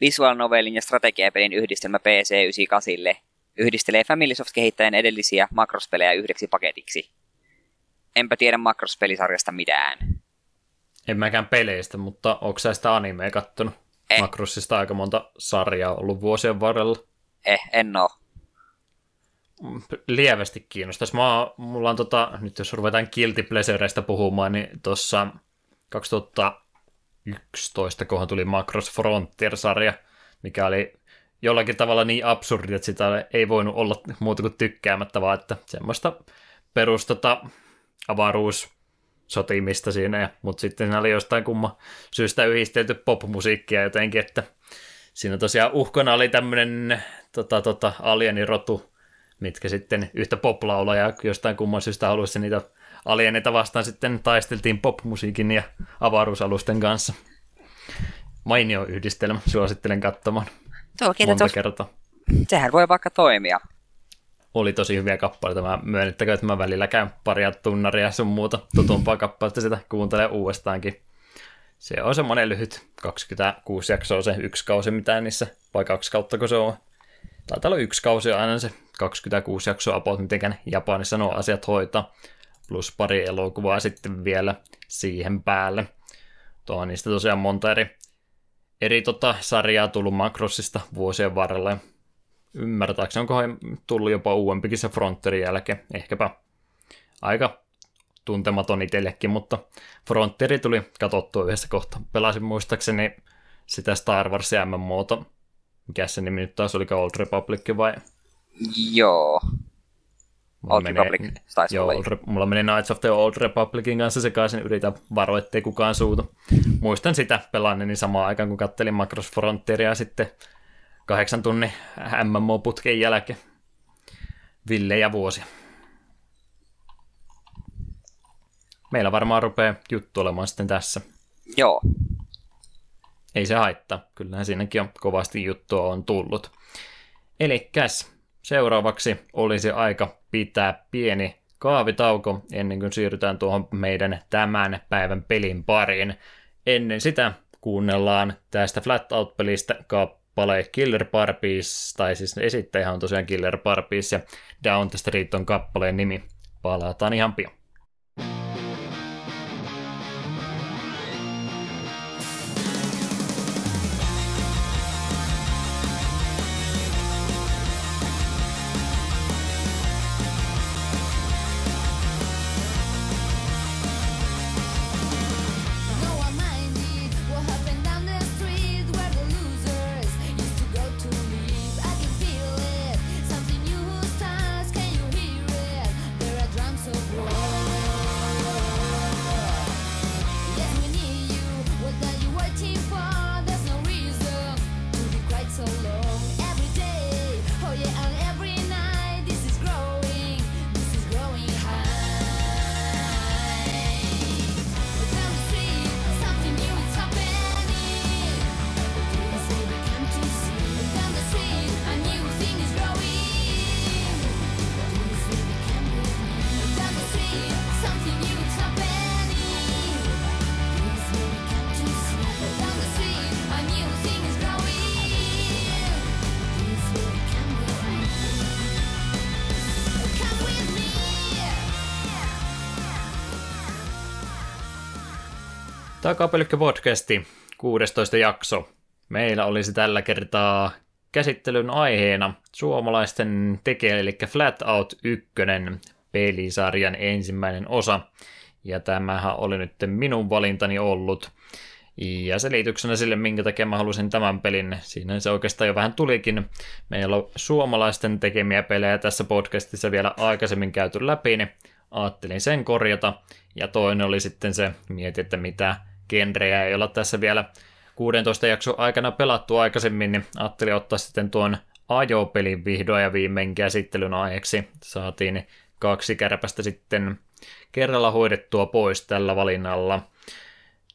Visual novelin ja strategiapelin yhdistelmä PC98 yhdistelee Family kehittäjän edellisiä makrospelejä yhdeksi paketiksi. Enpä tiedä makrospellisarjasta mitään. En mäkään peleistä, mutta onko sä sitä animea kattonut? Eh. Makrossista aika monta sarjaa ollut vuosien varrella. Eh, en oo. lievästi kiinnostaisi. Mä, mulla on tota, nyt jos ruvetaan Guilty Pleasureista puhumaan, niin tuossa 2011, kohan tuli Macross Frontier-sarja, mikä oli jollakin tavalla niin absurdi, että sitä ei voinut olla muuta kuin tykkäämättä, vaan että semmoista perustota avaruus sotimista siinä, mutta sitten siinä oli jostain kumma syystä yhdistelty popmusiikkia jotenkin, että siinä tosiaan uhkana oli tämmöinen tota, tota, alienirotu, mitkä sitten yhtä poplaulajaa jostain kumman syystä haluaisi niitä alieneita vastaan sitten taisteltiin popmusiikin ja avaruusalusten kanssa. Mainio yhdistelmä, suosittelen katsomaan Tuo monta tos, kertaa. sehän voi vaikka toimia. Oli tosi hyviä kappaleita. Mä myönnettäkö, että mä välillä käyn paria tunnaria ja sun muuta tutumpaa kappaletta sitä kuuntelen uudestaankin. Se on semmoinen lyhyt 26 jaksoa se yksi kausi, mitä niissä, vai kaksi kautta, kun se on. Taitaa olla yksi kausi aina se 26 jaksoa about, miten Japanissa nuo asiat hoitaa. Plus pari elokuvaa sitten vielä siihen päälle. Tuo on niistä tosiaan monta eri, eri tota, sarjaa tullut Macrossista vuosien varrella. Ymmärtääkseni onkohan tullut jopa uudempikin se Frontierin jälkeen. Ehkäpä aika tuntematon itsellekin, mutta Frontieri tuli katsottua yhdessä kohtaa. Pelasin muistaakseni sitä Star Wars MMOta. Mikä se nimi nyt taas oli, Old Republic vai? Joo. Mulla Old menee- Republic taisi Joo. Old Re- mulla meni Knights of the Old Republicin kanssa sekaisin, yritän varoa, ettei kukaan suutu. Muistan sitä pelanneeni samaan aikaan, kun kattelin Macross Frontieria sitten kahdeksan tunnin MMO-putken jälkeen. Villejä vuosia. Meillä varmaan rupeaa juttu olemaan sitten tässä. Joo. Ei se haittaa, kyllähän siinäkin on kovasti juttua on tullut. Eli seuraavaksi olisi aika pitää pieni kaavitauko ennen kuin siirrytään tuohon meidän tämän päivän pelin pariin. Ennen sitä kuunnellaan tästä Flat Out-pelistä kappale Killer Barbies, tai siis esittäjä on tosiaan Killer Barbies ja Down the Street on kappaleen nimi. Palataan ihan pian. Takapelkkä podcasti, 16 jakso. Meillä olisi tällä kertaa käsittelyn aiheena suomalaisten tekijä, eli Flat Out 1 pelisarjan ensimmäinen osa. Ja tämähän oli nyt minun valintani ollut. Ja selityksenä sille, minkä takia mä halusin tämän pelin, siinä se oikeastaan jo vähän tulikin. Meillä on suomalaisten tekemiä pelejä tässä podcastissa vielä aikaisemmin käyty läpi, niin ajattelin sen korjata. Ja toinen oli sitten se, mietin, että mitä genrejä ei olla tässä vielä 16 jakson aikana pelattu aikaisemmin, niin ajattelin ottaa sitten tuon ajopelin vihdoin ja viimein käsittelyn aiheeksi. Saatiin kaksi kärpästä sitten kerralla hoidettua pois tällä valinnalla.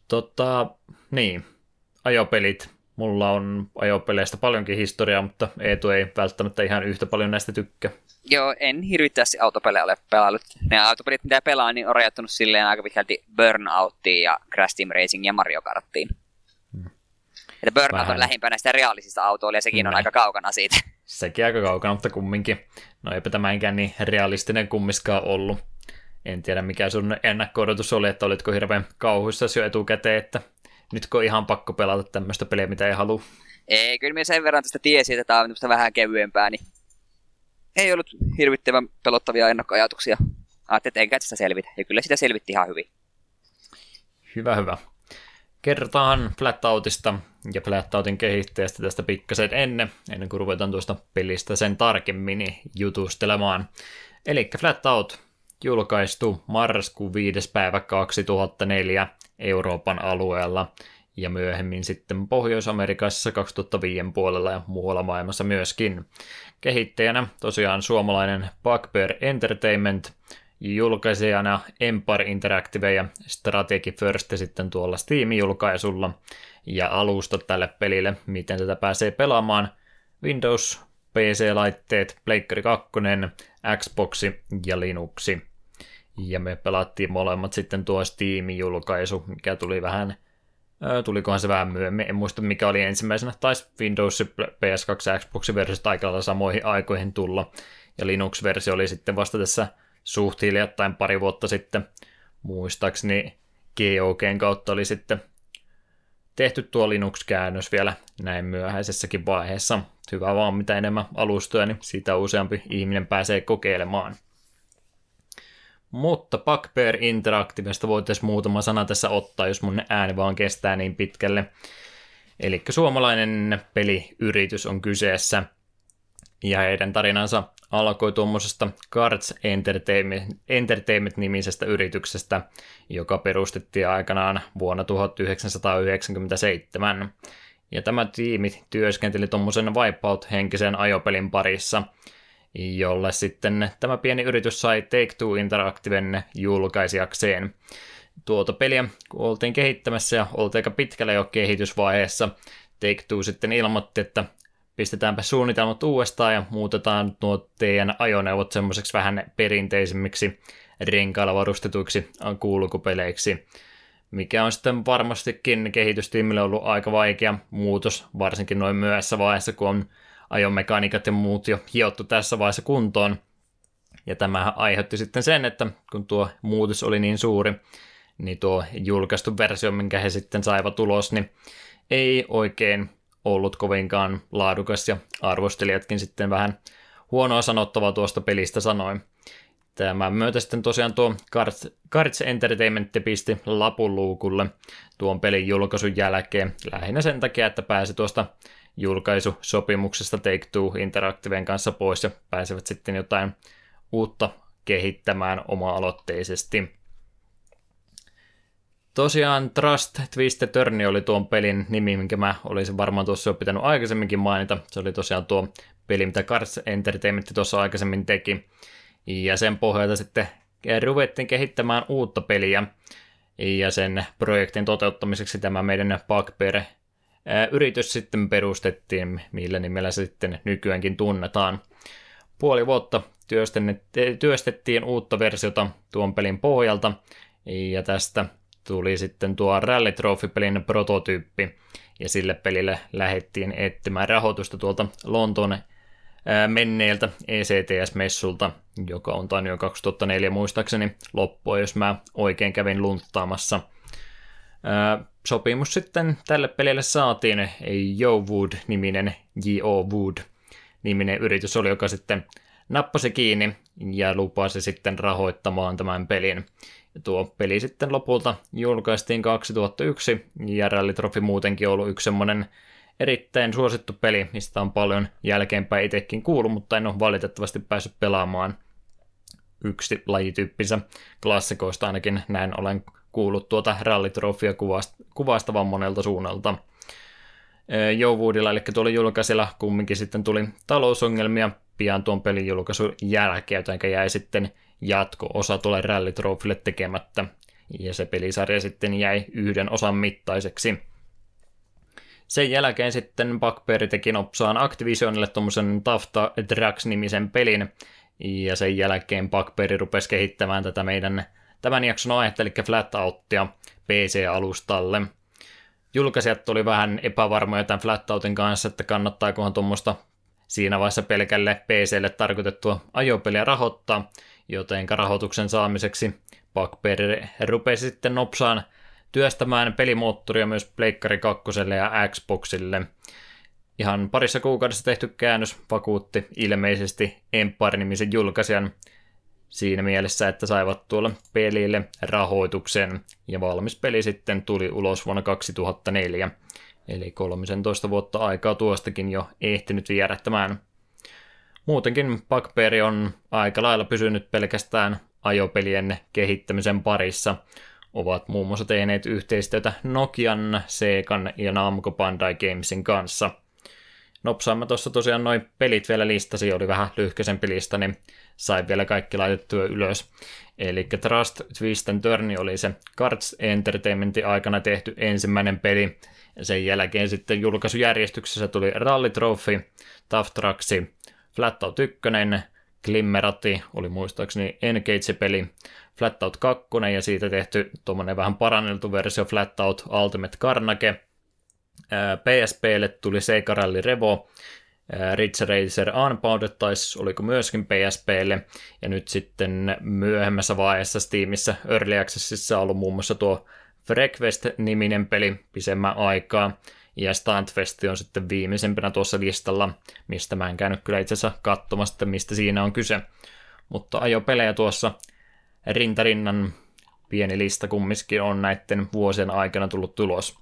Tota, niin, ajopelit. Mulla on ajopeleistä paljonkin historiaa, mutta Eetu ei välttämättä ihan yhtä paljon näistä tykkää. Joo, en hirvittävästi autopelejä ole pelannut. Ne autopelit, mitä pelaan, niin on rajoittunut silleen aika pitkälti Burnouttiin ja Crash Team Racing ja Mario Karttiin. Hmm. Että Burnout Vähän. on lähimpänä sitä realisista autoa, ja sekin on Niin. aika kaukana siitä. Sekin aika kaukana, mutta kumminkin. No eipä tämä ikään niin realistinen kummiskaan ollut. En tiedä mikä sun ennakko-odotus oli, että olitko hirveän kauhuissa jo etukäteen, että nytkö on ihan pakko pelata tämmöistä peliä, mitä ei halua. Ei, kyllä minä sen verran tästä tiesin, että tämä on vähän kevyempää, niin ei ollut hirvittävän pelottavia ennakkoajatuksia. Ajattelin, että enkä tästä selvitä, ja kyllä sitä selvitti ihan hyvin. Hyvä, hyvä. Kertaan Flattoutista ja Flattoutin kehittäjästä tästä pikkasen ennen, ennen kuin ruvetaan tuosta pelistä sen tarkemmin jutustelemaan. Eli Flatout julkaistu marraskuun 5. päivä 2004 Euroopan alueella ja myöhemmin sitten Pohjois-Amerikassa 2005 puolella ja muualla maailmassa myöskin. Kehittäjänä tosiaan suomalainen Bugbear Entertainment, julkaisijana Empire Interactive ja Strategy First sitten tuolla Steam-julkaisulla ja alusta tälle pelille, miten tätä pääsee pelaamaan Windows, PC-laitteet, Pleikkari 2, Xboxi ja Linuxi. Ja me pelattiin molemmat sitten tuo Steam-julkaisu, mikä tuli vähän, tulikohan se vähän myöhemmin, en muista mikä oli ensimmäisenä, taisi Windows, PS2 ja Xbox versiosta aika lailla samoihin aikoihin tulla, ja Linux-versio oli sitten vasta tässä suht hiljattain pari vuotta sitten, muistaakseni GOGn kautta oli sitten tehty tuo Linux-käännös vielä näin myöhäisessäkin vaiheessa. Hyvä vaan, mitä enemmän alustoja, niin sitä useampi ihminen pääsee kokeilemaan. Mutta Bugbear Interactivesta voitaisiin muutama sana tässä ottaa, jos mun ääni vaan kestää niin pitkälle. Eli suomalainen peliyritys on kyseessä, ja heidän tarinansa alkoi tuommoisesta Cards Entertainment, Entertainment-nimisestä yrityksestä, joka perustettiin aikanaan vuonna 1997. Ja tämä tiimi työskenteli tuommoisen Wipeout-henkisen ajopelin parissa, jolle sitten tämä pieni yritys sai Take-Two Interactiven julkaisijakseen. Tuota peliä oltiin kehittämässä ja oltiin aika pitkällä jo kehitysvaiheessa, Take-Two sitten ilmoitti, että pistetäänpä suunnitelmat uudestaan ja muutetaan nuo teidän ajoneuvot semmoiseksi vähän perinteisemmiksi renkailla varustetuiksi kulkupeleiksi, mikä on sitten varmastikin kehitystiimille ollut aika vaikea muutos, varsinkin noin myöhässä vaiheessa, kun on ajomekaniikat ja muut jo hiottu tässä vaiheessa kuntoon. Ja tämä aiheutti sitten sen, että kun tuo muutos oli niin suuri, niin tuo julkaistu versio, minkä he sitten saivat ulos, niin ei oikein ollut kovinkaan laadukas ja arvostelijatkin sitten vähän huonoa sanottavaa tuosta pelistä sanoi. Tämän myötä sitten tosiaan tuo Cards Entertainment pisti lapun luukulle tuon pelin julkaisun jälkeen, lähinnä sen takia, että pääsi tuosta julkaisusopimuksesta Take-Two Interactiven kanssa pois ja pääsevät sitten jotain uutta kehittämään oma-aloitteisesti. Tosiaan Trust Twist Turn oli tuon pelin nimi, minkä mä olisin varmaan tuossa jo pitänyt aikaisemminkin mainita. Se oli tosiaan tuo peli, mitä Cards Entertainment tuossa aikaisemmin teki. Ja sen pohjalta sitten ruvettiin kehittämään uutta peliä. Ja sen projektin toteuttamiseksi tämä meidän Bugbear yritys sitten perustettiin, millä nimellä se sitten nykyäänkin tunnetaan. Puoli vuotta työstettiin uutta versiota tuon pelin pohjalta, ja tästä tuli sitten tuo Rally Trophy-pelin prototyyppi, ja sille pelille lähdettiin etsimään rahoitusta tuolta Lontoon menneeltä ECTS-messulta, joka on tainnut jo 2004 muistaakseni loppua, jos mä oikein kävin lunttaamassa. Sopimus sitten tälle pelille saatiin Joe Wood-niminen, J.O. Wood-niminen yritys oli, joka sitten nappasi kiinni ja lupasi sitten rahoittamaan tämän pelin. Ja tuo peli sitten lopulta julkaistiin 2001 ja Rally Trophy muutenkin ollut yksi semmoinen erittäin suosittu peli, mistä on paljon jälkeenpäin itsekin kuullut, mutta en ole valitettavasti päässyt pelaamaan yksi lajityyppinsä klassikoista ainakin näin olen kuullut tuota rallitrofia kuvastavan monelta suunnalta. Jouvuudilla, eli tuolla julkaisella kumminkin sitten tuli talousongelmia pian tuon pelin julkaisun jälkeen, joten jäi sitten jatko-osa tuolle rallitrofille tekemättä, ja se pelisarja sitten jäi yhden osan mittaiseksi. Sen jälkeen sitten Bugbear teki nopsaan Activisionille tuommoisen Tafta Drax-nimisen pelin, ja sen jälkeen Bugbear rupesi kehittämään tätä meidän tämän jakson aihetta, eli Flatoutia PC-alustalle. Julkaisijat oli vähän epävarmoja tämän Flatoutin kanssa, että kannattaakohan tuommoista siinä vaiheessa pelkälle PClle tarkoitettua ajopeliä rahoittaa, joten rahoituksen saamiseksi Bugbear rupesi sitten nopsaan työstämään pelimoottoria myös Pleikkari 2 ja Xboxille. Ihan parissa kuukaudessa tehty käännös vakuutti ilmeisesti Empire-nimisen julkaisijan siinä mielessä, että saivat tuolla pelille rahoituksen, ja valmis peli sitten tuli ulos vuonna 2004. Eli 13 vuotta aikaa tuostakin jo ehtinyt vierättämään. Muutenkin Bugbear on aika lailla pysynyt pelkästään ajopelien kehittämisen parissa. Ovat muun muassa tehneet yhteistyötä Nokian, Segan ja Namco Bandai Gamesin kanssa. Nopsaamme tuossa tosiaan noin pelit vielä listasi, oli vähän lyhkäisempi lista, niin sai vielä kaikki laitettua ylös. Eli Trust, Twist and Turn oli se Cards Entertainmentin aikana tehty ensimmäinen peli. Sen jälkeen sitten julkaisujärjestyksessä tuli Rally Trophy, Tough Trucks, Flatout 1, Glimmerati oli muistaakseni Engage-peli, Flatout 2 ja siitä tehty tuommoinen vähän paranneltu versio Flatout Ultimate Carnage. PSPlle tuli Sega Rally Revo, Ridge Racer Unbounded taisi, oliko myöskin PSPlle, ja nyt sitten myöhemmässä vaiheessa Steamissa Early Accessissa ollut muun muassa tuo Frequest-niminen peli pisemmän aikaa, ja Stuntfest on sitten viimeisempänä tuossa listalla, mistä mä en käynyt kyllä itse asiassa katsomassa, mistä siinä on kyse. Mutta ajopelejä tuossa rintarinnan pieni lista kumminkin on näiden vuosien aikana tullut tulos.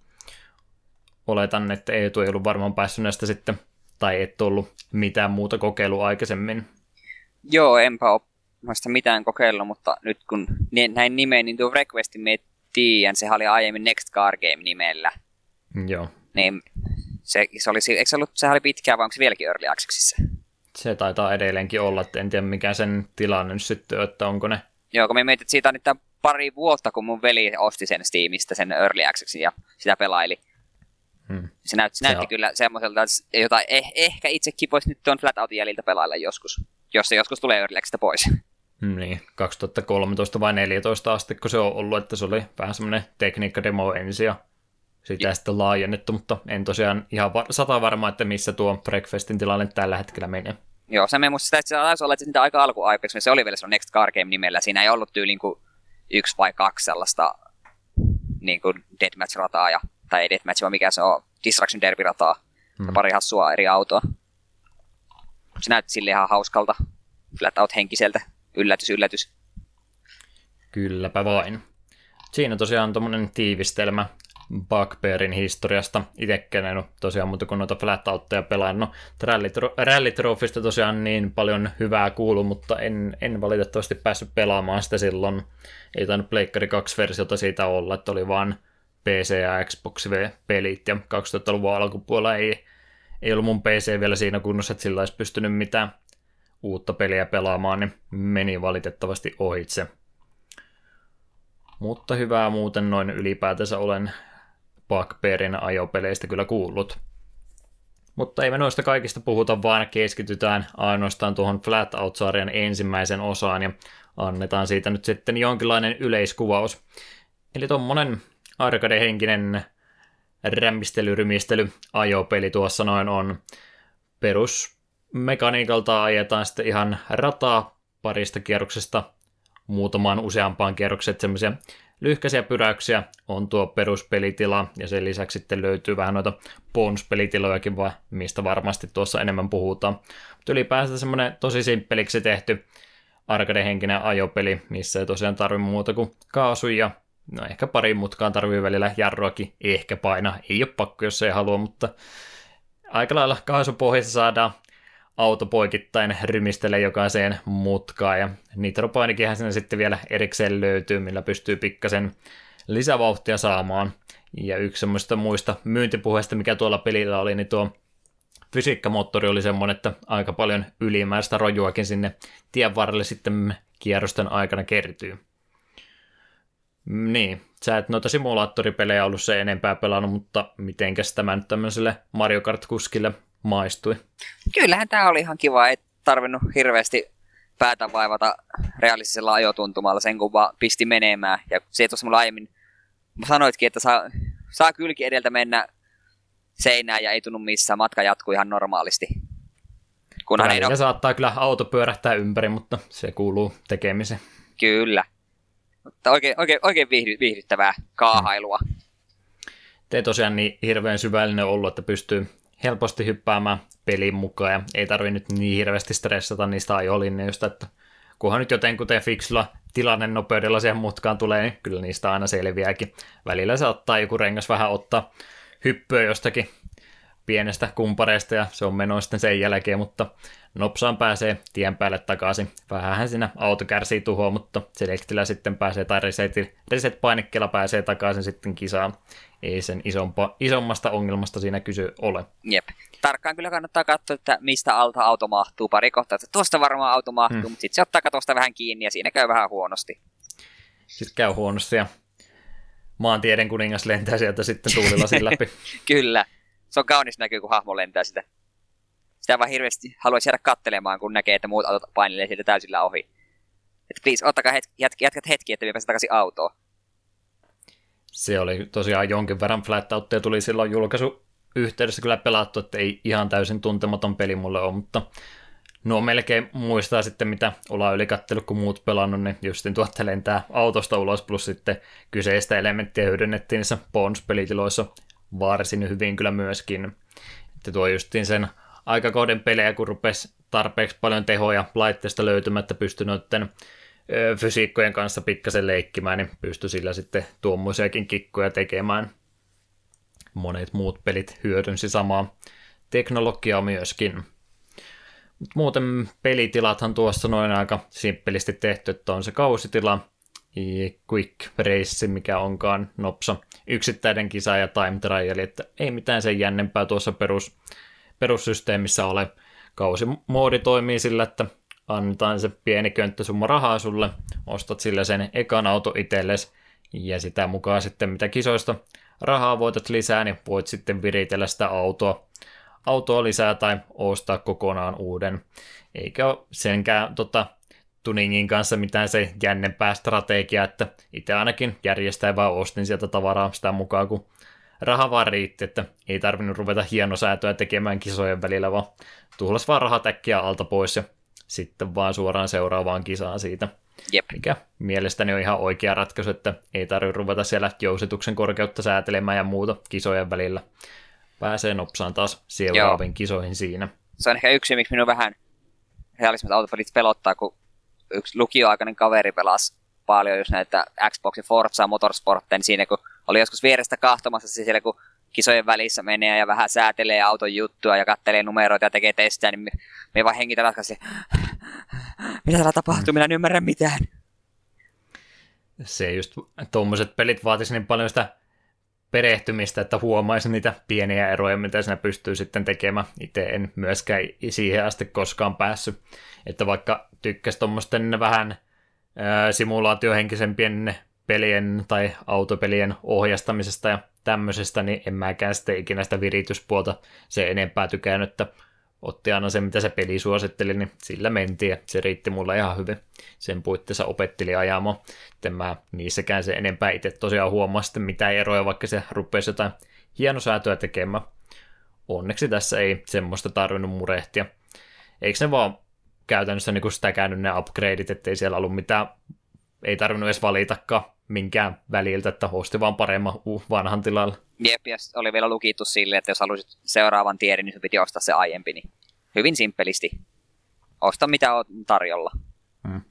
Oletan, että Eetu ei ollut varmaan päässyt näistä sitten, tai et ollut mitään muuta kokeilua aikaisemmin. Joo, enpä ole muista mitään kokeillut, mutta nyt kun näin nimeen, niin tuo Requestin me tiedän, sehän oli aiemmin Next Car Game nimellä. Joo, Niin se, se oli, eikö se ollut, sehän oli pitkään, vai onko se vieläkin Early Accessissa? se taitaa edelleenkin olla, että en tiedä mikä sen tilanne nyt sitten että onko ne Joo, kun me mietin, että siitä on nyt pari vuotta, kun mun veli osti sen Steamista, sen Early Accessin ja sitä pelaili. Hmm. Se, näyt, se Se näytti on- kyllä semmoiselta, jota eh, ehkä itsekin voisi nyt tuon Flatoutin jäljiltä pelailla joskus, jos se joskus tulee Early pois. Mm, Niin, 2013 vai 2014 asti, kun se on ollut, että se oli vähän semmoinen tekniikkademo ensin ja sitä Ja- sitten laajennettu, mutta en tosiaan ihan va- sata varma, että missä tuo Breakfastin tilanne tällä hetkellä menee. Joo, se me muista sitä, että se taisi olla, että sitä aika alkuaikaisesti, se oli vielä silloin Next Car Game nimellä, siinä ei ollut tyyliin kuin yksi vai kaksi sellaista niin kuin Deathmatch-rataa, ja, tai ei Deathmatch, vaan mikä se on, Distraction Derby-rataa, ja pari hassua eri autoa. Se näytti sille ihan hauskalta, flat henkiseltä, yllätys, yllätys. Kylläpä vain. Siinä tosiaan tuommoinen tiivistelmä Bugbearin historiasta. Itsekään en ole tosiaan muuta kuin noita flat-outteja pelannut. Trophysta tosiaan niin paljon hyvää kuulu, mutta en, en valitettavasti päässyt pelaamaan sitä silloin. Ei tainnut Pleikkari 2-versiota siitä olla, että oli vaan PC ja Xbox-pelit ja 2000-luvun alkupuolella ei, ei ollut mun PC vielä siinä kunnossa, että sillä olisi pystynyt mitään uutta peliä pelaamaan, niin meni valitettavasti ohitse. Mutta hyvää muuten noin ylipäätänsä olen Bugbearin ajopeleistä kyllä kuullut. Mutta ei me noista kaikista puhuta, vaan keskitytään ainoastaan tuohon Flatout-sarjan ensimmäisen osaan ja annetaan siitä nyt sitten jonkinlainen yleiskuvaus. Eli tommonen arcade-henkinen rämmistely-rymistely ajopeli tuossa noin on. Perusmekaniikalta ajetaan sitten ihan rataa parista kierroksesta muutamaan useampaan kierrokseen, semmoisia lyhkäisiä pyräyksiä on tuo peruspelitila, ja sen lisäksi sitten löytyy vähän noita bonus-pelitilojakin, mistä varmasti tuossa enemmän puhutaan. Mutta ylipäänsä semmoinen tosi simppeliksi tehty arcade-henkinen ajopeli, missä ei tosiaan tarvi muuta kuin kaasuja, no ehkä pari mutkaan tarvii välillä jarruakin ehkä paina, ei ole pakko, jos ei halua, mutta aika lailla kaasupohjassa saadaan auto poikittain rymistelee jokaiseen mutkaan ja nitropainikinhän sinne sitten vielä erikseen löytyy, millä pystyy pikkasen lisävauhtia saamaan. Ja yksi semmoista muista myyntipuheista, mikä tuolla pelillä oli, niin tuo fysiikkamoottori oli semmoinen, että aika paljon ylimääräistä rojuakin sinne tien varrelle sitten kierrosten aikana kertyy. Niin, sä et noita simulaattoripelejä ollut se enempää pelannut, mutta mitenkäs tämä nyt tämmöiselle Mario Kart-kuskille maistui? Kyllähän tämä oli ihan kiva, ei tarvinnut hirveästi päätä vaivata realistisella ajotuntumalla sen, kun vaan pisti menemään. Ja se tuossa mulla aiemmin sanoitkin, että saa, saa kylki edeltä mennä seinään ja ei tunnu missään. Matka jatkuu ihan normaalisti. Kunhan ei ole, saattaa kyllä auto pyörähtää ympäri, mutta se kuuluu tekemiseen. kyllä. Mutta oikein, oikein, oikein viihdy, viihdyttävää kaahailua. Te ei tosiaan niin hirveän syvällinen ollut, että pystyy helposti hyppäämään pelin mukaan ja ei tarvi nyt niin hirveästi stressata niistä ajolinjoista, että kunhan nyt jotenkuten fiksulla tilanne nopeudella siihen mutkaan tulee, niin kyllä niistä aina selviääkin. Välillä saattaa joku rengas vähän ottaa hyppyä jostakin pienestä kumpareista ja se on meno sitten sen jälkeen, mutta nopsaan pääsee tien päälle takaisin. Vähänhän siinä auto kärsii tuhoa, mutta selektillä sitten pääsee tai reset, reset-painikkeella pääsee takaisin sitten kisaan. Ei sen isompa, isommasta ongelmasta siinä kysy ole. Jep. Tarkkaan kyllä kannattaa katsoa, että mistä alta auto mahtuu. Pari kohtaa, että tuosta varmaan auto mahtuu, hmm. mutta sitten se ottaa katosta vähän kiinni ja siinä käy vähän huonosti. Sitten käy huonosti ja maantieden kuningas lentää sieltä sitten tuulilasin läpi. Kyllä. Se on kaunis näkyy, kun hahmo lentää sitä. Sitä vaan hirveästi haluaisi jäädä kattelemaan, kun näkee, että muut autot painelee siitä täysillä ohi. Että please, ottakaa hetki, jät, hetki, että me pääsemme takaisin autoon. Se oli tosiaan jonkin verran flattautteja tuli silloin julkaisu yhteydessä kyllä pelattu, että ei ihan täysin tuntematon peli mulle ole, mutta no melkein muistaa sitten, mitä ollaan yli kattellut, kun muut pelannut, niin justin tuotte lentää autosta ulos, plus sitten kyseistä elementtiä hyödynnettiin niissä Pons-pelitiloissa varsin hyvin kyllä myöskin. Että tuo justiin sen aikakauden pelejä, kun rupesi tarpeeksi paljon tehoja laitteesta löytymättä, pystyi noiden fysiikkojen kanssa pikkasen leikkimään, niin pystyi sillä sitten tuommoisiakin kikkoja tekemään. Monet muut pelit hyödynsi samaa teknologiaa myöskin. Mut muuten pelitilathan tuossa noin aika simppelisti tehty, että on se kausitila, quick race, mikä onkaan nopsa, yksittäinen kisa ja time trial, että ei mitään sen jännempää tuossa perus, perussysteemissä ole. Kausimoodi toimii sillä, että annetaan se pieni könttäsumma rahaa sulle, ostat sillä sen ekan auto itsellesi, ja sitä mukaan sitten mitä kisoista rahaa voitat lisää, niin voit sitten viritellä sitä autoa, autoa lisää tai ostaa kokonaan uuden. Eikä senkään tota, tuningin kanssa mitään se jännempää strategiaa, että itse ainakin järjestää vaan ostin sieltä tavaraa sitä mukaan, kun raha vaan riitti, että ei tarvinnut ruveta hienosäätöä tekemään kisojen välillä, vaan tuhlas vaan rahat äkkiä alta pois ja sitten vaan suoraan seuraavaan kisaan siitä. Jep. Mikä mielestäni on ihan oikea ratkaisu, että ei tarvitse ruveta siellä jousituksen korkeutta säätelemään ja muuta kisojen välillä. Pääsee nopsaan taas seuraaviin kisoihin siinä. Se on ehkä yksi, miksi minun vähän realismiset autopelit pelottaa, kun yksi lukioaikainen kaveri pelasi paljon just näitä Xboxin Forza Motorsportteja, niin siinä kun oli joskus vierestä kahtomassa se siellä, kun kisojen välissä menee ja vähän säätelee auton juttua ja kattelee numeroita ja tekee testejä, niin me, vaan hengitä ratkaisin, mitä täällä tapahtuu, minä en ymmärrä mitään. se just tuommoiset pelit vaatisi niin paljon sitä perehtymistä, että huomaisi niitä pieniä eroja, mitä siinä pystyy sitten tekemään. Itse en myöskään siihen asti koskaan päässyt. Että vaikka tykkäsi tuommoisten vähän ää, simulaatiohenkisempien pelien tai autopelien ohjastamisesta ja tämmöisestä, niin en mäkään sitten ikinä sitä virityspuolta se enempää tykännyt, että otti aina se, mitä se peli suositteli, niin sillä mentiin ja se riitti mulle ihan hyvin. Sen puitteissa opetteli ajamaan. Sitten mä niissäkään se enempää itse tosiaan huomaa sitten mitään eroja, vaikka se rupesi jotain hienosäätöä tekemään. Onneksi tässä ei semmoista tarvinnut murehtia. Eikö ne vaan käytännössä niin sitä käynyt ne upgradeit, ettei siellä ollut mitään ei tarvinnut edes valitakaan minkään väliltä, että osti vaan paremman u- vanhan tilalla. Jep, ja oli vielä lukittu sille, että jos halusit seuraavan tiedin, niin piti ostaa se aiempi. Niin hyvin simppelisti. Osta mitä on tarjolla. Mm.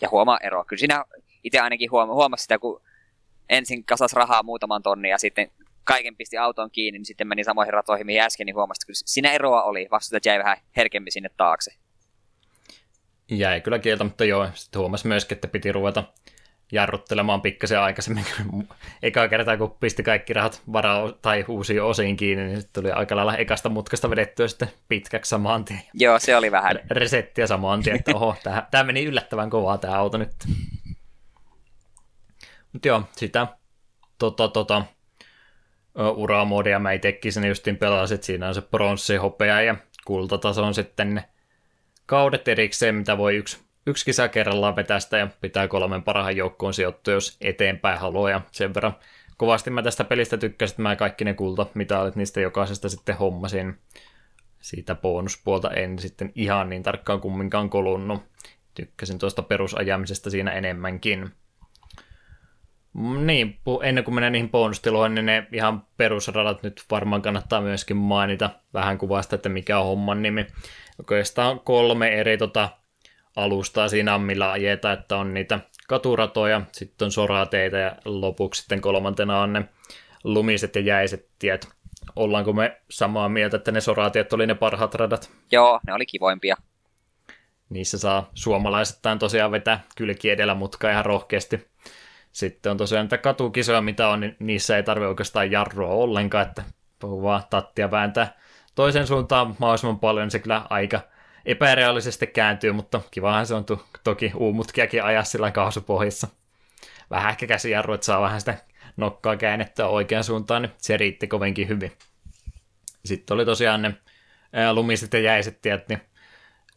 Ja huomaa ero. Kyllä siinä itse ainakin huoma- huomasi sitä, kun ensin kasas rahaa muutaman tonnin ja sitten kaiken pisti autoon kiinni, niin sitten meni samoihin ratoihin, mihin äsken, niin huomasi, että kyllä siinä eroa oli. Vasta jäi vähän herkemmin sinne taakse. Jäi kyllä kieltämättä joo. Sitten huomasi myöskin, että piti ruveta jarruttelemaan pikkasen aikaisemmin. Eka kertaa, kun pisti kaikki rahat varaa tai uusiin osiin kiinni, niin sitten tuli aika lailla ekasta mutkasta vedettyä sitten pitkäksi samaan tien. Joo, se oli vähän. Resettiä samaan tien, että oho, tämä meni yllättävän kovaa tämä auto nyt. Mutta joo, sitä tota, tota, uramodia mä itsekin sen justiin pelasin, että siinä on se pronssi, hopea ja kultataso on sitten ne kaudet erikseen, mitä voi yksi, yksi kisa kerrallaan vetästä ja pitää kolmen parhaan joukkoon sijoittua, jos eteenpäin haluaa ja sen verran kovasti mä tästä pelistä tykkäsin, että mä kaikki ne kulta, mitä olet niistä jokaisesta sitten hommasin. Siitä bonuspuolta en sitten ihan niin tarkkaan kumminkaan kolunnut. Tykkäsin tuosta perusajamisesta siinä enemmänkin. Niin, ennen kuin menen niihin bonustiloihin, niin ne ihan perusradat nyt varmaan kannattaa myöskin mainita vähän kuvasta, että mikä on homman nimi. Oikeastaan kolme eri tota, alustaa siinä on, millä ajetaan, että on niitä katuratoja, sitten on sorateitä ja lopuksi sitten kolmantena on ne lumiset ja jäiset tiet. Ollaanko me samaa mieltä, että ne soratiet oli ne parhaat radat? Joo, ne oli kivoimpia. Niissä saa suomalaisittain tosiaan vetää kylki edellä mutkaa ihan rohkeasti. Sitten on tosiaan niitä katukisoja, mitä on, niin niissä ei tarvitse oikeastaan jarrua ollenkaan, että vaan tattia vääntää toisen suuntaan mahdollisimman paljon, niin se kyllä aika epäreaalisesti kääntyy, mutta kivahan se on to- toki uumutkiakin ajaa sillä kaasupohjassa. Vähän ehkä käsijarru, että saa vähän sitä nokkaa käännettyä oikeaan suuntaan, niin se riitti kovinkin hyvin. Sitten oli tosiaan ne lumiset ja jäiset tiet, niin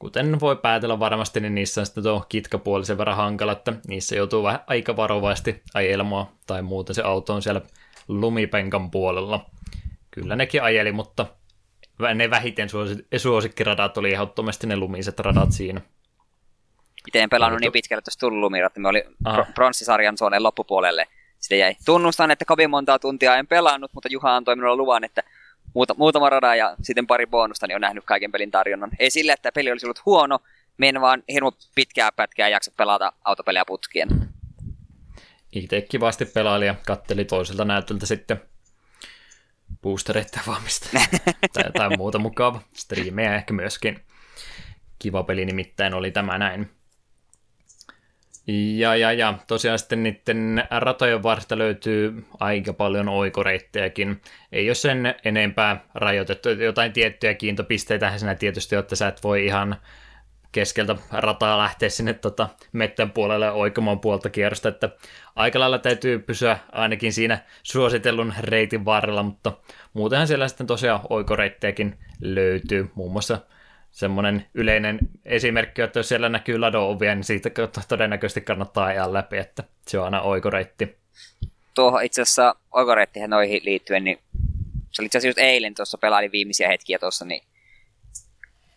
kuten voi päätellä varmasti, niin niissä on sitten tuo kitkapuoli sen verran hankala, että niissä joutuu vähän aika varovaisesti ajelemaan, tai muuten se auto on siellä lumipenkan puolella. Kyllä nekin ajeli, mutta ne vähiten suosi- suosikkiradat oli ehdottomasti ne lumiset radat siinä. Itse en pelannut niin pitkälle tuossa lumirat, että me oli Aha. bro- bronssisarjan suoneen loppupuolelle. Sitten jäi. Tunnustan, että kovin montaa tuntia en pelannut, mutta Juha antoi minulle luvan, että muuta, muutama rada ja sitten pari bonusta, niin on nähnyt kaiken pelin tarjonnan. Ei sille, että peli olisi ollut huono, me en vaan hirmu pitkää pätkää jaksa pelata autopelejä putkien. Itse kivasti pelaili ja katteli toiselta näytöltä sitten boostereita avaamista tai jotain muuta mukava. Striimejä ehkä myöskin. Kiva peli nimittäin oli tämä näin. Ja, ja, ja tosiaan sitten niiden ratojen varsta löytyy aika paljon oikoreittejäkin. Ei ole sen enempää rajoitettu. Jotain tiettyjä kiintopisteitä siinä tietysti, että sä et voi ihan keskeltä rataa lähteä sinne tota, mettän puolelle oikomaan puolta kierrosta, että aika lailla täytyy pysyä ainakin siinä suositellun reitin varrella, mutta muutenhan siellä sitten tosiaan oikoreittejäkin löytyy, muun muassa semmoinen yleinen esimerkki, että jos siellä näkyy lado-ovia, niin siitä todennäköisesti kannattaa ajaa läpi, että se on aina oikoreitti. Tuohon itse asiassa oikoreittihän noihin liittyen, niin se oli itse asiassa just eilen tuossa pelailin viimeisiä hetkiä tuossa, niin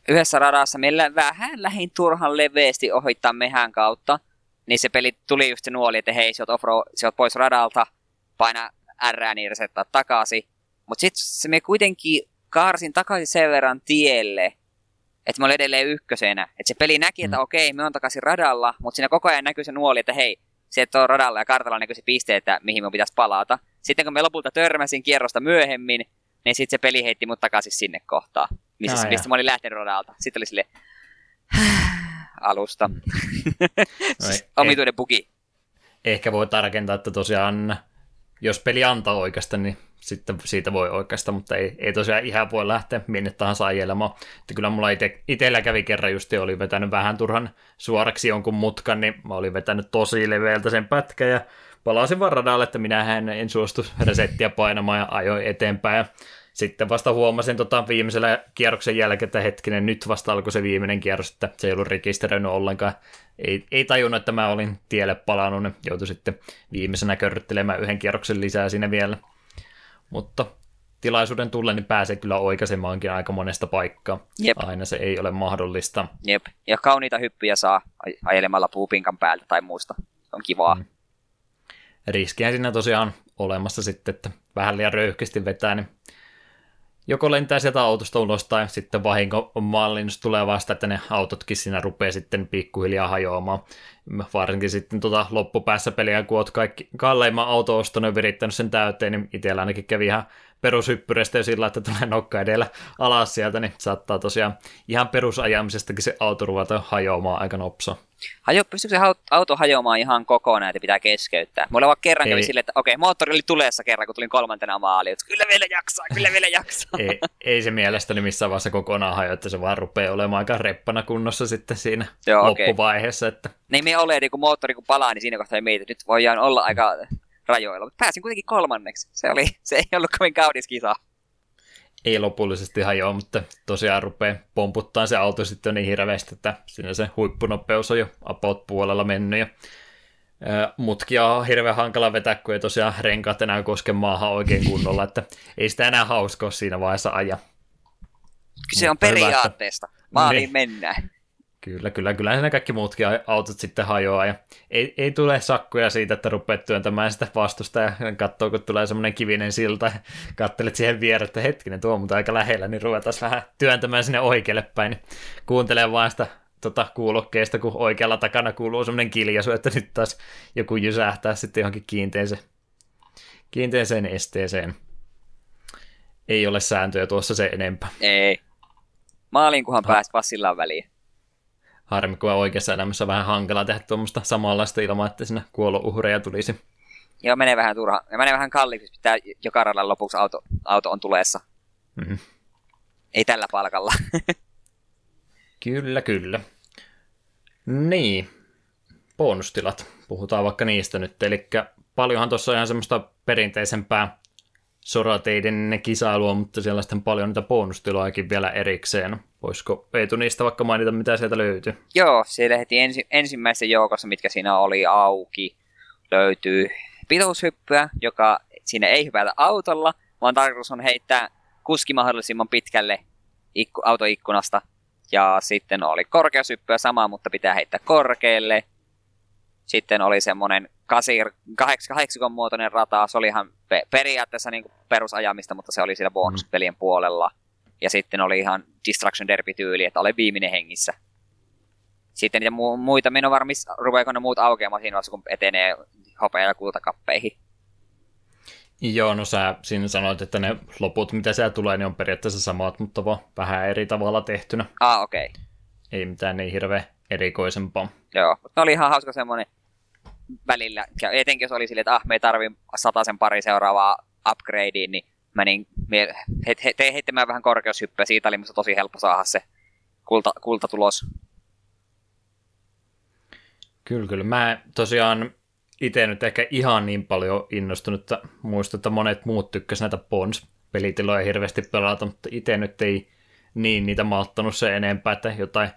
yhdessä radassa meillä vähän lähin turhan leveästi ohittaa mehän kautta, niin se peli tuli just se nuoli, että hei, sä oot, offro, sä oot pois radalta, paina R niin resettaa takaisin. Mutta sitten se me kuitenkin kaarsin takaisin sen verran tielle, että mä olin edelleen ykkösenä. Että se peli näki, että Mm. okei, me on takaisin radalla, mutta siinä koko ajan näkyy se nuoli, että hei, se et ole radalla ja kartalla näkyy se piste, että mihin me pitäisi palata. Sitten kun me lopulta törmäsin kierrosta myöhemmin, niin sitten se peli heitti mut takaisin sinne kohtaan, missä, oh, mistä mä olin lähtenyt radalta. Sitten oli sille alusta. No ei- Omituinen bugi. ehkä voi tarkentaa, että tosiaan jos peli antaa oikeasta, niin sitten siitä voi oikeasta, mutta ei, ei tosiaan ihan voi lähteä minne tahansa ajelemaan. Että kyllä mulla ite, itellä kävi kerran just, oli vetänyt vähän turhan suoraksi jonkun mutkan, niin mä olin vetänyt tosi leveältä sen pätkän ja palasin vaan radalle, että minähän en suostu resettiä painamaan ja ajoin eteenpäin. Ja sitten vasta huomasin tota viimeisellä kierroksen jälkeen, että hetkinen, nyt vasta alkoi se viimeinen kierros, että se ei ollut rekisteröinyt ollenkaan. Ei, ei tajunnut, että mä olin tielle palannut, niin joutui sitten viimeisenä körryttelemään yhden kierroksen lisää siinä vielä. Mutta tilaisuuden tullen niin pääsee kyllä oikaisemaankin aika monesta paikkaa. Jep. Aina se ei ole mahdollista. Jep. Ja kauniita hyppyjä saa aj- ajelemalla puupinkan päältä tai muusta. on kivaa. Mm. riskihän siinä tosiaan olemassa sitten, että vähän liian röyhkeästi vetää, niin joko lentää sieltä autosta ulos tai sitten vahinko mallinnus tulee vasta, että ne autotkin siinä rupeaa sitten pikkuhiljaa hajoamaan. Varsinkin sitten tota loppupäässä peliä, kun oot kaikki kalleimman auto ostanut ja virittänyt sen täyteen, niin itsellä ainakin kävi ihan perushyppyreistä jo sillä, että tulee nokka edellä alas sieltä, niin saattaa tosiaan ihan perusajamisestakin se auto ruveta hajoamaan aika nopsa. Hajo, pystyykö se auto hajoamaan ihan kokonaan, että pitää keskeyttää? Mulla vaan kerran kävi silleen, että okei, moottori oli tulessa kerran, kun tulin kolmantena maaliin. että Kyllä vielä jaksaa, kyllä vielä jaksaa. ei, ei se mielestäni missään vaiheessa kokonaan hajoa, että se vaan rupeaa olemaan aika reppana kunnossa sitten siinä Joo, loppuvaiheessa, että Niin me ole, niin kun moottori kun palaa, niin siinä kohtaa mietin, että nyt voidaan olla aika rajoilla. Mutta pääsin kuitenkin kolmanneksi. Se, oli, se ei ollut kovin kaunis kisa. ei lopullisesti hajoa, mutta tosiaan rupeaa pomputtaa se auto sitten niin hirveästi, että siinä se huippunopeus on jo about puolella mennyt ja mutkia on hirveän hankala vetää, kun ei tosiaan renkaat enää koske maahan oikein kunnolla, että ei sitä enää hauska ole siinä vaiheessa aja. Kyse on Mutta periaatteesta. Maaliin Niin. mennään. Kyllä, kyllä, kyllä siinä kaikki muutkin autot sitten hajoaa ja ei, ei tule sakkoja siitä, että rupeat työntämään sitä vastusta ja katsoo, kun tulee semmoinen kivinen silta ja kattelet siihen viereen, että hetkinen, tuo mutta aika lähellä, niin ruvetaan vähän työntämään sinne oikealle päin, niin kuuntelee vaan sitä tota, kuulokkeesta, kun oikealla takana kuuluu semmoinen kiljaisu, että nyt taas joku jysähtää sitten johonkin kiinteeseen, kiinteeseen esteeseen. Ei ole sääntöjä tuossa se enempää. Ei. Maaliin kunhan Ha. pääst passillaan väliin. Harmi, kun oikeassa elämässä on vähän hankala tehdä tuommoista samanlaista ilman, että siinä kuolouhreja tulisi. Joo, menee vähän turha. Ja menee vähän kalliiksi, pitää joka radan lopuksi auto, auto on tulessa. Mhm. Ei tällä palkalla. Kyllä, kyllä. Niin, bonustilat. Puhutaan vaikka niistä nyt. Eli paljonhan tuossa on ihan semmoista perinteisempää sorateiden kisailua, mutta siellä on sitten paljon niitä bonustiloakin vielä erikseen. Voisiko Eetu niistä vaikka mainita, mitä sieltä löytyy? Joo, siellä heti ensi, ensimmäisessä joukossa, mitkä siinä oli auki, löytyy pituushyppyä, joka siinä ei hypätä autolla, vaan tarkoitus on heittää kuski mahdollisimman pitkälle ikku, autoikkunasta. Ja sitten oli korkeushyppyä sama, mutta pitää heittää korkealle. Sitten oli semmoinen kahdeksikon muotoinen rata, se oli ihan pe- periaatteessa niin perusajamista, mutta se oli siellä bonuspelien puolella. Ja sitten oli ihan Distraction Derby-tyyli, että ole viimeinen hengissä. Sitten niitä mu- muita, minä varmis, rupeako ne muut aukeamaan siinä vaiheessa, kun etenee hopea- ja kultakappeihin. Joo, no sä siinä sanoit, että ne loput, mitä siellä tulee, niin on periaatteessa samat, mutta vaan vähän eri tavalla tehtynä. Ah, okei. Okay. Ei mitään niin hirveän erikoisempaa. Joo, mutta oli ihan hauska semmoinen välillä, ja etenkin jos oli silleen, että ah, me ei tarvi sen pari seuraavaa upgradea, niin menin mie- he, he, tein heittämään vähän korkeushyppyä, siitä oli musta tosi helppo saada se kulta, kultatulos. Kyllä, kyllä. Mä tosiaan itse nyt ehkä ihan niin paljon innostunut, että muistan, että monet muut tykkäsivät näitä Pons-pelitiloja hirveästi pelata, mutta itse nyt ei niin niitä malttanut se enempää, että jotain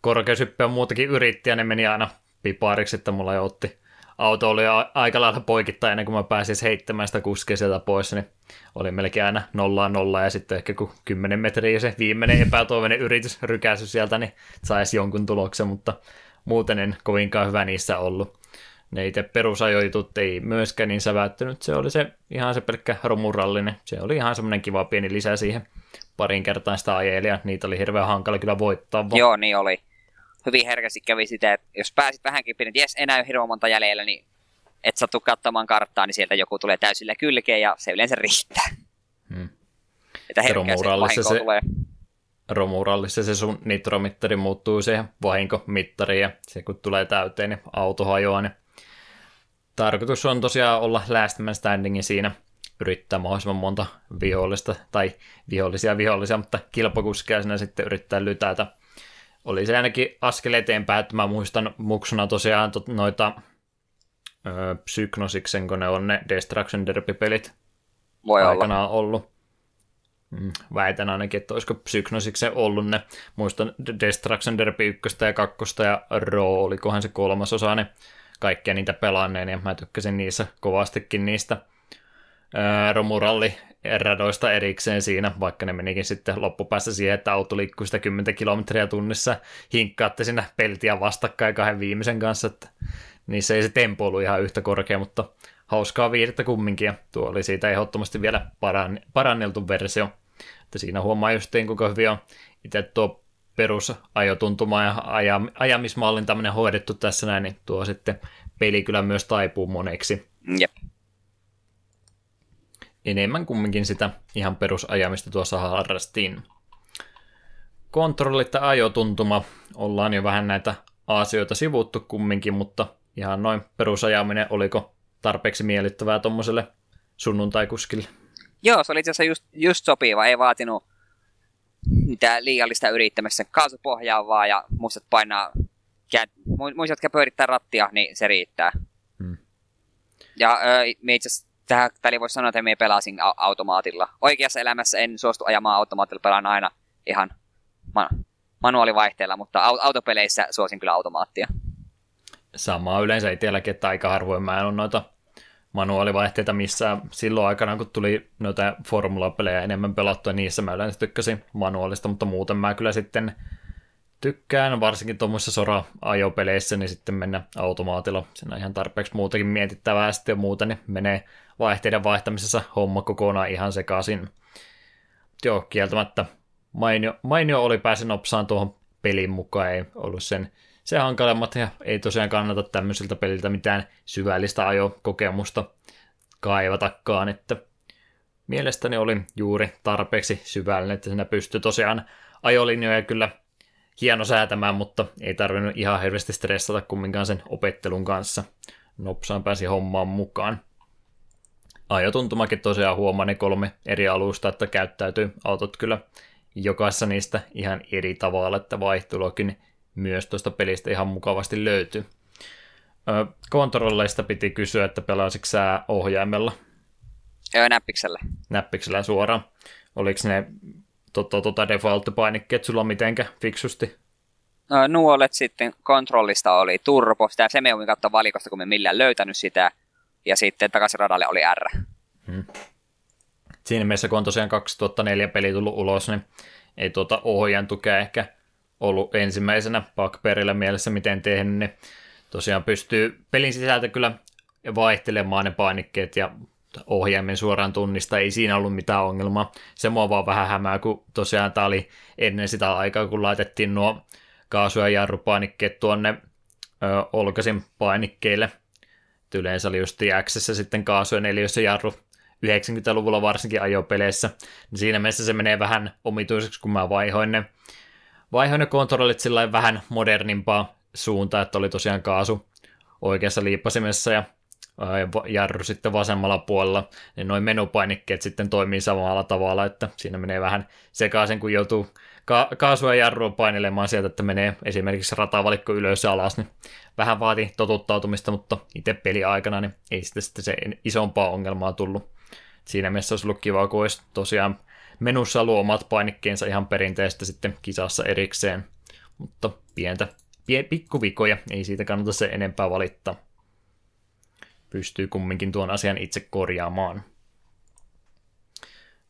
korkeushyppyä muutakin yritti ja ne meni aina pipariksi, että mulla jo otti auto oli aika lailla poikittain ennen kuin mä pääsin heittämään sitä kuskia sieltä pois, niin oli melkein aina nollaa nollaa ja sitten ehkä kun 10 metriä se viimeinen epätoivoinen yritys rykäsy sieltä, niin saisi jonkun tuloksen, mutta muuten en kovinkaan hyvä niissä ollut. Ne itse perusajoitut ei myöskään niin säväyttänyt, se oli se ihan se pelkkä romurallinen, se oli ihan semmoinen kiva pieni lisä siihen parin kertaan sitä ajelia, niitä oli hirveän hankala kyllä voittaa vaan. Joo, niin oli. Hyvin herkästi kävi sitä, että jos pääsit vähänkin pidin, että jes, enää ei hirveän monta jäljellä, niin et satu katsomaan karttaa, niin sieltä joku tulee täysillä kylkeen ja se yleensä riittää. Hmm. Että herkkää se se- tulee. romurallissa se sun nitromittari muuttuu siihen vahinkomittariin ja se kun tulee täyteen, niin auto hajoaa. Niin tarkoitus on tosiaan olla last man standingin siinä, yrittää mahdollisimman monta vihollista, tai vihollisia vihollisia, mutta kilpakuskia siinä sitten yrittää lytätä. Oli se ainakin askel eteenpäin, että mä muistan muksuna tosiaan tot, noita öö, Psygnosiksen, kun ne on ne Destruction Derby-pelit, Voi olla. aikanaan ollut. Mm, Väitän ainakin, että olisiko Psygnosiksen ollut ne. Muistan Destruction Derby 1 ja 2 ja Raw, olikohan se kolmas osa, niin kaikkia niitä pelanneen ja mä tykkäsin niissä kovastikin niistä romuralli radoista erikseen siinä, vaikka ne menikin sitten loppupäässä siihen, että auto liikkuu sitä 10 kilometriä tunnissa, hinkkaatte siinä peltiä vastakkain kahden viimeisen kanssa, että niissä ei se tempo ollut ihan yhtä korkea, mutta hauskaa viihdettä kumminkin, ja tuo oli siitä ehdottomasti vielä paran, paranneltu versio. Että siinä huomaa justiin, kuinka hyvin on itse tuo perusajotuntuma ja aja, ajamismallintaminen hoidettu tässä näin, niin tuo sitten peli kyllä myös taipuu moneksi. Jep. Enemmän kumminkin sitä ihan perusajamista tuossa harrastin. Kontrollit ja ajotuntuma, ollaan jo vähän näitä asioita sivuttu kumminkin, mutta ihan noin perusajaminen, oliko tarpeeksi miellyttävää tuommoiselle sunnuntaikuskille? Joo, se oli itse asiassa just, just sopiva, ei vaatinut mitään liiallista yrittämistä. Kaasupohjaa vaan ja muistat painaa, kä- mu- muistat pyörittää rattia, niin se riittää. Hmm. Ja öö, me itse asiassa tähän väliin voisi sanoa, että me pelasin au- automaatilla. Oikeassa elämässä en suostu ajamaan automaatilla, pelaan aina ihan ma- manuaalivaihteella, mutta au- autopeleissä suosin kyllä automaattia. Samaa yleensä itselläkin, että aika harvoin mä en ole noita manuaalivaihteita missään silloin aikana, kun tuli noita formulapelejä enemmän pelattua, niissä mä yleensä tykkäsin manuaalista, mutta muuten mä kyllä sitten tykkään, varsinkin tuommoisissa sora-ajopeleissä, niin sitten mennä automaatilla. Siinä on ihan tarpeeksi muutakin mietittävää sitten ja muuta, niin menee vaihteiden vaihtamisessa homma kokonaan ihan sekaisin. Joo, kieltämättä mainio, mainio oli pääsin nopsaan tuohon pelin mukaan, ei ollut sen se hankalemmat ja ei tosiaan kannata tämmöisiltä peliltä mitään syvällistä ajokokemusta kaivatakaan, että mielestäni oli juuri tarpeeksi syvällinen, että siinä pystyi tosiaan ajolinjoja kyllä hieno säätämään, mutta ei tarvinnut ihan hirveästi stressata kumminkaan sen opettelun kanssa. Nopsaan pääsi hommaan mukaan. Ajotuntumakin tosiaan huomaa ne kolme eri alusta, että käyttäytyy autot kyllä jokaisessa niistä ihan eri tavalla, että vaihteluakin myös tuosta pelistä ihan mukavasti löytyy. Kontrolleista piti kysyä, että pelasitko sä ohjaimella, Öö, näppiksellä. näppiksellä suoraan. Oliko ne tota, tota default-painikkeet sulla mitenkä fiksusti? No, nuolet sitten kontrollista oli turbo, sitä se me kautta valikosta, kun me millään löytänyt sitä. Ja sitten takaisin radalle oli R. Siinä mielessä, kun on tosiaan 2004 peli tullut ulos, niin ei tuota ohjaan tukea ehkä ollut ensimmäisenä pakperillä mielessä, miten tehnyt, niin tosiaan pystyy pelin sisältä kyllä vaihtelemaan ne painikkeet ja ohjaimen suoraan tunnistaa, ei siinä ollut mitään ongelmaa. Se mua vaan vähän hämää, kun tosiaan tämä oli ennen sitä aikaa, kun laitettiin nuo kaasu- ja jarrupainikkeet tuonne ö, olkaisin painikkeille. Yleensä oli just X sitten kaasu ja neljössä jarru 90-luvulla varsinkin ajopeleissä, niin siinä mielessä se menee vähän omituiseksi, kun mä vaihoin ne, vaihoin ne kontrollit sillä vähän modernimpaa suuntaan, että oli tosiaan kaasu oikeassa liippasimessa ja jarru sitten vasemmalla puolella, niin noin menupainikkeet sitten toimii samalla tavalla, että siinä menee vähän sekaisin, kun joutuu ka- kaasua ja jarrua painelemaan sieltä, että menee esimerkiksi ratavalikko ylös ja alas, niin vähän vaati totuttautumista, mutta itse peli aikana niin ei sitä sitten se isompaa ongelmaa tullut. Siinä mielessä olisi ollut kiva, kun olisi tosiaan menussa ollut omat painikkeensa ihan perinteistä sitten kisassa erikseen, mutta pientä, pie, pikkuvikoja, ei siitä kannata se enempää valittaa. Pystyy kumminkin tuon asian itse korjaamaan.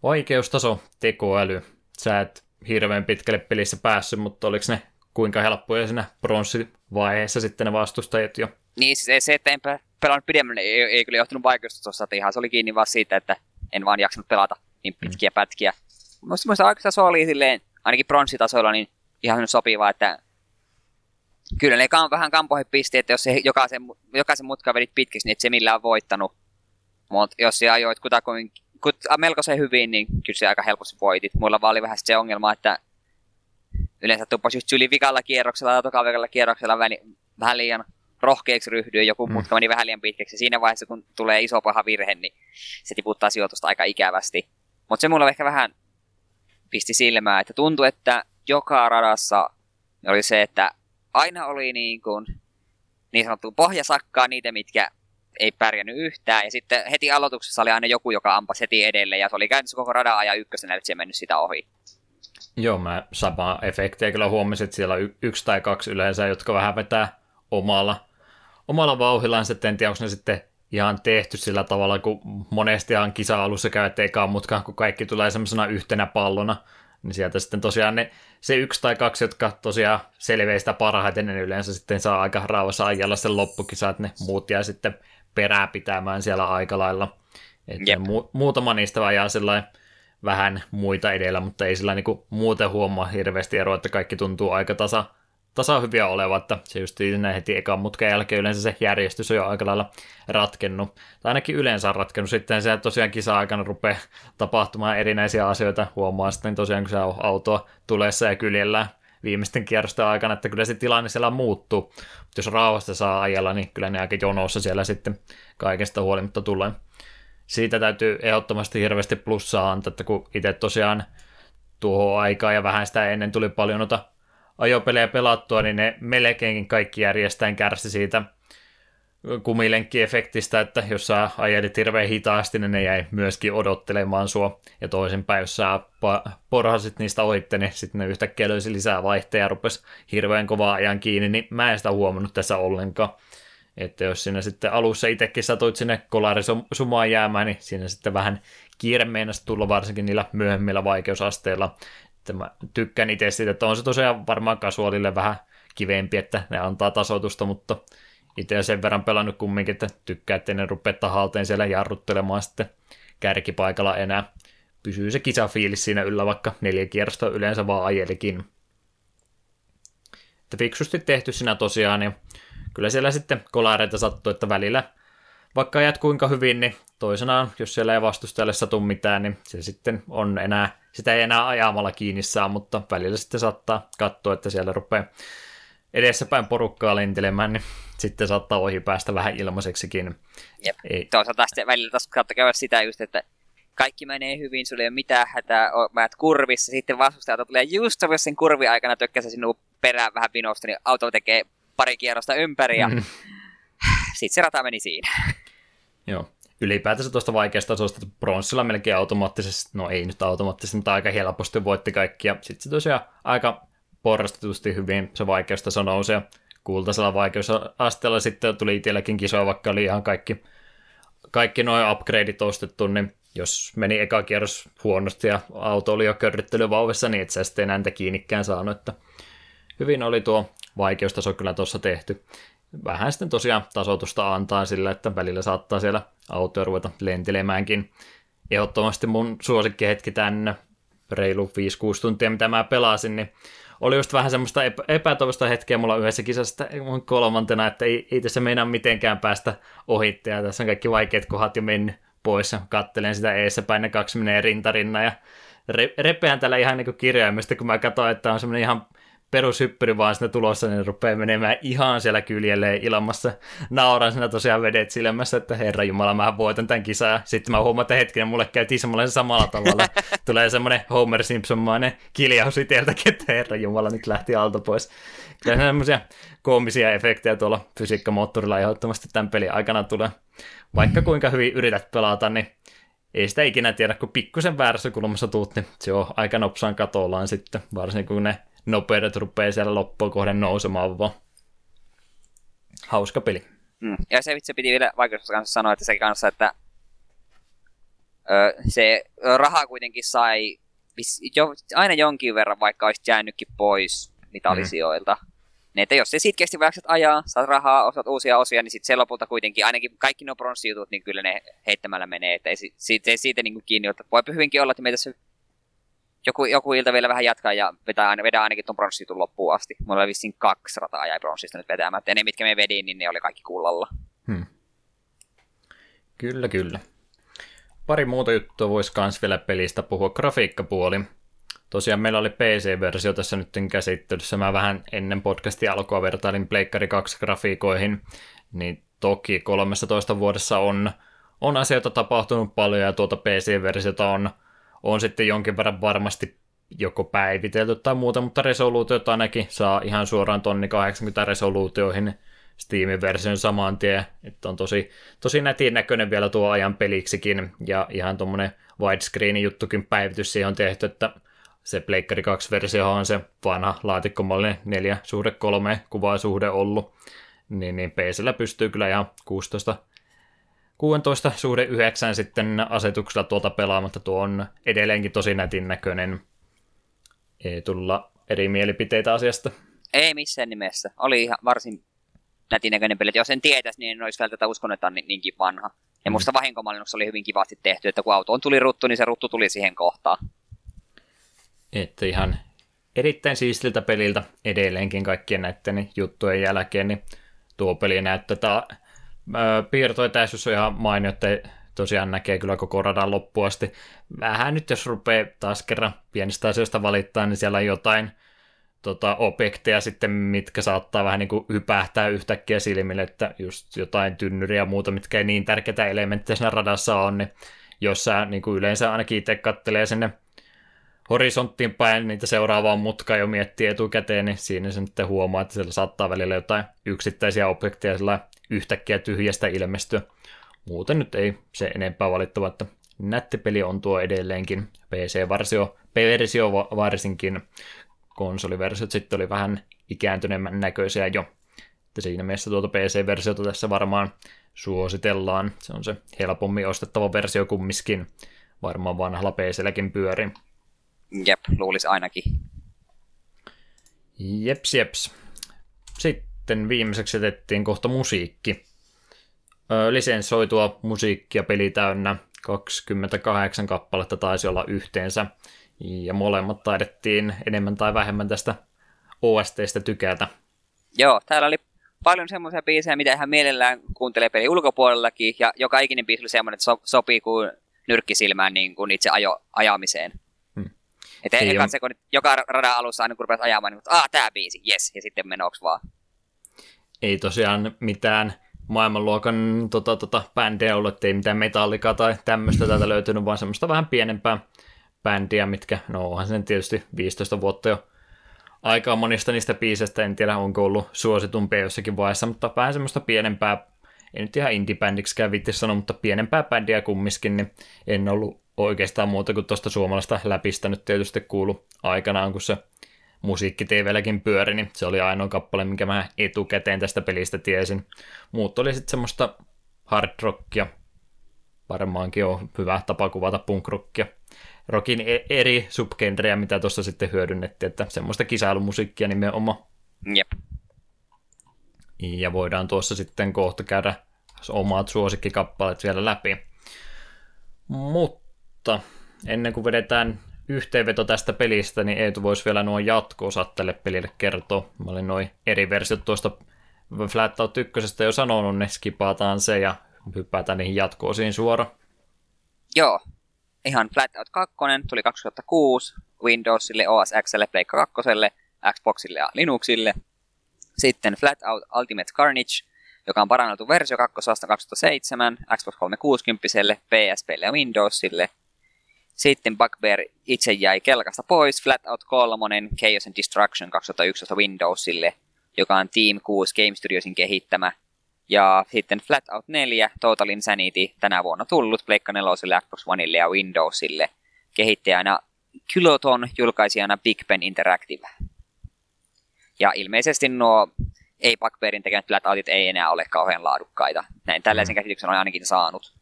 Vaikeustaso, tekoäly. Sä et hirveän pitkälle pelissä päässyt, mutta oliko ne kuinka helppoja siinä pronssivaiheessa sitten ne vastustajat jo? Niin siis se, että en pe- pelannut pidemmän, ei, ei kyllä johtunut vaikeustasosta, että ihan se oli kiinni vaan siitä, että en vaan jaksanut pelata niin pitkiä mm. pätkiä. Musta, musta oikeastaan oli silleen, ainakin pronssitasoilla, niin ihan sopiva, että kyllä ne kam- vähän kampoihin pisti, että jos se jokaisen, jokaisen mutkan vedit pitkiksi, niin et se millään voittanut. Mutta jos se ajoit kutakuin, kut, melkoisen hyvin, niin kyllä se aika helposti voitit. Mulla vaan oli vähän se ongelma, että yleensä tuppas just yli vikalla kierroksella tai tokavikalla kierroksella väli, vähän liian rohkeaksi ryhdyin, joku Mm. mutka meni vähän liian pitkäksi. Siinä vaiheessa, kun tulee iso paha virhe, niin se tiputtaa sijoitusta aika ikävästi. Mutta se mulla ehkä vähän pisti silmää, että tuntui, että joka radassa oli se, että aina oli niin, kuin, niin sanottu pohjasakkaa niitä, mitkä ei pärjännyt yhtään. Ja sitten heti aloituksessa oli aina joku, joka ampasi heti edelle. Ja se oli käytännössä koko radan ajan ykkösenä, että se mennyt sitä ohi. Joo, mä samaa efektiä kyllä huomasin, että siellä on yksi tai kaksi yleensä, jotka vähän vetää omalla, omalla vauhillaan. Sitten en tiedä, onko ne sitten ihan tehty sillä tavalla, kun monestihan kisa-alussa käy, eikä mutkaan, kun kaikki tulee semmoisena yhtenä pallona, Niin sieltä sitten tosiaan ne, se yksi tai kaksi, jotka tosiaan selviää sitä parhaiten, ne yleensä sitten saa aika rauhassa ajalla sen loppukisa, että ne muut jää sitten perää pitämään siellä aika lailla. Että mu- muutama niistä ajaa sellainen vähän muita edellä, mutta ei sillä niinku muuten huomaa hirveästi eroa, että kaikki tuntuu aika tasa, tasa hyviä olevan, että se just näin heti ekan mutkan jälkeen yleensä se järjestys on jo aika lailla ratkennut. Tai ainakin yleensä on ratkennut. Sitten se tosiaan kisa-aikana rupeaa tapahtumaan erinäisiä asioita. Huomaa sitten tosiaan, kun se on autoa tulessa ja kyljellään viimeisten kierrosten aikana, että kyllä se tilanne siellä muuttuu. Mutta jos rauhasta saa ajella, niin kyllä ne aika jonossa siellä sitten kaikesta huolimatta tulee. Siitä täytyy ehdottomasti hirveästi plussaa antaa, että kun itse tosiaan tuohon aikaan ja vähän sitä ennen tuli paljon noita ajopelejä pelattua, niin ne melkeinkin kaikki järjestäen kärsi siitä kumilenkkiefektistä, että jos sä ajelit hirveän hitaasti, niin ne jäi myöskin odottelemaan sua. Ja toisinpäin, jos sä porhasit niistä ohitte, niin sitten ne yhtäkkiä löysi lisää vaihteja ja rupesi hirveän kovaa ajan kiinni, niin mä en sitä huomannut tässä ollenkaan. Että jos sinä sitten alussa itsekin satuit sinne kolarisumaan jäämään, niin siinä sitten vähän kiire meinasi tulla varsinkin niillä myöhemmillä vaikeusasteilla. Että mä tykkään itse siitä, että on se tosiaan varmaan kasuaalille vähän kivempi, että ne antaa tasoitusta, mutta itse sen verran pelannut kumminkin, että tykkää, että ne rupea tahalteen siellä jarruttelemaan sitten kärkipaikalla enää. Pysyy se kisafiilis siinä yllä, vaikka neljä kierrosta yleensä vaan ajelikin. Että fiksusti tehty siinä tosiaan, niin kyllä siellä sitten kolareita sattuu, että välillä vaikka ajat kuinka hyvin, niin toisenaan, jos siellä ei vastustajalle satu mitään, niin se sitten on enää, sitä ei enää ajamalla kiinni saa, mutta välillä sitten saattaa katsoa, että siellä rupeaa edessäpäin porukkaa lentelemään, niin sitten saattaa ohi päästä vähän ilmaiseksikin. Jep. Ei, Toisaalta sitten välillä taas saattaa käydä sitä just, että kaikki menee hyvin, sulla ei ole mitään hätää, o- mä et kurvissa, sitten vastustajalta tulee just jos sen kurvi aikana tökkäsä sinun perään vähän vinosta, niin auto tekee pari kierrosta ympäri ja Mm. sitten se rata meni siinä. Joo. Ylipäätänsä tuosta vaikeasta tasosta, että bronssilla melkein automaattisesti, no ei nyt automaattisesti, mutta aika helposti voitti kaikki. Ja sitten se tosiaan aika porrastetusti hyvin se vaikeustaso nousi. Kultaisella vaikeusasteella sitten tuli itselläkin kisoja, vaikka oli ihan kaikki, kaikki noin upgradeit ostettu, niin jos meni eka kierros huonosti ja auto oli jo körryttelyvauhissa, niin sä sitten enää kiinnikään saanut, että hyvin oli tuo vaikeustaso kyllä tuossa tehty. Vähän sitten tosiaan tasoitusta antaa sillä, että välillä saattaa siellä autoja ruveta lentelemäänkin. Ehdottomasti mun suosikkihetki tänne reilu 5-6 tuntia, mitä mä pelasin, niin oli just vähän semmoista epä- epätoivosta hetkeä mulla yhdessä kisassa mun kolmantena, että ei, ei tässä meinaa mitenkään päästä ohitte, ja tässä on kaikki vaikeat kohdat jo mennyt pois, ja kattelen sitä eessä päin, ne kaksi menee rintarinna, ja re, repeän tällä ihan niin kirjaimesta, kun mä katsoin, että on semmoinen ihan perushyppyri vaan sinne tulossa, niin rupeaa menemään ihan siellä kyljelleen ilmassa. Nauran siinä tosiaan vedet silmässä, että herra jumala, mä voitan tämän kisan. Ja sitten mä huomaan, että hetkinen, mulle käy tismalleen samalla tavalla. Tulee semmoinen Homer Simpson-mainen kiljaus itseltäkin, että herra jumala, nyt lähti alta pois. Kyllä semmoisia koomisia efektejä tuolla fysiikkamoottorilla ehdottomasti tämän pelin aikana tulee. Vaikka kuinka hyvin yrität pelata, niin ei sitä ikinä tiedä, kun pikkusen väärässä kulmassa tuut, niin se on aika nopsaan katollaan sitten, varsinkin kun ne nopeudet rupeaa siellä loppuun kohden nousemaan vaan. Hauska peli. Mm. Ja se vitsi piti vielä vaikeudessa kanssa sanoa, että se kanssa, että ö, se raha kuitenkin sai jo, aina jonkin verran, vaikka olisi jäänytkin pois mitallisijoilta. Niin, että jos se sitkeästi jaksat ajaa, saat rahaa, osat uusia osia, niin sitten se lopulta kuitenkin, ainakin kaikki nuo pronssijutut, niin kyllä ne heittämällä menee. Että ei, si- siitä, ei siitä niin kuin kiinni ottaa. Voi hyvinkin olla, että meitä se joku, joku ilta vielä vähän jatkaa ja vetää, aina- vedää ainakin tuon pronssijutun loppuun asti. Mulla oli vissiin kaksi rataa jäi pronssista nyt vetämättä. Ja ne, mitkä me vedin, niin ne oli kaikki kullalla. Hmm. Kyllä, kyllä. Pari muuta juttua voisi kans vielä pelistä puhua. Grafiikkapuoli. Tosiaan meillä oli PC-versio tässä nyt käsittelyssä. Mä vähän ennen podcastin alkua vertailin Pleikkari 2 grafiikoihin. Niin toki 13 vuodessa on, on asioita tapahtunut paljon ja tuota PC-versiota on, on sitten jonkin verran varmasti joko päivitelty tai muuta, mutta resoluutiot ainakin saa ihan suoraan tonni 80 resoluutioihin Steamin version saman tien, että on tosi, tosi nätin näköinen vielä tuo ajan peliksikin, ja ihan tuommoinen widescreen juttukin päivitys siihen on tehty, että se Pleikkari 2-versio on se vanha laatikkomallinen 4 suhde 3 kuvasuhde ollut, niin, niin PCllä pystyy kyllä ihan 16 16 suhde 9 sitten asetuksella tuota pelaamaan, mutta tuo on edelleenkin tosi nätin näköinen. Ei tulla eri mielipiteitä asiasta. Ei missään nimessä. Oli ihan varsin nätin näköinen peli. Jos en tietäisi, niin en olisi välttämättä uskonut, että on niin- niinkin vanha. Ja Mm. musta vahinkomallennus oli hyvin kivasti tehty, että kun autoon tuli ruttu, niin se ruttu tuli siihen kohtaan. Että ihan erittäin siistiltä peliltä edelleenkin kaikkien näiden juttujen jälkeen, niin tuo peli näyttää, piirtoetäisyys on ihan mainio, että tosiaan näkee kyllä koko radan loppuun asti. Vähän nyt jos rupeaa taas kerran pienistä asioista valittaa, niin siellä on jotain tota, objekteja sitten, mitkä saattaa vähän niin kuin hypähtää yhtäkkiä silmille, että just jotain tynnyriä ja muuta, mitkä ei niin tärkeitä elementtejä siinä radassa on, niin jos sä niin kuin yleensä ainakin itse kattelee sinne horisonttiin päin niitä seuraavaa mutkaa jo miettii etukäteen, niin siinä se sitten huomaa, että siellä saattaa välillä jotain yksittäisiä objekteja sillä yhtäkkiä tyhjästä ilmestyä. Muuten nyt ei se enempää valittava, että nätti peli on tuo edelleenkin. PC-versio versio va- varsinkin, konsoliversiot sitten oli vähän ikääntyneemmän näköisiä jo. Että siinä mielessä tuota PC-versiota tässä varmaan suositellaan. Se on se helpommin ostettava versio kumminkin. Varmaan vanhalla PClläkin pyörii. Jep, luulisi ainakin. Jeps, jeps. Sitten viimeiseksi jätettiin kohta musiikki. Lisensoitua musiikkia peli täynnä 28 kappaletta taisi olla yhteensä. Ja molemmat taidettiin enemmän tai vähemmän tästä OSTstä tykätä. Joo, täällä oli paljon semmoisia biisejä, mitä ihan mielellään kuuntelee pelin ulkopuolellakin, ja joka ikinen biisi oli semmoinen, että so, sopii kuin nyrkkisilmään niin kuin itse ajo, ajamiseen. Hmm. Että Ei eka on- se, kun joka radan alussa aina kun rupeat ajamaan, niin että aah, tää biisi, yes, ja sitten menoks vaan. Ei tosiaan mitään maailmanluokan tota, tota, bändejä ollut, että ei mitään metallikaa tai tämmöistä täältä löytynyt, vaan semmoista vähän pienempää bändiä, mitkä, no onhan sen tietysti 15 vuotta jo aikaa monista niistä biiseistä, en tiedä onko ollut suositumpia jossakin vaiheessa, mutta vähän semmoista pienempää, ei nyt ihan indie-bändiksikään vitti sanoa, mutta pienempää bändiä kumminkin, niin en ollut oikeastaan muuta kuin tuosta suomalaista läpistä nyt tietysti kuulu aikanaan, kun se musiikki TVlläkin pyöri, niin se oli ainoa kappale, minkä mä etukäteen tästä pelistä tiesin. Muut oli sitten semmoista hard rockia, varmaankin on hyvä tapa kuvata punk rockia. Rockin e- eri subgenrejä, mitä tuossa sitten hyödynnettiin, että semmoista kisailumusiikkia nimenomaan. Jep. Ja voidaan tuossa sitten kohta käydä omat suosikkikappaleet vielä läpi. Mutta ennen kuin vedetään yhteenveto tästä pelistä, niin Eetu voisi vielä nuo jatko-osat tälle pelille kertoa. Mä olin noin eri versiot tuosta Flatout 1 jo sanonut, niin skipataan se ja hypätään niihin jatko-osiin suoraan. Joo, ihan Flatout 2 tuli 2006 Windowsille, OS Xlle, Pleikka 2, Xboxille ja Linuxille. Sitten Flatout Ultimate Carnage, joka on paranneltu versio 2 2007, Xbox 360, PSPlle ja Windowsille. Sitten Bugbear itse jäi kelkasta pois, Flatout 3, Chaos and Destruction 2011 Windowsille, joka on Team 6 Game Studiosin kehittämä. Ja sitten Flatout 4, Total Insanity, tänä vuonna tullut Pleikka 4, Xbox Oneille ja Windowsille. Kehittäjänä Kyloton, julkaisijana Big Ben Interactive. Ja ilmeisesti nuo ei Bugbearin tekemät Flatoutit ei enää ole kauhean laadukkaita. Näin tällaisen käsityksen olen ainakin saanut.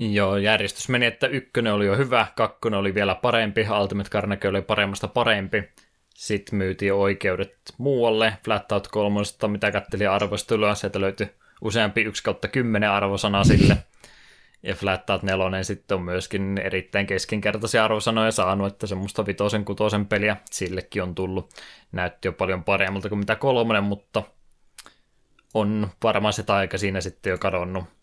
Joo, järjestys meni, että ykkönen oli jo hyvä, kakkonen oli vielä parempi, Ultimate Carnage oli paremmasta parempi. Sitten myytiin oikeudet muualle, Flatout 3, mitä kattelin arvostelua, sieltä löytyi useampi 1 kautta 10 arvosana sille. Ja Flatout 4 sitten on myöskin erittäin keskinkertaisia arvosanoja saanut, että semmoista vitosen kutosen peliä sillekin on tullut. Näytti jo paljon paremmalta kuin mitä kolmonen, mutta on varmaan se taika siinä sitten jo kadonnut.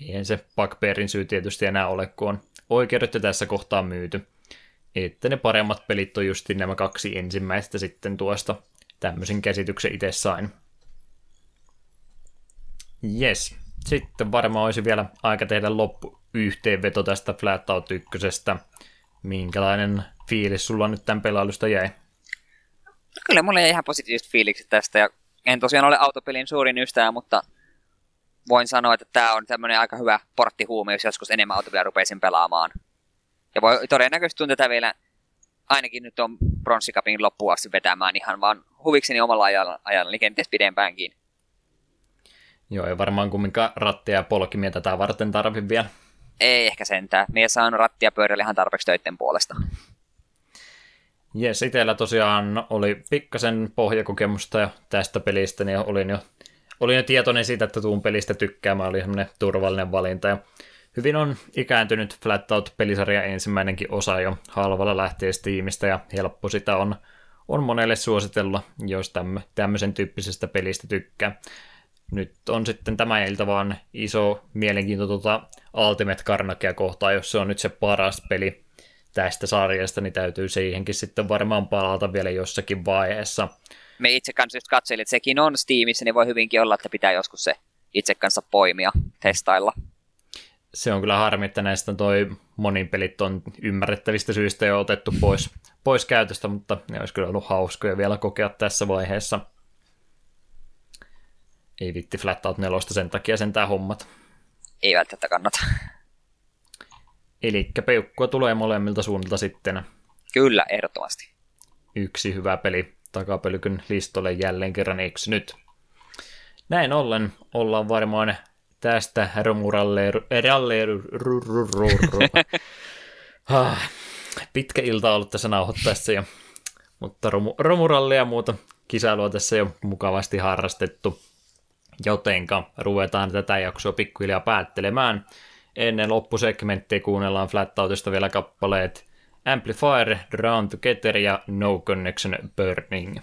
Eihän se Bugbearin syy tietysti enää ole, kun on oikeudet jo tässä kohtaa myyty. Että ne paremmat pelit on just nämä kaksi ensimmäistä sitten tuosta. Tämmöisen käsityksen itse sain. Yes. Sitten varmaan olisi vielä aika tehdä loppu yhteenveto tästä Flatout 1. Minkälainen fiilis sulla nyt tämän pelailusta jäi? No Kyllä mulla jäi ihan positiiviset fiilikset tästä ja en tosiaan ole autopelin suurin ystävä, mutta voin sanoa, että tämä on tämmöinen aika hyvä porttihuume, jos joskus enemmän autopeliä rupeisin pelaamaan. Ja voi todennäköisesti tuntea tätä vielä ainakin nyt on bronssikapin loppuun asti vetämään ihan vaan huvikseni omalla ajalla, ajalla niin kenties pidempäänkin. Joo, ei varmaan kumminkaan rattia ja polkimia tätä varten tarvi vielä. Ei ehkä sentään. Mies on rattia pyörällä ihan tarpeeksi töiden puolesta. Jes, itsellä tosiaan oli pikkasen pohjakokemusta jo tästä pelistä, niin olin jo, olin jo tietoinen siitä, että tuun pelistä tykkäämään, oli semmoinen turvallinen valinta. Ja hyvin on ikääntynyt Flat Out-pelisarja ensimmäinenkin osa jo halvalla lähtee Steamista ja helppo sitä on, on monelle suositella, jos tämmö, tämmöisen tyyppisestä pelistä tykkää. Nyt on sitten tämä ilta vaan iso mielenkiinto tuota Ultimate Karnakia kohtaan, jos se on nyt se paras peli tästä sarjasta, niin täytyy siihenkin sitten varmaan palata vielä jossakin vaiheessa. Me itse kanssa just katselin, että sekin on Steamissa, niin voi hyvinkin olla, että pitää joskus se itse kanssa poimia, testailla. Se on kyllä harmi, että näistä toi monin pelit on ymmärrettävistä syistä jo otettu pois, pois käytöstä, mutta ne olisi kyllä ollut hauskoja vielä kokea tässä vaiheessa. Ei vitti Flat Out 4 sen takia sentään hommat. Ei välttämättä kannata. Eli peukkua tulee molemmilta suunnilta sitten Kyllä, ehdottomasti. yksi hyvä peli takapölkyn listolle jälleen kerran eksynyt. Näin ollen ollaan varmaan tästä romuralleeru... ralleeru- ru- ru- ru- ru- Ah, Pitkä ilta on ollut tässä nauhoittaessa jo, mutta romu, romurallia ja muuta kisailua tässä jo mukavasti harrastettu. Jotenka ruvetaan tätä jaksoa pikkuhiljaa päättelemään. Ennen loppusegmenttiä kuunnellaan Flat vielä kappaleet Amplifier, Drown Together ja No Connection Burning.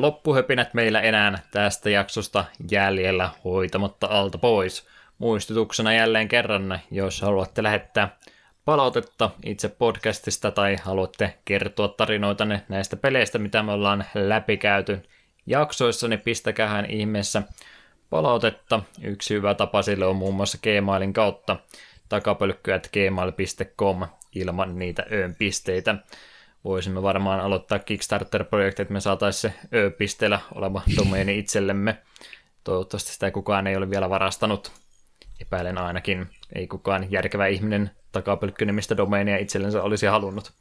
Loppuhöpinät meillä enää tästä jaksosta jäljellä hoitamatta alta pois. Muistutuksena jälleen kerran, jos haluatte lähettää palautetta itse podcastista tai haluatte kertoa tarinoitanne näistä peleistä, mitä me ollaan läpikäyty jaksoissa, niin pistäkähän ihmeessä palautetta. Yksi hyvä tapa sille on muun muassa Gmailin kautta takapölkkyät.gmail.com ilman niitä öön pisteitä. Voisimme varmaan aloittaa Kickstarter-projekti, että me saataisiin se ö-pisteellä oleva domeeni itsellemme. Toivottavasti sitä kukaan ei ole vielä varastanut. Epäilen ainakin. Ei kukaan järkevä ihminen takapölkkynimistä domeenia itsellensä olisi halunnut.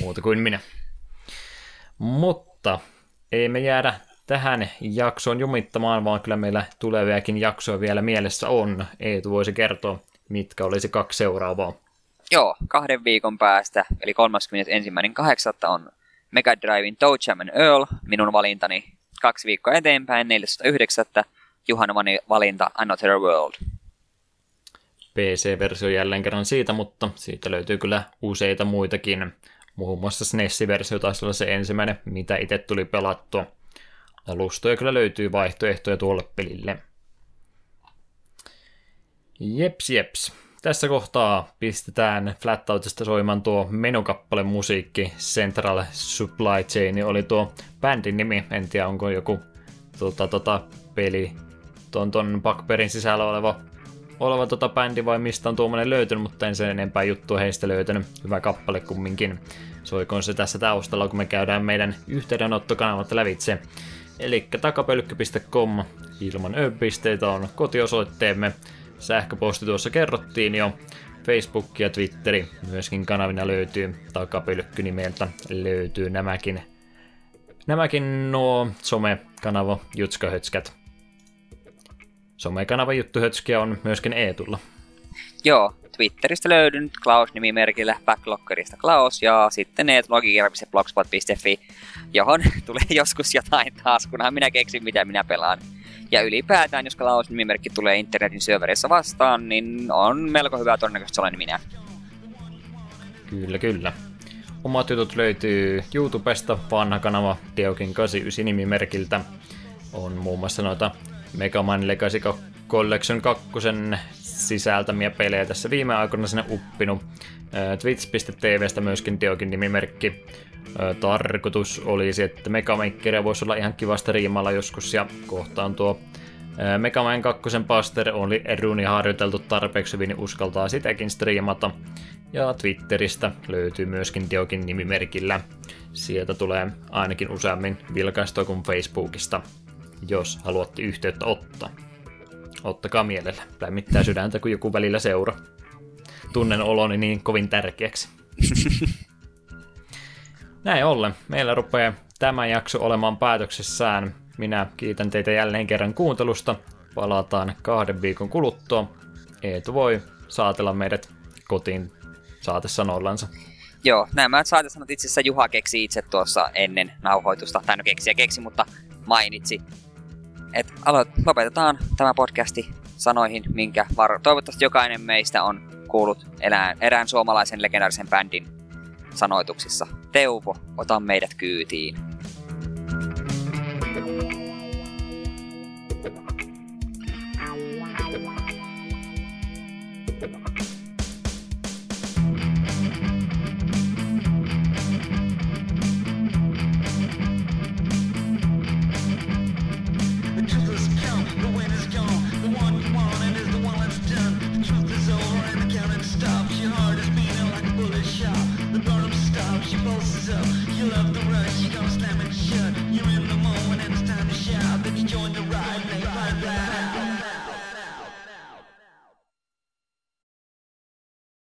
Muuta kuin minä. Mutta ei me jäädä tähän jaksoon jumittamaan, vaan kyllä meillä tuleviakin jaksoja vielä mielessä on. Eetu voisi kertoa, mitkä olisi kaksi seuraavaa. Joo, kahden viikon päästä, eli 31.8. on Mega Drivein Toe Earl, minun valintani kaksi viikkoa eteenpäin, 14.9. Juhan vani- valinta Another World. PC-versio jälleen kerran siitä, mutta siitä löytyy kyllä useita muitakin. Muun muassa SNES-versio taisi olla se ensimmäinen, mitä itse tuli pelattua. Alustoja kyllä löytyy vaihtoehtoja tuolle pelille. Jeps, jeps. Tässä kohtaa pistetään Flat Outista soimaan tuo menukappale musiikki. Central Supply Chain oli tuo bändin nimi. En tiedä, onko joku tota, tota, peli tuon, ton Bugbearin sisällä oleva, oleva tota bändi vai mistä on tuommoinen löytynyt, mutta en sen enempää juttua heistä löytänyt. Hyvä kappale kumminkin. Soikoon se tässä taustalla, kun me käydään meidän yhteydenottokanavat lävitse. Eli takapölkky.com ilman ö-pisteitä on kotiosoitteemme. Sähköposti tuossa kerrottiin jo. Facebook ja Twitteri myöskin kanavina löytyy. Takapölkky nimeltä löytyy nämäkin, nämäkin nuo some-kanava jutskahötskät. Some-kanava juttuhötskiä on myöskin Eetulla. Joo, Twitteristä löydyn Klaus-nimimerkillä Backloggerista Klaus ja sitten netlogikirja.blogspot.fi, johon tulee joskus jotain taas, kunhan minä keksin mitä minä pelaan. Ja ylipäätään, jos Klaus-nimimerkki tulee internetin syövereissä vastaan, niin on melko hyvä todennäköisesti olen minä. Kyllä, kyllä. Omat jutut löytyy YouTubesta, vanha kanava Deokin 89 nimimerkiltä. On muun muassa noita Mega Man Legacy Collection 2 sisältämiä pelejä tässä viime aikoina sinne uppinut. Ää, Twitch.tvstä myöskin Deokin nimimerkki. Tarkoitus olisi, että Mega Makeria voisi olla ihan kivasta riimalla joskus ja kohtaan tuo Mega Man 2 Buster oli runi harjoiteltu tarpeeksi hyvin, niin uskaltaa sitäkin striimata. Ja Twitteristä löytyy myöskin Diokin nimimerkillä. Sieltä tulee ainakin useammin vilkaistua kuin Facebookista, jos haluatte yhteyttä ottaa. Ottakaa mielellä. Lämmittää sydäntä, kun joku välillä seura. Tunnen oloni niin kovin tärkeäksi. Näin ollen, meillä rupeaa tämä jakso olemaan päätöksessään. Minä kiitän teitä jälleen kerran kuuntelusta. Palataan kahden viikon kuluttua. Eetu voi saatella meidät kotiin saatesanoillansa. Joo, nämä saatesanat itse asiassa Juha keksi itse tuossa ennen nauhoitusta, tai no keksi ja keksi, mutta mainitsi. Et alo- lopetetaan tämä podcasti sanoihin, minkä var- toivottavasti jokainen meistä on kuullut erään, erään suomalaisen legendaarisen bändin sanoituksissa. Teuvo, ota meidät kyytiin.